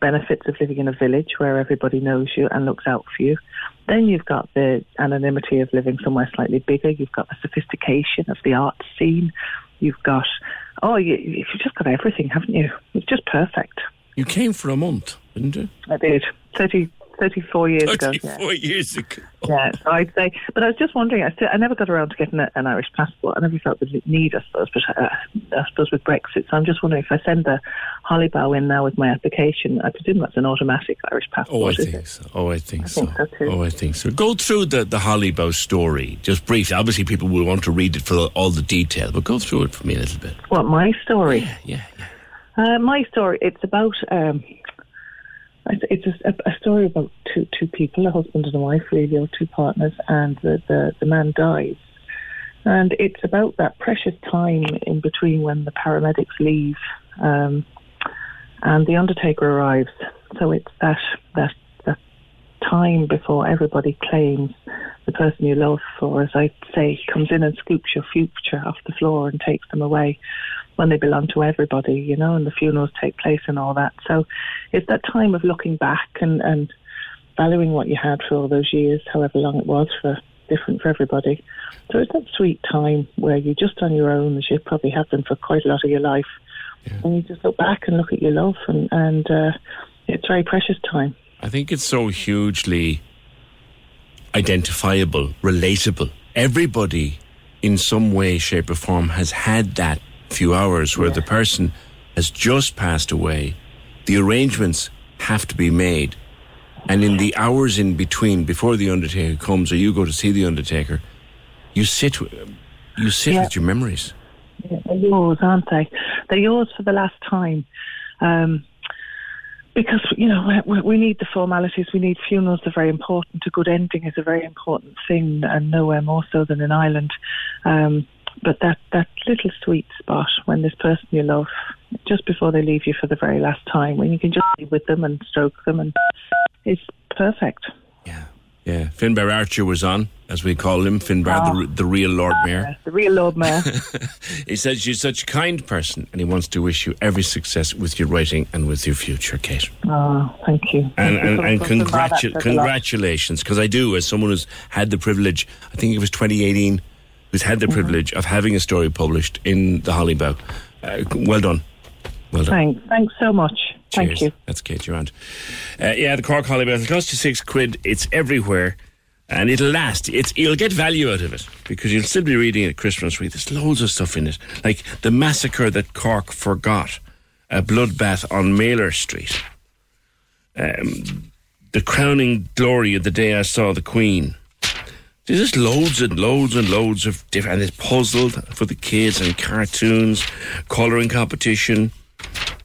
benefits of living in a village where everybody knows you and looks out for you. Then you've got the anonymity of living somewhere slightly bigger. You've got the sophistication of the art scene. You've got Oh, you, you've just got everything, haven't you? It's just perfect. You came for a month, didn't you? I did. 30, 34 years 34 ago. 34 yeah. years ago. Yeah, so I'd say, but I was just wondering, I, still, I never got around to getting a, an Irish passport. I never felt the need, I suppose, but uh, I suppose with Brexit. So I'm just wondering if I send the Holly Bough in now with my application, I presume that's an automatic Irish passport. Oh, I think so. Oh, I think I so. Think so oh, I think so. Go through the, the Holly Bough story, just briefly. Obviously, people will want to read it for all the detail, but go through it for me a little bit. What, my story? Yeah, yeah. yeah. Uh, my story, it's about um, it's a, a, story about two two people, a husband and a wife, really, or two partners, and the, the, the man dies. And it's about that precious time in between when the paramedics leave um, and the undertaker arrives. So it's that that that time before everybody claims the person you love, or as I say, comes in and scoops your future off the floor and takes them away when they belong to everybody, you know, and the funerals take place and all that. So it's that time of looking back and, and valuing what you had for all those years, however long it was for different for everybody. So it's that sweet time where you're just on your own, as you probably have been for quite a lot of your life. Yeah. And you just look back and look at your love, and, and uh, it's very precious time. I think it's so hugely identifiable, relatable. Everybody, in some way, shape, or form, has had that few hours where yeah. the person has just passed away. The arrangements have to be made. And in the hours in between, before the undertaker comes or you go to see the undertaker, you sit, you sit yeah. with your memories. Yeah, they're yours, aren't they? They're yours for the last time. Um, because you know we, we, need the formalities. We need funerals They're very important. A good ending is a very important thing, and nowhere more so than in Ireland. Um, but that that little sweet spot when this person you love, just before they leave you for the very last time, when you can just be with them and stroke them, and it's perfect. Yeah. Yeah, Finbar Archer was on, as we call him, Finbar, oh. the, ah. the real Lord Mayor. The real Lord Mayor. he says you're such a kind person and he wants to wish you every success with your writing and with your future, Kate. Oh, thank you. And, thank and, you and congratu- congratulations, because I do, as someone who's had the privilege, I think it was 2018, who's had the mm-hmm. privilege of having a story published in the Hollybough. Uh, well done. Well done. Thanks. Thanks so much. Cheers. Thank you. That's Kate Durant. Uh, yeah, the Cork Holly It costs you six quid. It's everywhere. And it'll last. It's you'll get value out of it because you'll still be reading it at Christmas week. There's loads of stuff in it, like the massacre that Cork forgot, a bloodbath on Mailer Street, um, the crowning glory of the day I saw the Queen. There's just loads and loads and loads of different. And it's puzzled for the kids and cartoons, colouring competition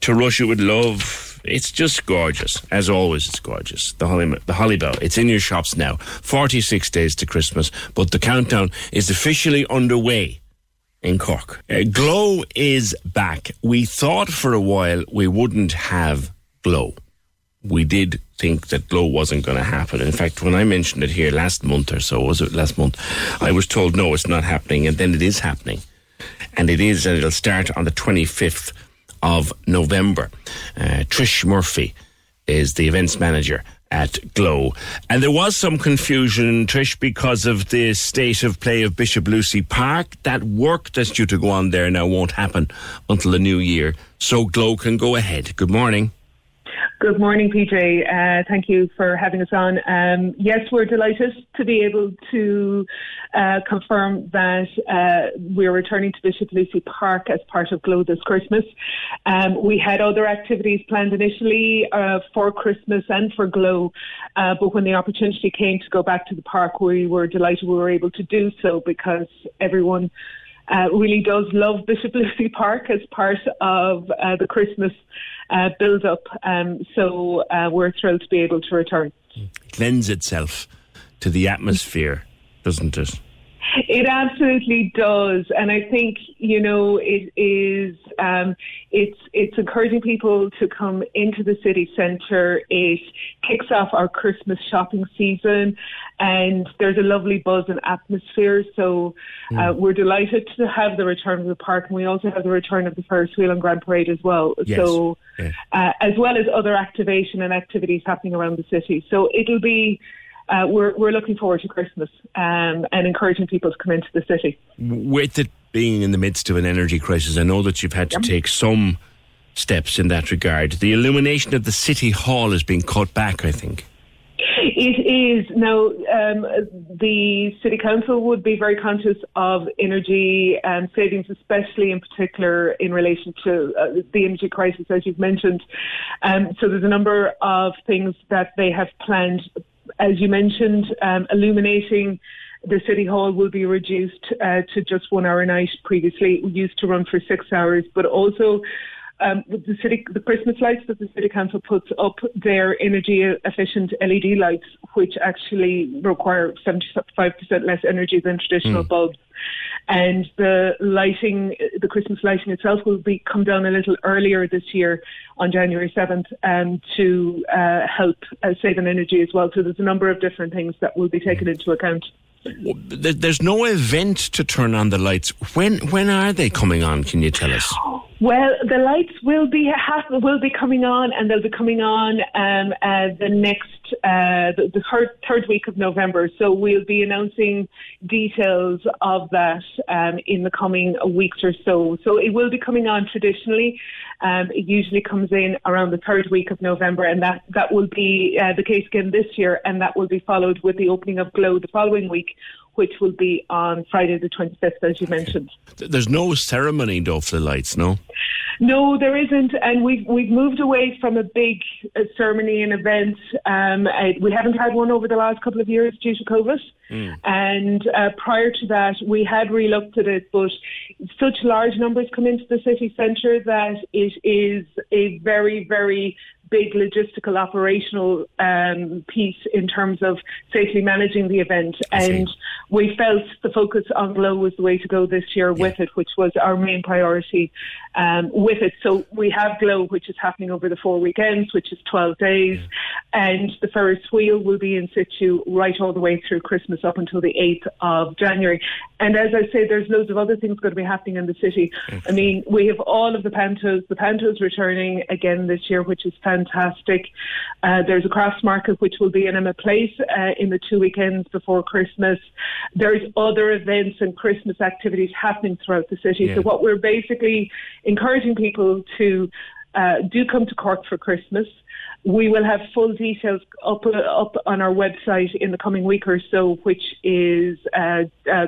to Russia with love. It's just gorgeous. As always, it's gorgeous. The Holly, the Hollybough. It's in your shops now. 46 days to Christmas, but the countdown is officially underway in Cork. Uh, Glow is back. We thought for a while we wouldn't have Glow. We did think that Glow wasn't going to happen. In fact, when I mentioned it here last month or so, was it last month? I was told, no, it's not happening. And then it is happening. And it is, and it'll start on the 25th of November. Uh, Trish Murphy is the events manager at Glow. And there was some confusion, Trish, because of the state of play of Bishop Lucey Park. That work that's due to go on there now won't happen until the new year. So Glow can go ahead. Good morning. Good morning, PJ. Uh, thank you for having us on. Um, yes, we're delighted to be able to uh, confirm that uh, we're returning to Bishop Lucey Park as part of Glow this Christmas. Um, we had other activities planned initially uh, for Christmas and for Glow, uh, but when the opportunity came to go back to the park, we were delighted we were able to do so because everyone uh, really does love Bishop Lucey Park as part of uh, the Christmas uh, build up. Um, so uh, we're thrilled to be able to return. It lends itself to the atmosphere, doesn't it? It absolutely does, and I think you know it is. Um, it's it's encouraging people to come into the city centre. It kicks off our Christmas shopping season, and there's a lovely buzz and atmosphere. So uh, mm. we're delighted to have the return of the park, and we also have the return of the Ferris wheel and Grand Parade as well. Yes. So uh, as well as other activation and activities happening around the city. So it'll be uh, we're, we're looking forward to Christmas um, and encouraging people to come into the city. With it being in the midst of an energy crisis, I know that you've had to yep. take some steps in that regard. The illumination of the city hall has been cut back, I think. It is. Now, um, the City Council would be very conscious of energy and savings, especially in particular in relation to uh, the energy crisis, as you've mentioned. Um, so there's a number of things that they have planned as you mentioned, um, illuminating the city hall will be reduced uh, to just one hour a night. Previously, it used to run for six hours, but also um, the city, the Christmas lights that the city council puts up, they're energy efficient LED lights, which actually require 75% less energy than traditional mm. bulbs. And the lighting, the Christmas lighting itself will be come down a little earlier this year on January 7th um, to uh, help uh, save on energy as well. So there's a number of different things that will be taken into account. there's no event to turn on the lights. When when are they coming on? Can you tell us? Well, the lights will be ha- will be coming on, and they'll be coming on um, uh, the next uh, the, the third, third week of November. So we'll be announcing details of that um, in the coming weeks or so. So it will be coming on traditionally. Um, it usually comes in around the third week of November, and that that will be uh, the case again this year, and that will be followed with the opening of Glow the following week. Which will be on Friday the 25th, as you mentioned. There's no ceremony though for the lights, no. No, there isn't, and we've we've moved away from a big uh, ceremony and event. Um, uh, we haven't had one over the last couple of years due to COVID, and uh, prior to that, we had relooked at it, but such large numbers come into the city centre that it is a very very big logistical operational um, piece in terms of safely managing the event. And we felt the focus on Glow was the way to go this year with it, which was our main priority um, with it. So we have Glow, which is happening over the four weekends, which is 12 days. And the Ferris wheel will be in situ right all the way through Christmas up until the 8th of January. And as I say, there's loads of other things going to be happening in the city. I mean, we have all of the pantos. The pantos returning again this year, which is fantastic. Uh, there's a crafts market which will be in Emmet Place uh, in the two weekends before Christmas. There's other events and Christmas activities happening throughout the city. Yeah. So what we're basically encouraging people to uh, do come to Cork for Christmas. We will have full details up up on our website in the coming week or so, which is uh, uh,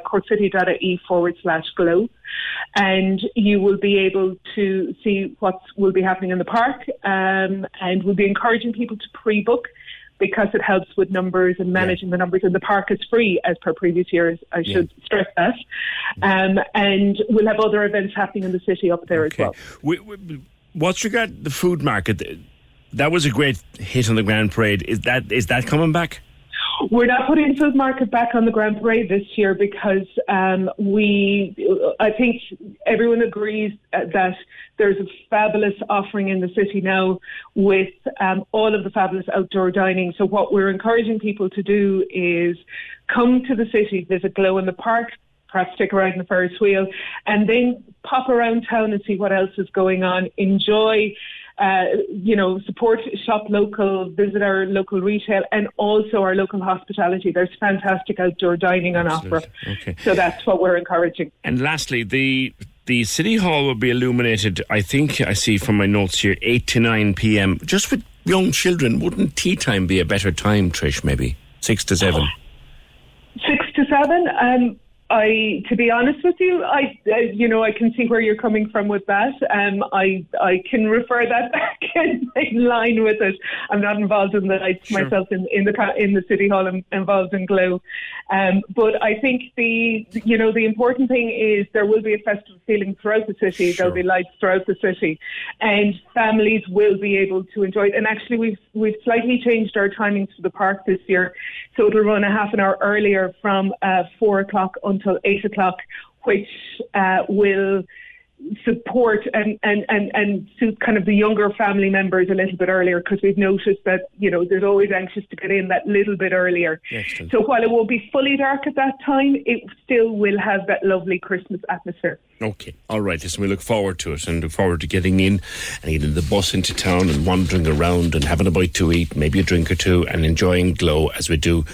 forward slash glow. And you will be able to see what will be happening in the park. Um, and we'll be encouraging people to pre book because it helps with numbers and managing the numbers. And the park is free as per previous years. I should stress that. Um, and we'll have other events happening in the city up there as well. We, we, what's regard the food market? That was a great hit on the Grand Parade. Is that is that coming back? We're not putting food market back on the Grand Parade this year because um, we, I think everyone agrees uh, that there's a fabulous offering in the city now with um, all of the fabulous outdoor dining. So what we're encouraging people to do is come to the city, visit Glow in the Park, perhaps stick around in the Ferris wheel, and then pop around town and see what else is going on. Enjoy uh, you know, support shop local, visit our local retail, and also our local hospitality. There's fantastic outdoor dining on offer. Okay. So that's what we're encouraging. And lastly, the the city hall will be illuminated. I think I see from my notes here, eight to nine p.m. Just with young children, wouldn't tea time be a better time, Trish? Maybe six to seven. Six to seven. Um, I, to be honest with you, I, uh, you know, I can see where you're coming from with that. Um, I, I can refer that back in, in line with it. I'm not involved in the lights Sure. myself in, in the in the city hall. I'm involved in Glow, um, but I think the, you know, the important thing is there will be a festive feeling throughout the city. There'll be lights throughout the city, and families will be able to enjoy it. And actually, we've we've slightly changed our timings for the park this year, so it'll run a half an hour earlier from uh, four o'clock until eight o'clock, which uh, will support and, and, and, and suit kind of the younger family members a little bit earlier because we've noticed that, you know, there's always anxious to get in that little bit earlier. Excellent. So while it won't be fully dark at that time, it still will have that lovely Christmas atmosphere. Okay, all right. Listen, we look forward to it and look forward to getting in and getting the bus into town and wandering around and having a bite to eat, maybe a drink or two, and enjoying Glow as we do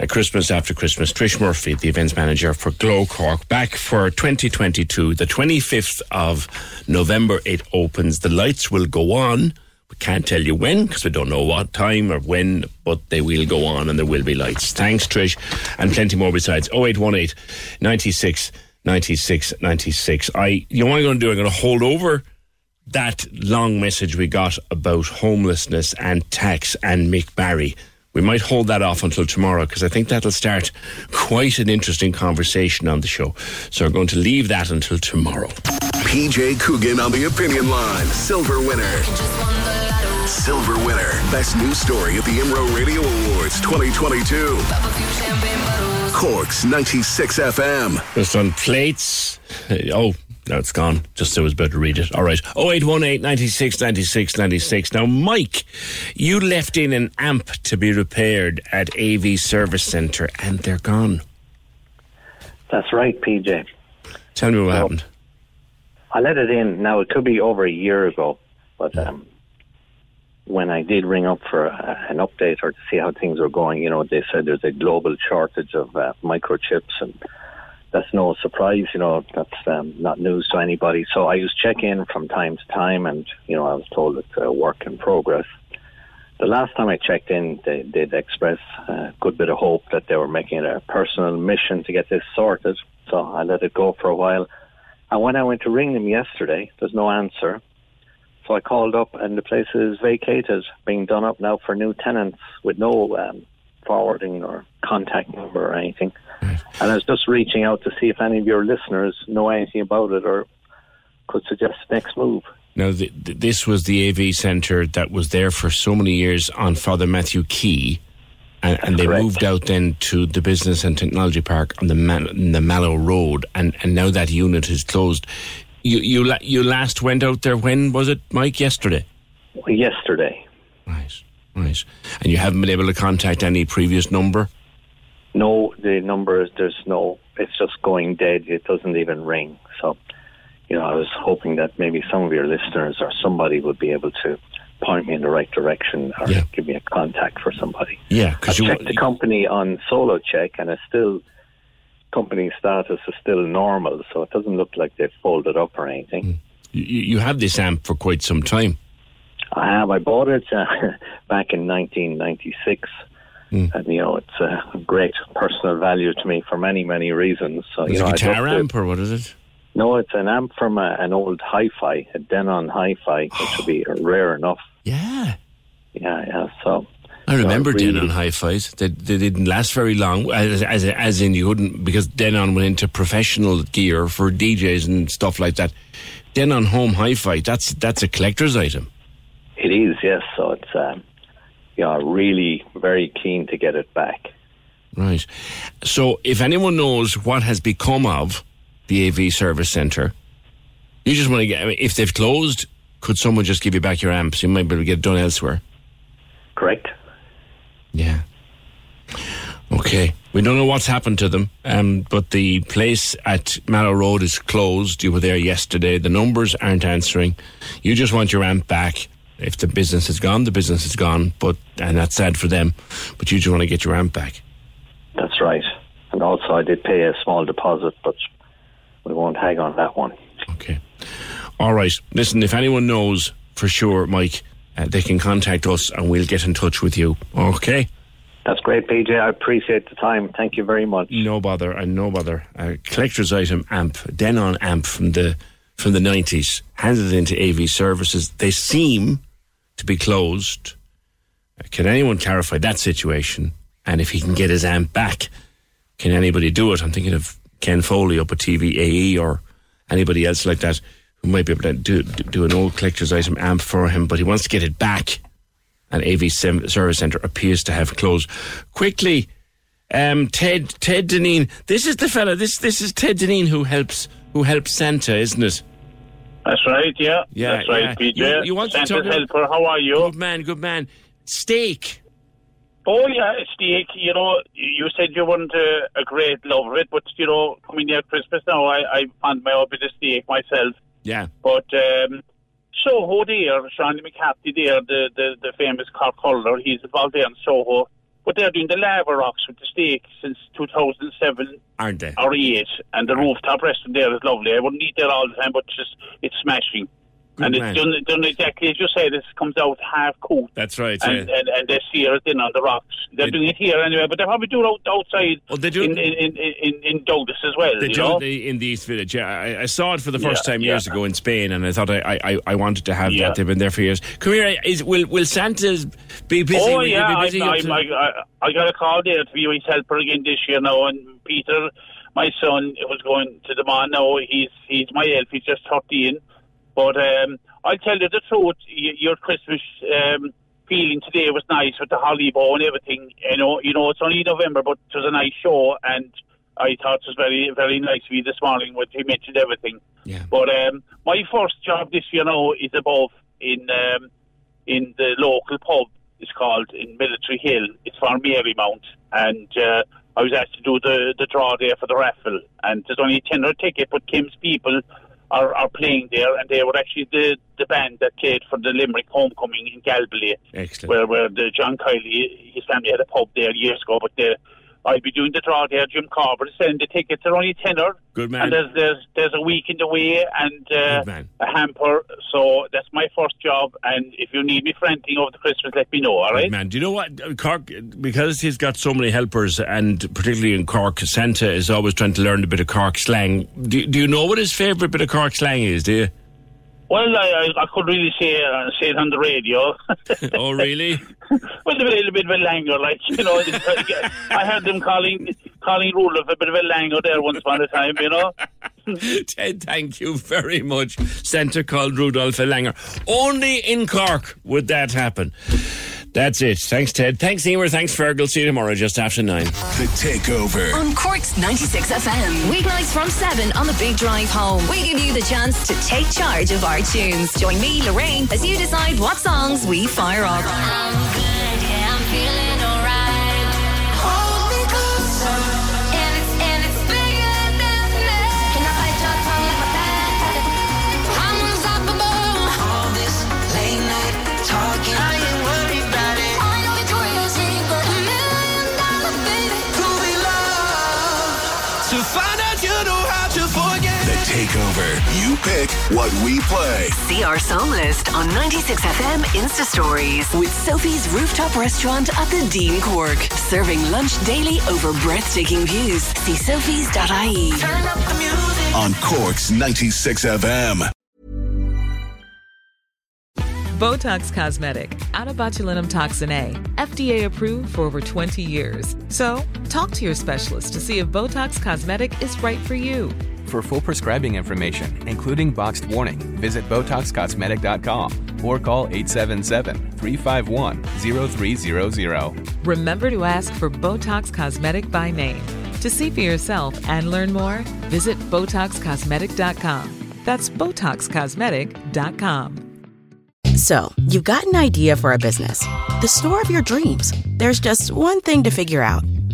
uh, Christmas after Christmas. Trish Murphy, the events manager for Glow Cork, back for 2022, the 25th of November. It opens. The lights will go on. We can't tell you when because we don't know what time or when, but they will go on and there will be lights. Thanks, Trish, and plenty more besides. 0818 96 96 96. I, you know what I'm going to do? I'm going to hold over that long message we got about homelessness and tax and Mick Barry. We might hold that off until tomorrow because I think that'll start quite an interesting conversation on the show. So we're going to leave that until tomorrow. PJ Coogan on the opinion line. Silver winner. Silver winner. Best news story at the IMRO Radio Awards 2022. Corks 96 FM. Just on plates. Oh, now it's gone. Just so I was about to read it. All right. 0818 96 96 96. Now, Mike, you left in an amp to be repaired at AV Service Centre and they're gone. That's right, PJ. Tell me what So- happened. I let it in. Now it could be over a year ago, but um, when I did ring up for uh, an update or to see how things were going, you know, they said there's a global shortage of uh, microchips, and that's no surprise. You know, that's um, not news to anybody. So I used check in from time to time, and you know, I was told it's a work in progress. The last time I checked in, they did express a good bit of hope that they were making it a personal mission to get this sorted. So I let it go for a while. And when I went to ring them yesterday, there's no answer. So I called up, and the place is vacated, being done up now for new tenants with no um, forwarding or contact number or anything. And I was just reaching out to see if any of your listeners know anything about it or could suggest the next move. Now, th th this was the AV centre that was there for so many years on Father Mathew Quay, and, and they moved out then to the Business and Technology Park on the Man- the Mallow Road, and, and now that unit is closed. You you la- you last went out there when was it, Mike? Yesterday. Yesterday. Right, right. And you haven't been able to contact any previous number. No, the number is there's no. It's just going dead. It doesn't even ring. So, you know, I was hoping that maybe some of your listeners or somebody would be able to point me in the right direction or give me a contact for somebody. Yeah, because you checked the company on SoloCheck, and it's still company status is still normal. So it doesn't look like they've folded up or anything. you, you have this amp for quite some time. I have. I bought it uh, back in 1996. Hmm. And you know it's a great personal value to me for many many reasons. So you know, a guitar amp or what is it? No, it's an amp from a, an old hi-fi, a Denon hi-fi, which would be rare enough. Yeah. Yeah, yeah. So I remember really- Denon hi-fis. They, they didn't last very long, as, as, as in you wouldn't, because Denon went into professional gear for DJs and stuff like that. Denon home hi-fi, that's that's a collector's item. it is, yes. So it's um, yeah, really very keen to get it back. Right. So if anyone knows what has become of the AV service centre, you just want to get, I mean, if they've closed, could someone just give you back your amps? You might be able to get it done elsewhere. Correct. Yeah. Okay. We don't know what's happened to them, um, but the place at Mallow Road is closed. You were there yesterday. The numbers aren't answering. You just want your amp back. If the business is gone, the business is gone. But and that's sad for them. But you just want to get your amp back. That's right. And also, I did pay a small deposit, but we won't hang on that one. Okay. All right. Listen, if anyone knows for sure, Mike, uh, they can contact us and we'll get in touch with you. Okay. That's great, PJ. I appreciate the time. Thank you very much. No bother, and no bother. A collector's item amp, Denon amp from the from the nineties, handed into AV services. They seem to be closed. Uh, Can anyone clarify that situation? And if he can get his amp back, can anybody do it? I'm thinking of Ken Foley up at TVAE or anybody else like that who might be able to do do an old collector's item amp for him, but he wants to get it back. And AV Service Centre appears to have closed. Quickly, um, Ted Ted Deneen. This is the fella. This this is Ted Deneen who helps who helps Santa, isn't it? That's right, yeah. Yeah, That's right, yeah. PJ. You- you want to Santa's talk about- helper, how are you? Good man, good man. Steak. Oh, yeah, steak. You know, you said you weren't uh, a great lover of it, but, you know, coming near Christmas now, I, I found my with steak myself. Yeah. But um, Soho there, Sean McCarthy there, the, the, the famous car colour, he's involved there in Soho. But they're doing the lava rocks with the steak since 2007 Aren't they? or 8, and the rooftop restaurant there is lovely. I wouldn't eat there all the time, but just it's smashing. Good and man. it's done, done exactly as you said, This comes out half cooked. That's right. And, yeah. and, and they sear it in on the rocks. They're doing it here anyway, but they're probably doing it outside Oh, they do- in, in, in, in, in Douglas as well. They you do know? it in the East Village. Yeah, I, I saw it for the first Yeah, time years yeah. ago in Spain, and I thought I, I, I wanted to have that. They've been there for years. Come here. Is will will Santa be busy? Oh Will yeah, busy I, I, I, I got a call there to be his helper again this year now, and Peter, my son, was going to the man now. He's he's my elf. He's just thirteen, but um, I'll tell you the truth. Your Christmas um, feeling today was nice with the Holly Bough and everything. You know, you know, it's only November, but it was a nice show, and I thought it was very very nice of you this morning when he mentioned everything. Yeah. But um, my first job this year now is above in um, in the local pub. It's called in Military Hill. It's for Marymount, and uh, I was asked to do the the draw there for the raffle, and there's only a tenner ticket, but Kim's people are, are playing there, and they were actually the, the band that played for the Limerick homecoming in Galbally, Excellent. where where the John Kiley his family had a pub there years ago, but the I'll be doing the draw there. Jim Carver selling the tickets. They're only tenner. Good man. And there's there's there's a week in the way and uh, a hamper. So that's my first job. And if you need me for anything over the Christmas, let me know. All right. Man, do you know what Cork? Because he's got so many helpers, and particularly in Cork, Santa is always trying to learn a bit of Cork slang. Do, do you know what his favourite bit of Cork slang is? Do you? Well, I, I, I could really say uh, say it on the radio. oh, really? well, a little bit of a langer, like you know. I heard them calling calling Rudolph a bit of a languor there once upon a time, you know. Ted, thank you very much. Centre called Rudolph a langer. Only in Cork would that happen. That's it. Thanks, Ted. Thanks, Emer. Thanks, Fergal. See you tomorrow just after nine. The Takeover. On Cork's 96 FM. Weeknights from 7 on the Big Drive Home. We give you the chance to take charge of our tunes. Join me, Lorraine, as you decide what songs we fire up. You pick what we play. See our song list on 96FM Insta Stories with Sophie's Rooftop Restaurant at the Dean Cork. Serving lunch daily over breathtaking views. See sophies.ie. On Cork's 96 FM. Botox Cosmetic, out of botulinum toxin A, FDA approved for over 20 years. So, talk to your specialist to see if Botox Cosmetic is right for you. For full prescribing information, including boxed warning, visit BotoxCosmetic.com or call 877-351-0300. Remember to ask for Botox Cosmetic by name. To see for yourself and learn more, visit BotoxCosmetic.com. That's BotoxCosmetic.com. So, you've got an idea for a business, the store of your dreams. There's just one thing to figure out